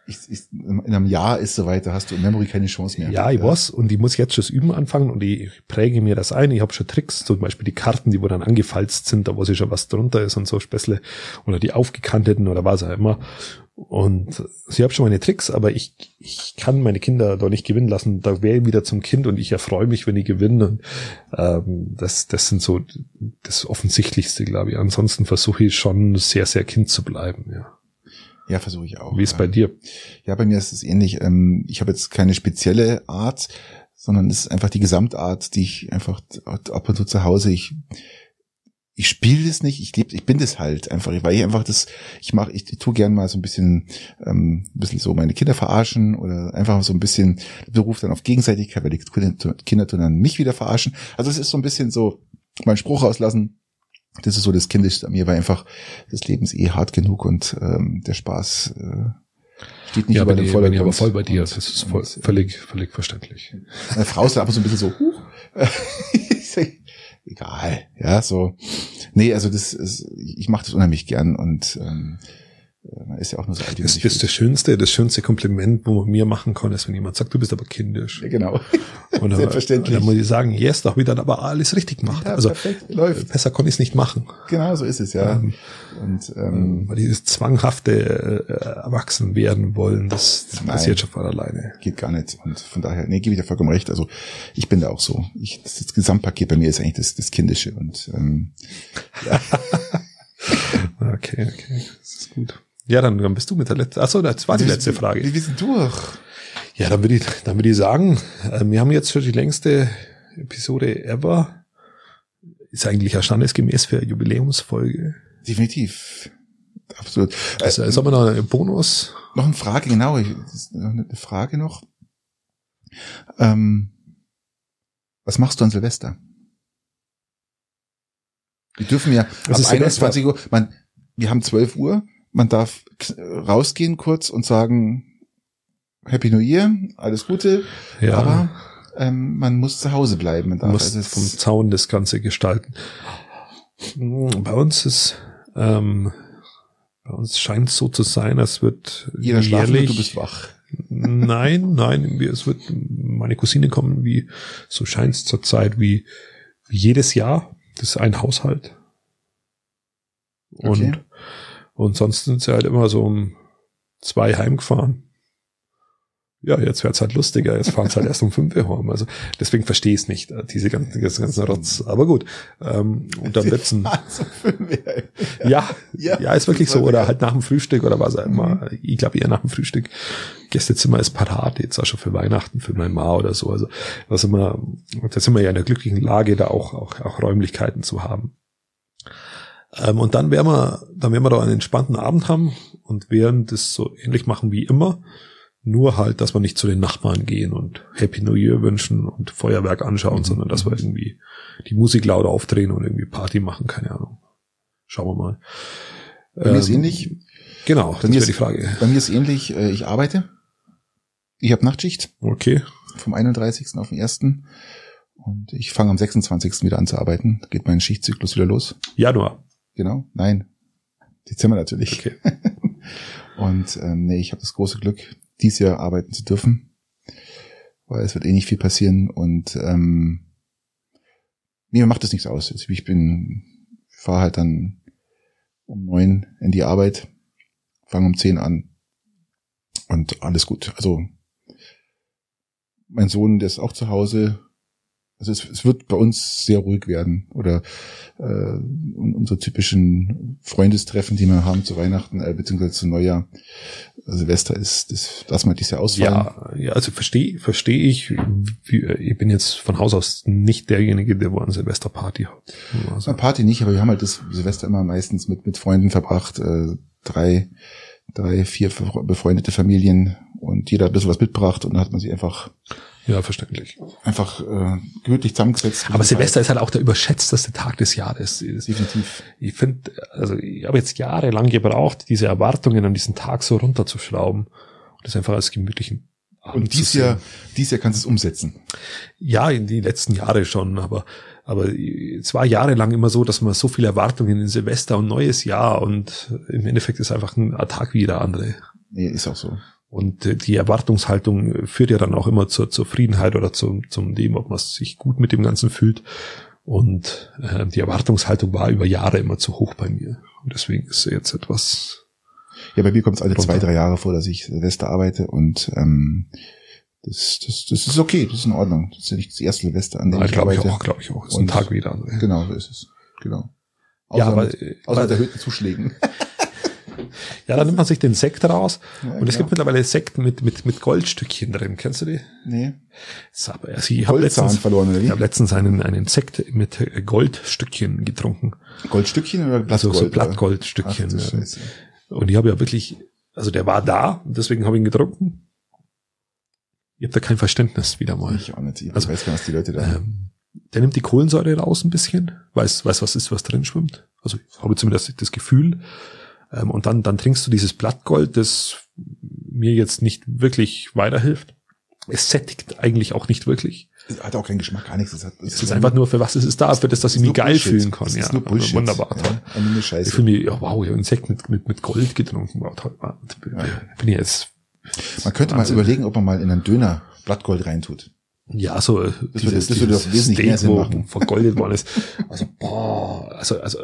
ich, ich, in einem Jahr ist soweit, da hast du in Memory keine Chance mehr. Ja, ich weiß und ich muss jetzt schon das Üben anfangen und ich präge mir das ein. Ich habe schon Tricks, zum Beispiel die Karten, die wo dann angefalzt sind, da wo sich schon was drunter ist und so Späßle oder die aufgekanteten oder was auch immer. Und sie habe schon meine Tricks, aber ich, ich kann meine Kinder da nicht gewinnen lassen. Da wäre ich wieder zum Kind und ich erfreue mich, wenn ich gewinne. Und, ähm, das, das sind so das Offensichtlichste, glaube ich. Ansonsten versuche ich schon sehr, sehr Kind zu bleiben. Ja. Ja, versuche ich auch. Wie ist bei dir? Ja, bei mir ist es ähnlich. Ähm, Ich habe jetzt keine spezielle Art, sondern es ist einfach die Gesamtart, die ich einfach ab und zu zu Hause, ich, ich spiele das nicht, ich lebe, ich bin das halt einfach, weil ich einfach das, ich mache, ich, ich tue gern mal so ein bisschen, ähm, ein bisschen so meine Kinder verarschen oder einfach so ein bisschen Beruf dann auf Gegenseitigkeit, weil die Kinder, Kinder tun dann mich wieder verarschen. Also es ist so ein bisschen so, meinen Spruch rauslassen, das ist so das Kindischste an mir, weil einfach das Leben ist eh hart genug und ähm, der Spaß äh, steht nicht ja, über bin dem ich, bin ich aber Vordergrund. voll bei dir. Das ist voll, äh, völlig, völlig verständlich. Meine Frau ist dann ab und zu ein bisschen so, huch. [laughs] Egal, ja, so. Nee, also das ist, ich mache das unheimlich gern und ähm, man ist ja auch nur so alt. wie man Das ist das schönste, das schönste Kompliment, wo man mir machen kann, ist, wenn jemand sagt, du bist aber kindisch. Ja, genau. Und dann, [laughs] Selbstverständlich. Dann muss ich sagen, yes, doch wieder aber alles richtig gemacht. Ja, also perfekt, läuft. besser konnte ich es nicht machen. Genau, so ist es, ja. Ähm, Und ähm, Weil dieses zwanghafte äh, Erwachsen werden wollen, das, das Nein. passiert schon von alleine. geht gar nicht. Und von daher, nee, gebe ich dir vollkommen recht. Also ich bin da auch so. Ich, das, das Gesamtpaket bei mir ist eigentlich das, das Kindische. Und ähm, [laughs] Okay, okay, das ist gut. Ja, dann, dann bist du mit der letzten. Achso, das war die letzte Frage. Wir, wir sind durch. Ja, dann würde ich, dann würde ich sagen, äh, wir haben jetzt schon die längste Episode ever. Ist eigentlich ja standesgemäß für eine Jubiläumsfolge. Definitiv. Absolut. Also, jetzt haben wir noch einen Bonus. Noch eine Frage, genau. Ich, eine Frage noch. Ähm, was machst du an Silvester? Wir dürfen ja Also ab 21 Uhr, man, wir haben 12 Uhr, man darf rausgehen kurz und sagen Happy New Year, alles Gute, Ja. aber ähm, man muss zu Hause bleiben. Man darf, musst also vom es, Zaun das Ganze gestalten. Bei uns ist, ähm, bei uns scheint es so zu sein, als wird jeder schlafen jährlich, du bist wach. Nein, nein, es wird meine Cousine kommen, wie so scheint es zurzeit wie, wie jedes Jahr. Das ist ein Haushalt. Und, Okay. Und sonst sind sie halt immer so um zwei heimgefahren. Ja, jetzt wird's halt lustiger. Jetzt fahren sie halt [laughs] erst um fünf Uhr heim. Also deswegen verstehe ich es nicht, äh, diese ganzen, diese ganzen Rotz. Aber gut. Ähm, und dann wird's ein, [laughs] ja, Ja, ja, ist wirklich so. Oder halt nach dem Frühstück oder was auch immer. Mhm. Ich glaube eher nach dem Frühstück. Gästezimmer ist parat, jetzt auch schon für Weihnachten, für meine Ma oder so. Also da sind wir, da sind wir ja in der glücklichen Lage, da auch, auch, auch Räumlichkeiten zu haben. Ähm, und dann werden wir, dann werden wir da einen entspannten Abend haben und werden das so ähnlich machen wie immer. Nur halt, dass wir nicht zu den Nachbarn gehen und Happy New Year wünschen und Feuerwerk anschauen, Mhm. sondern dass wir irgendwie die Musik laut aufdrehen und irgendwie Party machen, keine Ahnung. Schauen wir mal. Bei mir ist Ähm, ähnlich. Genau, Bei das wäre die Frage. Bei mir ist ähnlich, äh, ich arbeite. Ich habe Nachtschicht Okay. vom 31. auf den 1. Und ich fange am 26. wieder an zu arbeiten. Geht mein Schichtzyklus wieder los. Januar. Genau. Nein. Dezember natürlich. Okay. [laughs] Und ähm, nee, ich habe das große Glück, dies Jahr arbeiten zu dürfen. Weil es wird eh nicht viel passieren. Und ähm, mir macht das nichts aus. Also ich bin, fahre halt dann um neun in die Arbeit, fange um zehn an. Und alles gut. Also mein Sohn, der ist auch zu Hause. Also es, es wird bei uns sehr ruhig werden. Oder äh, un- unsere typischen Freundestreffen, die wir haben zu Weihnachten, äh, beziehungsweise zu Neujahr. Silvester ist, das lassen wir dieses Jahr ausfallen. Ja, ja, also verstehe verstehe ich. Ich bin jetzt von Haus aus nicht derjenige, der wo eine Silvesterparty hat. Also, Party nicht, aber wir haben halt das Silvester immer meistens mit, mit Freunden verbracht. Äh, drei, drei, vier befreundete Familien und jeder hat ein bisschen was mitgebracht und dann hat man sich einfach, ja, verständlich. einfach äh, gemütlich zusammengesetzt. Aber Silvester ist halt auch der überschätzteste Tag des Jahres. Definitiv. Ich finde, also ich habe jetzt jahrelang gebraucht, diese Erwartungen an diesen Tag so runterzuschrauben und das einfach als gemütlichen Abend Und dies. Jahr, dies Jahr kannst du es umsetzen. Ja, in die letzten Jahre schon, aber aber es war jahrelang immer so, dass man so viele Erwartungen in Silvester und neues Jahr und im Endeffekt ist einfach ein Tag wie jeder andere. Nee, ist auch so. Und äh, die Erwartungshaltung führt ja dann auch immer zur Zufriedenheit oder zum, zum dem, ob man sich gut mit dem Ganzen fühlt. Und äh, die Erwartungshaltung war über Jahre immer zu hoch bei mir. Und deswegen ist jetzt etwas. Ja, bei mir kommt es alle Runter. zwei, drei Jahre vor, dass ich Silvester arbeite und ähm, das, das, das ist okay, das ist in Ordnung. Das ist ja nicht das erste Silvester, an dem Ja, ich glaube ich arbeite. auch, glaube ich auch. Ist Und- ein Tag wie jeder andere. Genau, so ist es. Genau. Außer, Ja, aber, mit, äh, außer mit weil- erhöhten Zuschlägen. [laughs] [laughs] Ja, dann nimmt man sich den Sekt raus. Ja, und es genau. gibt mittlerweile Sekt mit, mit, mit Goldstückchen drin. Kennst du die? Nee. Hab- Also ich habe letztens, verloren, oder ich habe letztens einen, einen Sekt mit äh, Goldstückchen getrunken. Goldstückchen oder Also Blattgold? so oder? Blattgoldstückchen. Ach, ja. Und ich habe ja wirklich, also der war da, und deswegen habe ich ihn getrunken. Ich habe da kein Verständnis wieder mal. Ich auch nicht. Ich Also, weiß gar nicht, was die Leute da. Ähm, der nimmt die Kohlensäure raus ein bisschen, weiß, weiß, was ist, was drin schwimmt. Also ich habe zumindest das Gefühl. Ähm, und dann, dann trinkst du dieses Blattgold, das mir jetzt nicht wirklich weiterhilft. Es sättigt eigentlich auch nicht wirklich. Es hat auch keinen Geschmack, gar nichts. Es, hat, Es ist einfach nur, für was ist es da? Für das, dass ich mich geil Bullshit. fühlen kann. Es ja, ist nur Bullshit. wunderbar, toll. Ja, Ich fühle mich, ja, wow, ich habe einen Sekt mit, mit, mit Gold getrunken. Wow, toll. Bin ich jetzt Man könnte Wahnsinn. mal überlegen, ob man mal in einen Döner Blattgold reintut. Ja, so Das würde- das würde wesentlich Steak, mehr Sinn machen. vergoldet worden ist. [laughs] Also, boah, also, also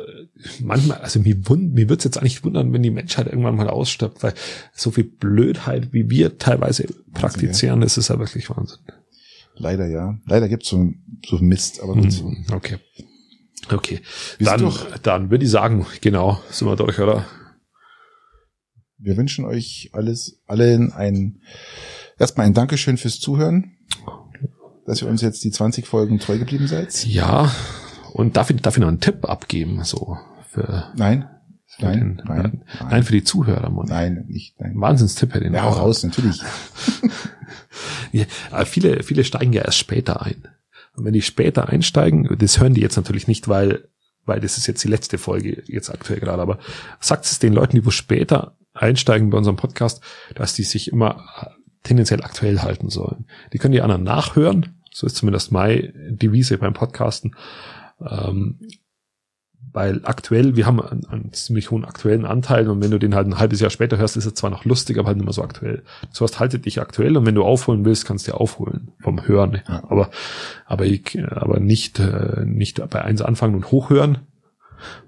manchmal, also mir, mir wird's jetzt eigentlich wundern, wenn die Menschheit irgendwann mal ausstirbt, weil so viel Blödheit, wie wir teilweise praktizieren, das ist ja wirklich Wahnsinn. Leider ja. Leider gibt's so, so Mist, aber gut. Mhm, Okay. Okay. Wir Dann, dann würde ich sagen, genau, sind wir durch, oder? Wir wünschen euch alles, allen ein, erstmal ein Dankeschön fürs Zuhören. dass ihr uns jetzt die 20 Folgen treu geblieben seid. Ja, und darf ich, darf ich noch einen Tipp abgeben, so für, Nein, für nein, den, nein, nein, nein, für die Zuhörer, Mann. nein, nicht, nein. Wahnsinnstipp hätte ich Ja, hau raus, natürlich. [laughs] Ja, viele, viele steigen ja erst später ein. Und wenn die später einsteigen, das hören die jetzt natürlich nicht, weil, weil das ist jetzt die letzte Folge jetzt aktuell gerade, aber sagt es den Leuten, die wo später einsteigen bei unserem Podcast, dass die sich immer tendenziell aktuell halten sollen. Die können die anderen nachhören, so ist zumindest meine Devise beim Podcasten. Ähm, weil aktuell, wir haben einen, einen ziemlich hohen aktuellen Anteil und wenn du den halt ein halbes Jahr später hörst, ist er zwar noch lustig, aber halt nicht mehr so aktuell. Das heißt, haltet dich aktuell und wenn du aufholen willst, kannst du dir aufholen vom Hören. Ja. Aber, aber, ich, aber nicht, äh, nicht bei eins anfangen und hochhören,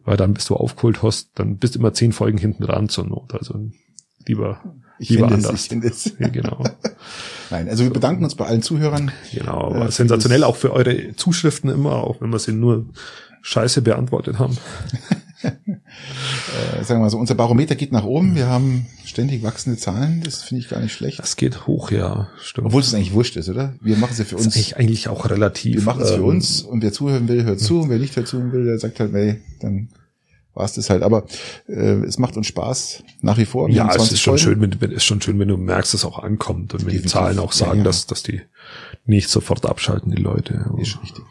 weil dann bist du aufgeholt hast, dann bist du immer zehn Folgen hinten dran zur Not. Also lieber, Ich lieber finde es, anders. ich finde es. Genau. [laughs] Nein, also wir bedanken uns bei allen Zuhörern. Genau, Äh, für sensationell auch für eure Zuschriften immer, auch wenn wir sie nur scheiße beantwortet haben. [laughs] Äh, sagen wir mal so, unser Barometer geht nach oben. Wir haben ständig wachsende Zahlen. Das finde ich gar nicht schlecht. Das geht hoch, ja, stimmt. Obwohl es eigentlich wurscht ist, oder? Wir machen es ja für das ist uns. eigentlich, eigentlich auch relativ. Wir machen es für ähm, uns und wer zuhören will, hört zu und wer nicht hört zu will, der sagt halt, nee, dann war es das halt. Aber äh, es macht uns Spaß nach wie vor. Ja, es 20 ist schon Folgen. schön, wenn, ist schon schön, wenn du merkst, dass es auch ankommt und wenn Definitiv. die Zahlen auch sagen, Ja, ja. dass, dass die nicht sofort abschalten, die Leute. Ist richtig.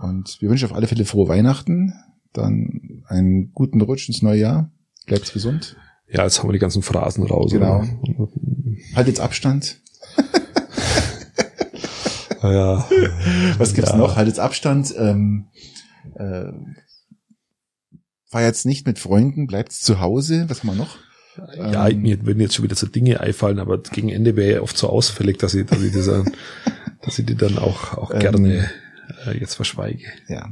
Und wir wünschen auf alle Fälle frohe Weihnachten, dann einen guten Rutsch ins neue Jahr. Bleibt gesund. Ja, jetzt haben wir die ganzen Phrasen raus. Genau. oder? Halt jetzt Abstand. [laughs] Ah, Ja, Was gibt's Ja. noch? Halt jetzt Abstand. Ähm, äh, fahr jetzt nicht mit Freunden, bleibt zu Hause. Was haben wir noch? ja, Ähm, mir würden jetzt schon wieder so Dinge einfallen, aber gegen Ende wäre ja oft so ausfällig, dass ich, dass ich, das, dann- dass ich die dann auch, auch Ähm, gerne äh, jetzt verschweige. Ja.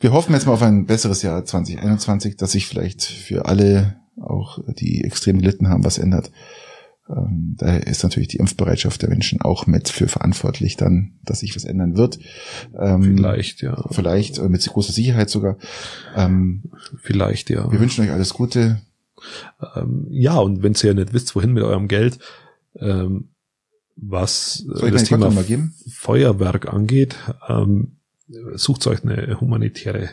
Wir hoffen jetzt mal auf ein besseres Jahr 2021, dass sich vielleicht für alle, auch die extrem gelitten haben, was ändert. Ähm, daher ist natürlich die Impfbereitschaft der Menschen auch mit für verantwortlich dann, dass sich was ändern wird. Ähm, Vielleicht, ja. Vielleicht äh, mit großer Sicherheit sogar. Ähm, Vielleicht, ja. wir wünschen euch alles Gute. Ähm, ja, und wenn ihr ja nicht wisst, wohin mit eurem Geld, ähm, was äh, das Thema? Feuerwerk angeht, ähm, sucht euch eine humanitäre,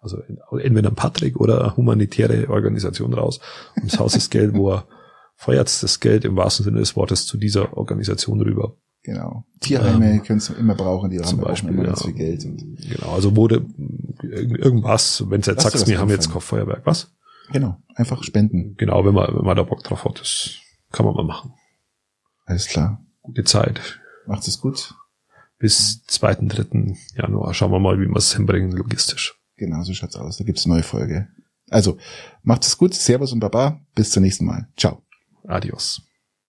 also entweder ein Patrick oder eine humanitäre Organisation raus. Und das Haus ist Geld, wo er feuert das Geld im wahrsten Sinne des Wortes zu dieser Organisation rüber. Genau. Tierheime Ähm, könnt ihr immer brauchen, die Zum haben Beispiel, immer ja. ganz viel Geld. Genau, also wurde irgendwas, wenn du jetzt sagst, was wir haben jetzt einfallen. kein Feuerwerk, was? genau, einfach spenden. Genau, wenn man, wenn man da Bock drauf hat, das kann man mal machen. Alles klar. Gute Zeit. Macht es gut. bis 2., 3. Januar. Schauen wir mal, wie wir es hinbringen logistisch. Genau, so schaut's aus. Da gibt's eine neue Folge. Also, macht es gut. Servus und Baba. Bis zum nächsten Mal. Ciao. Adios.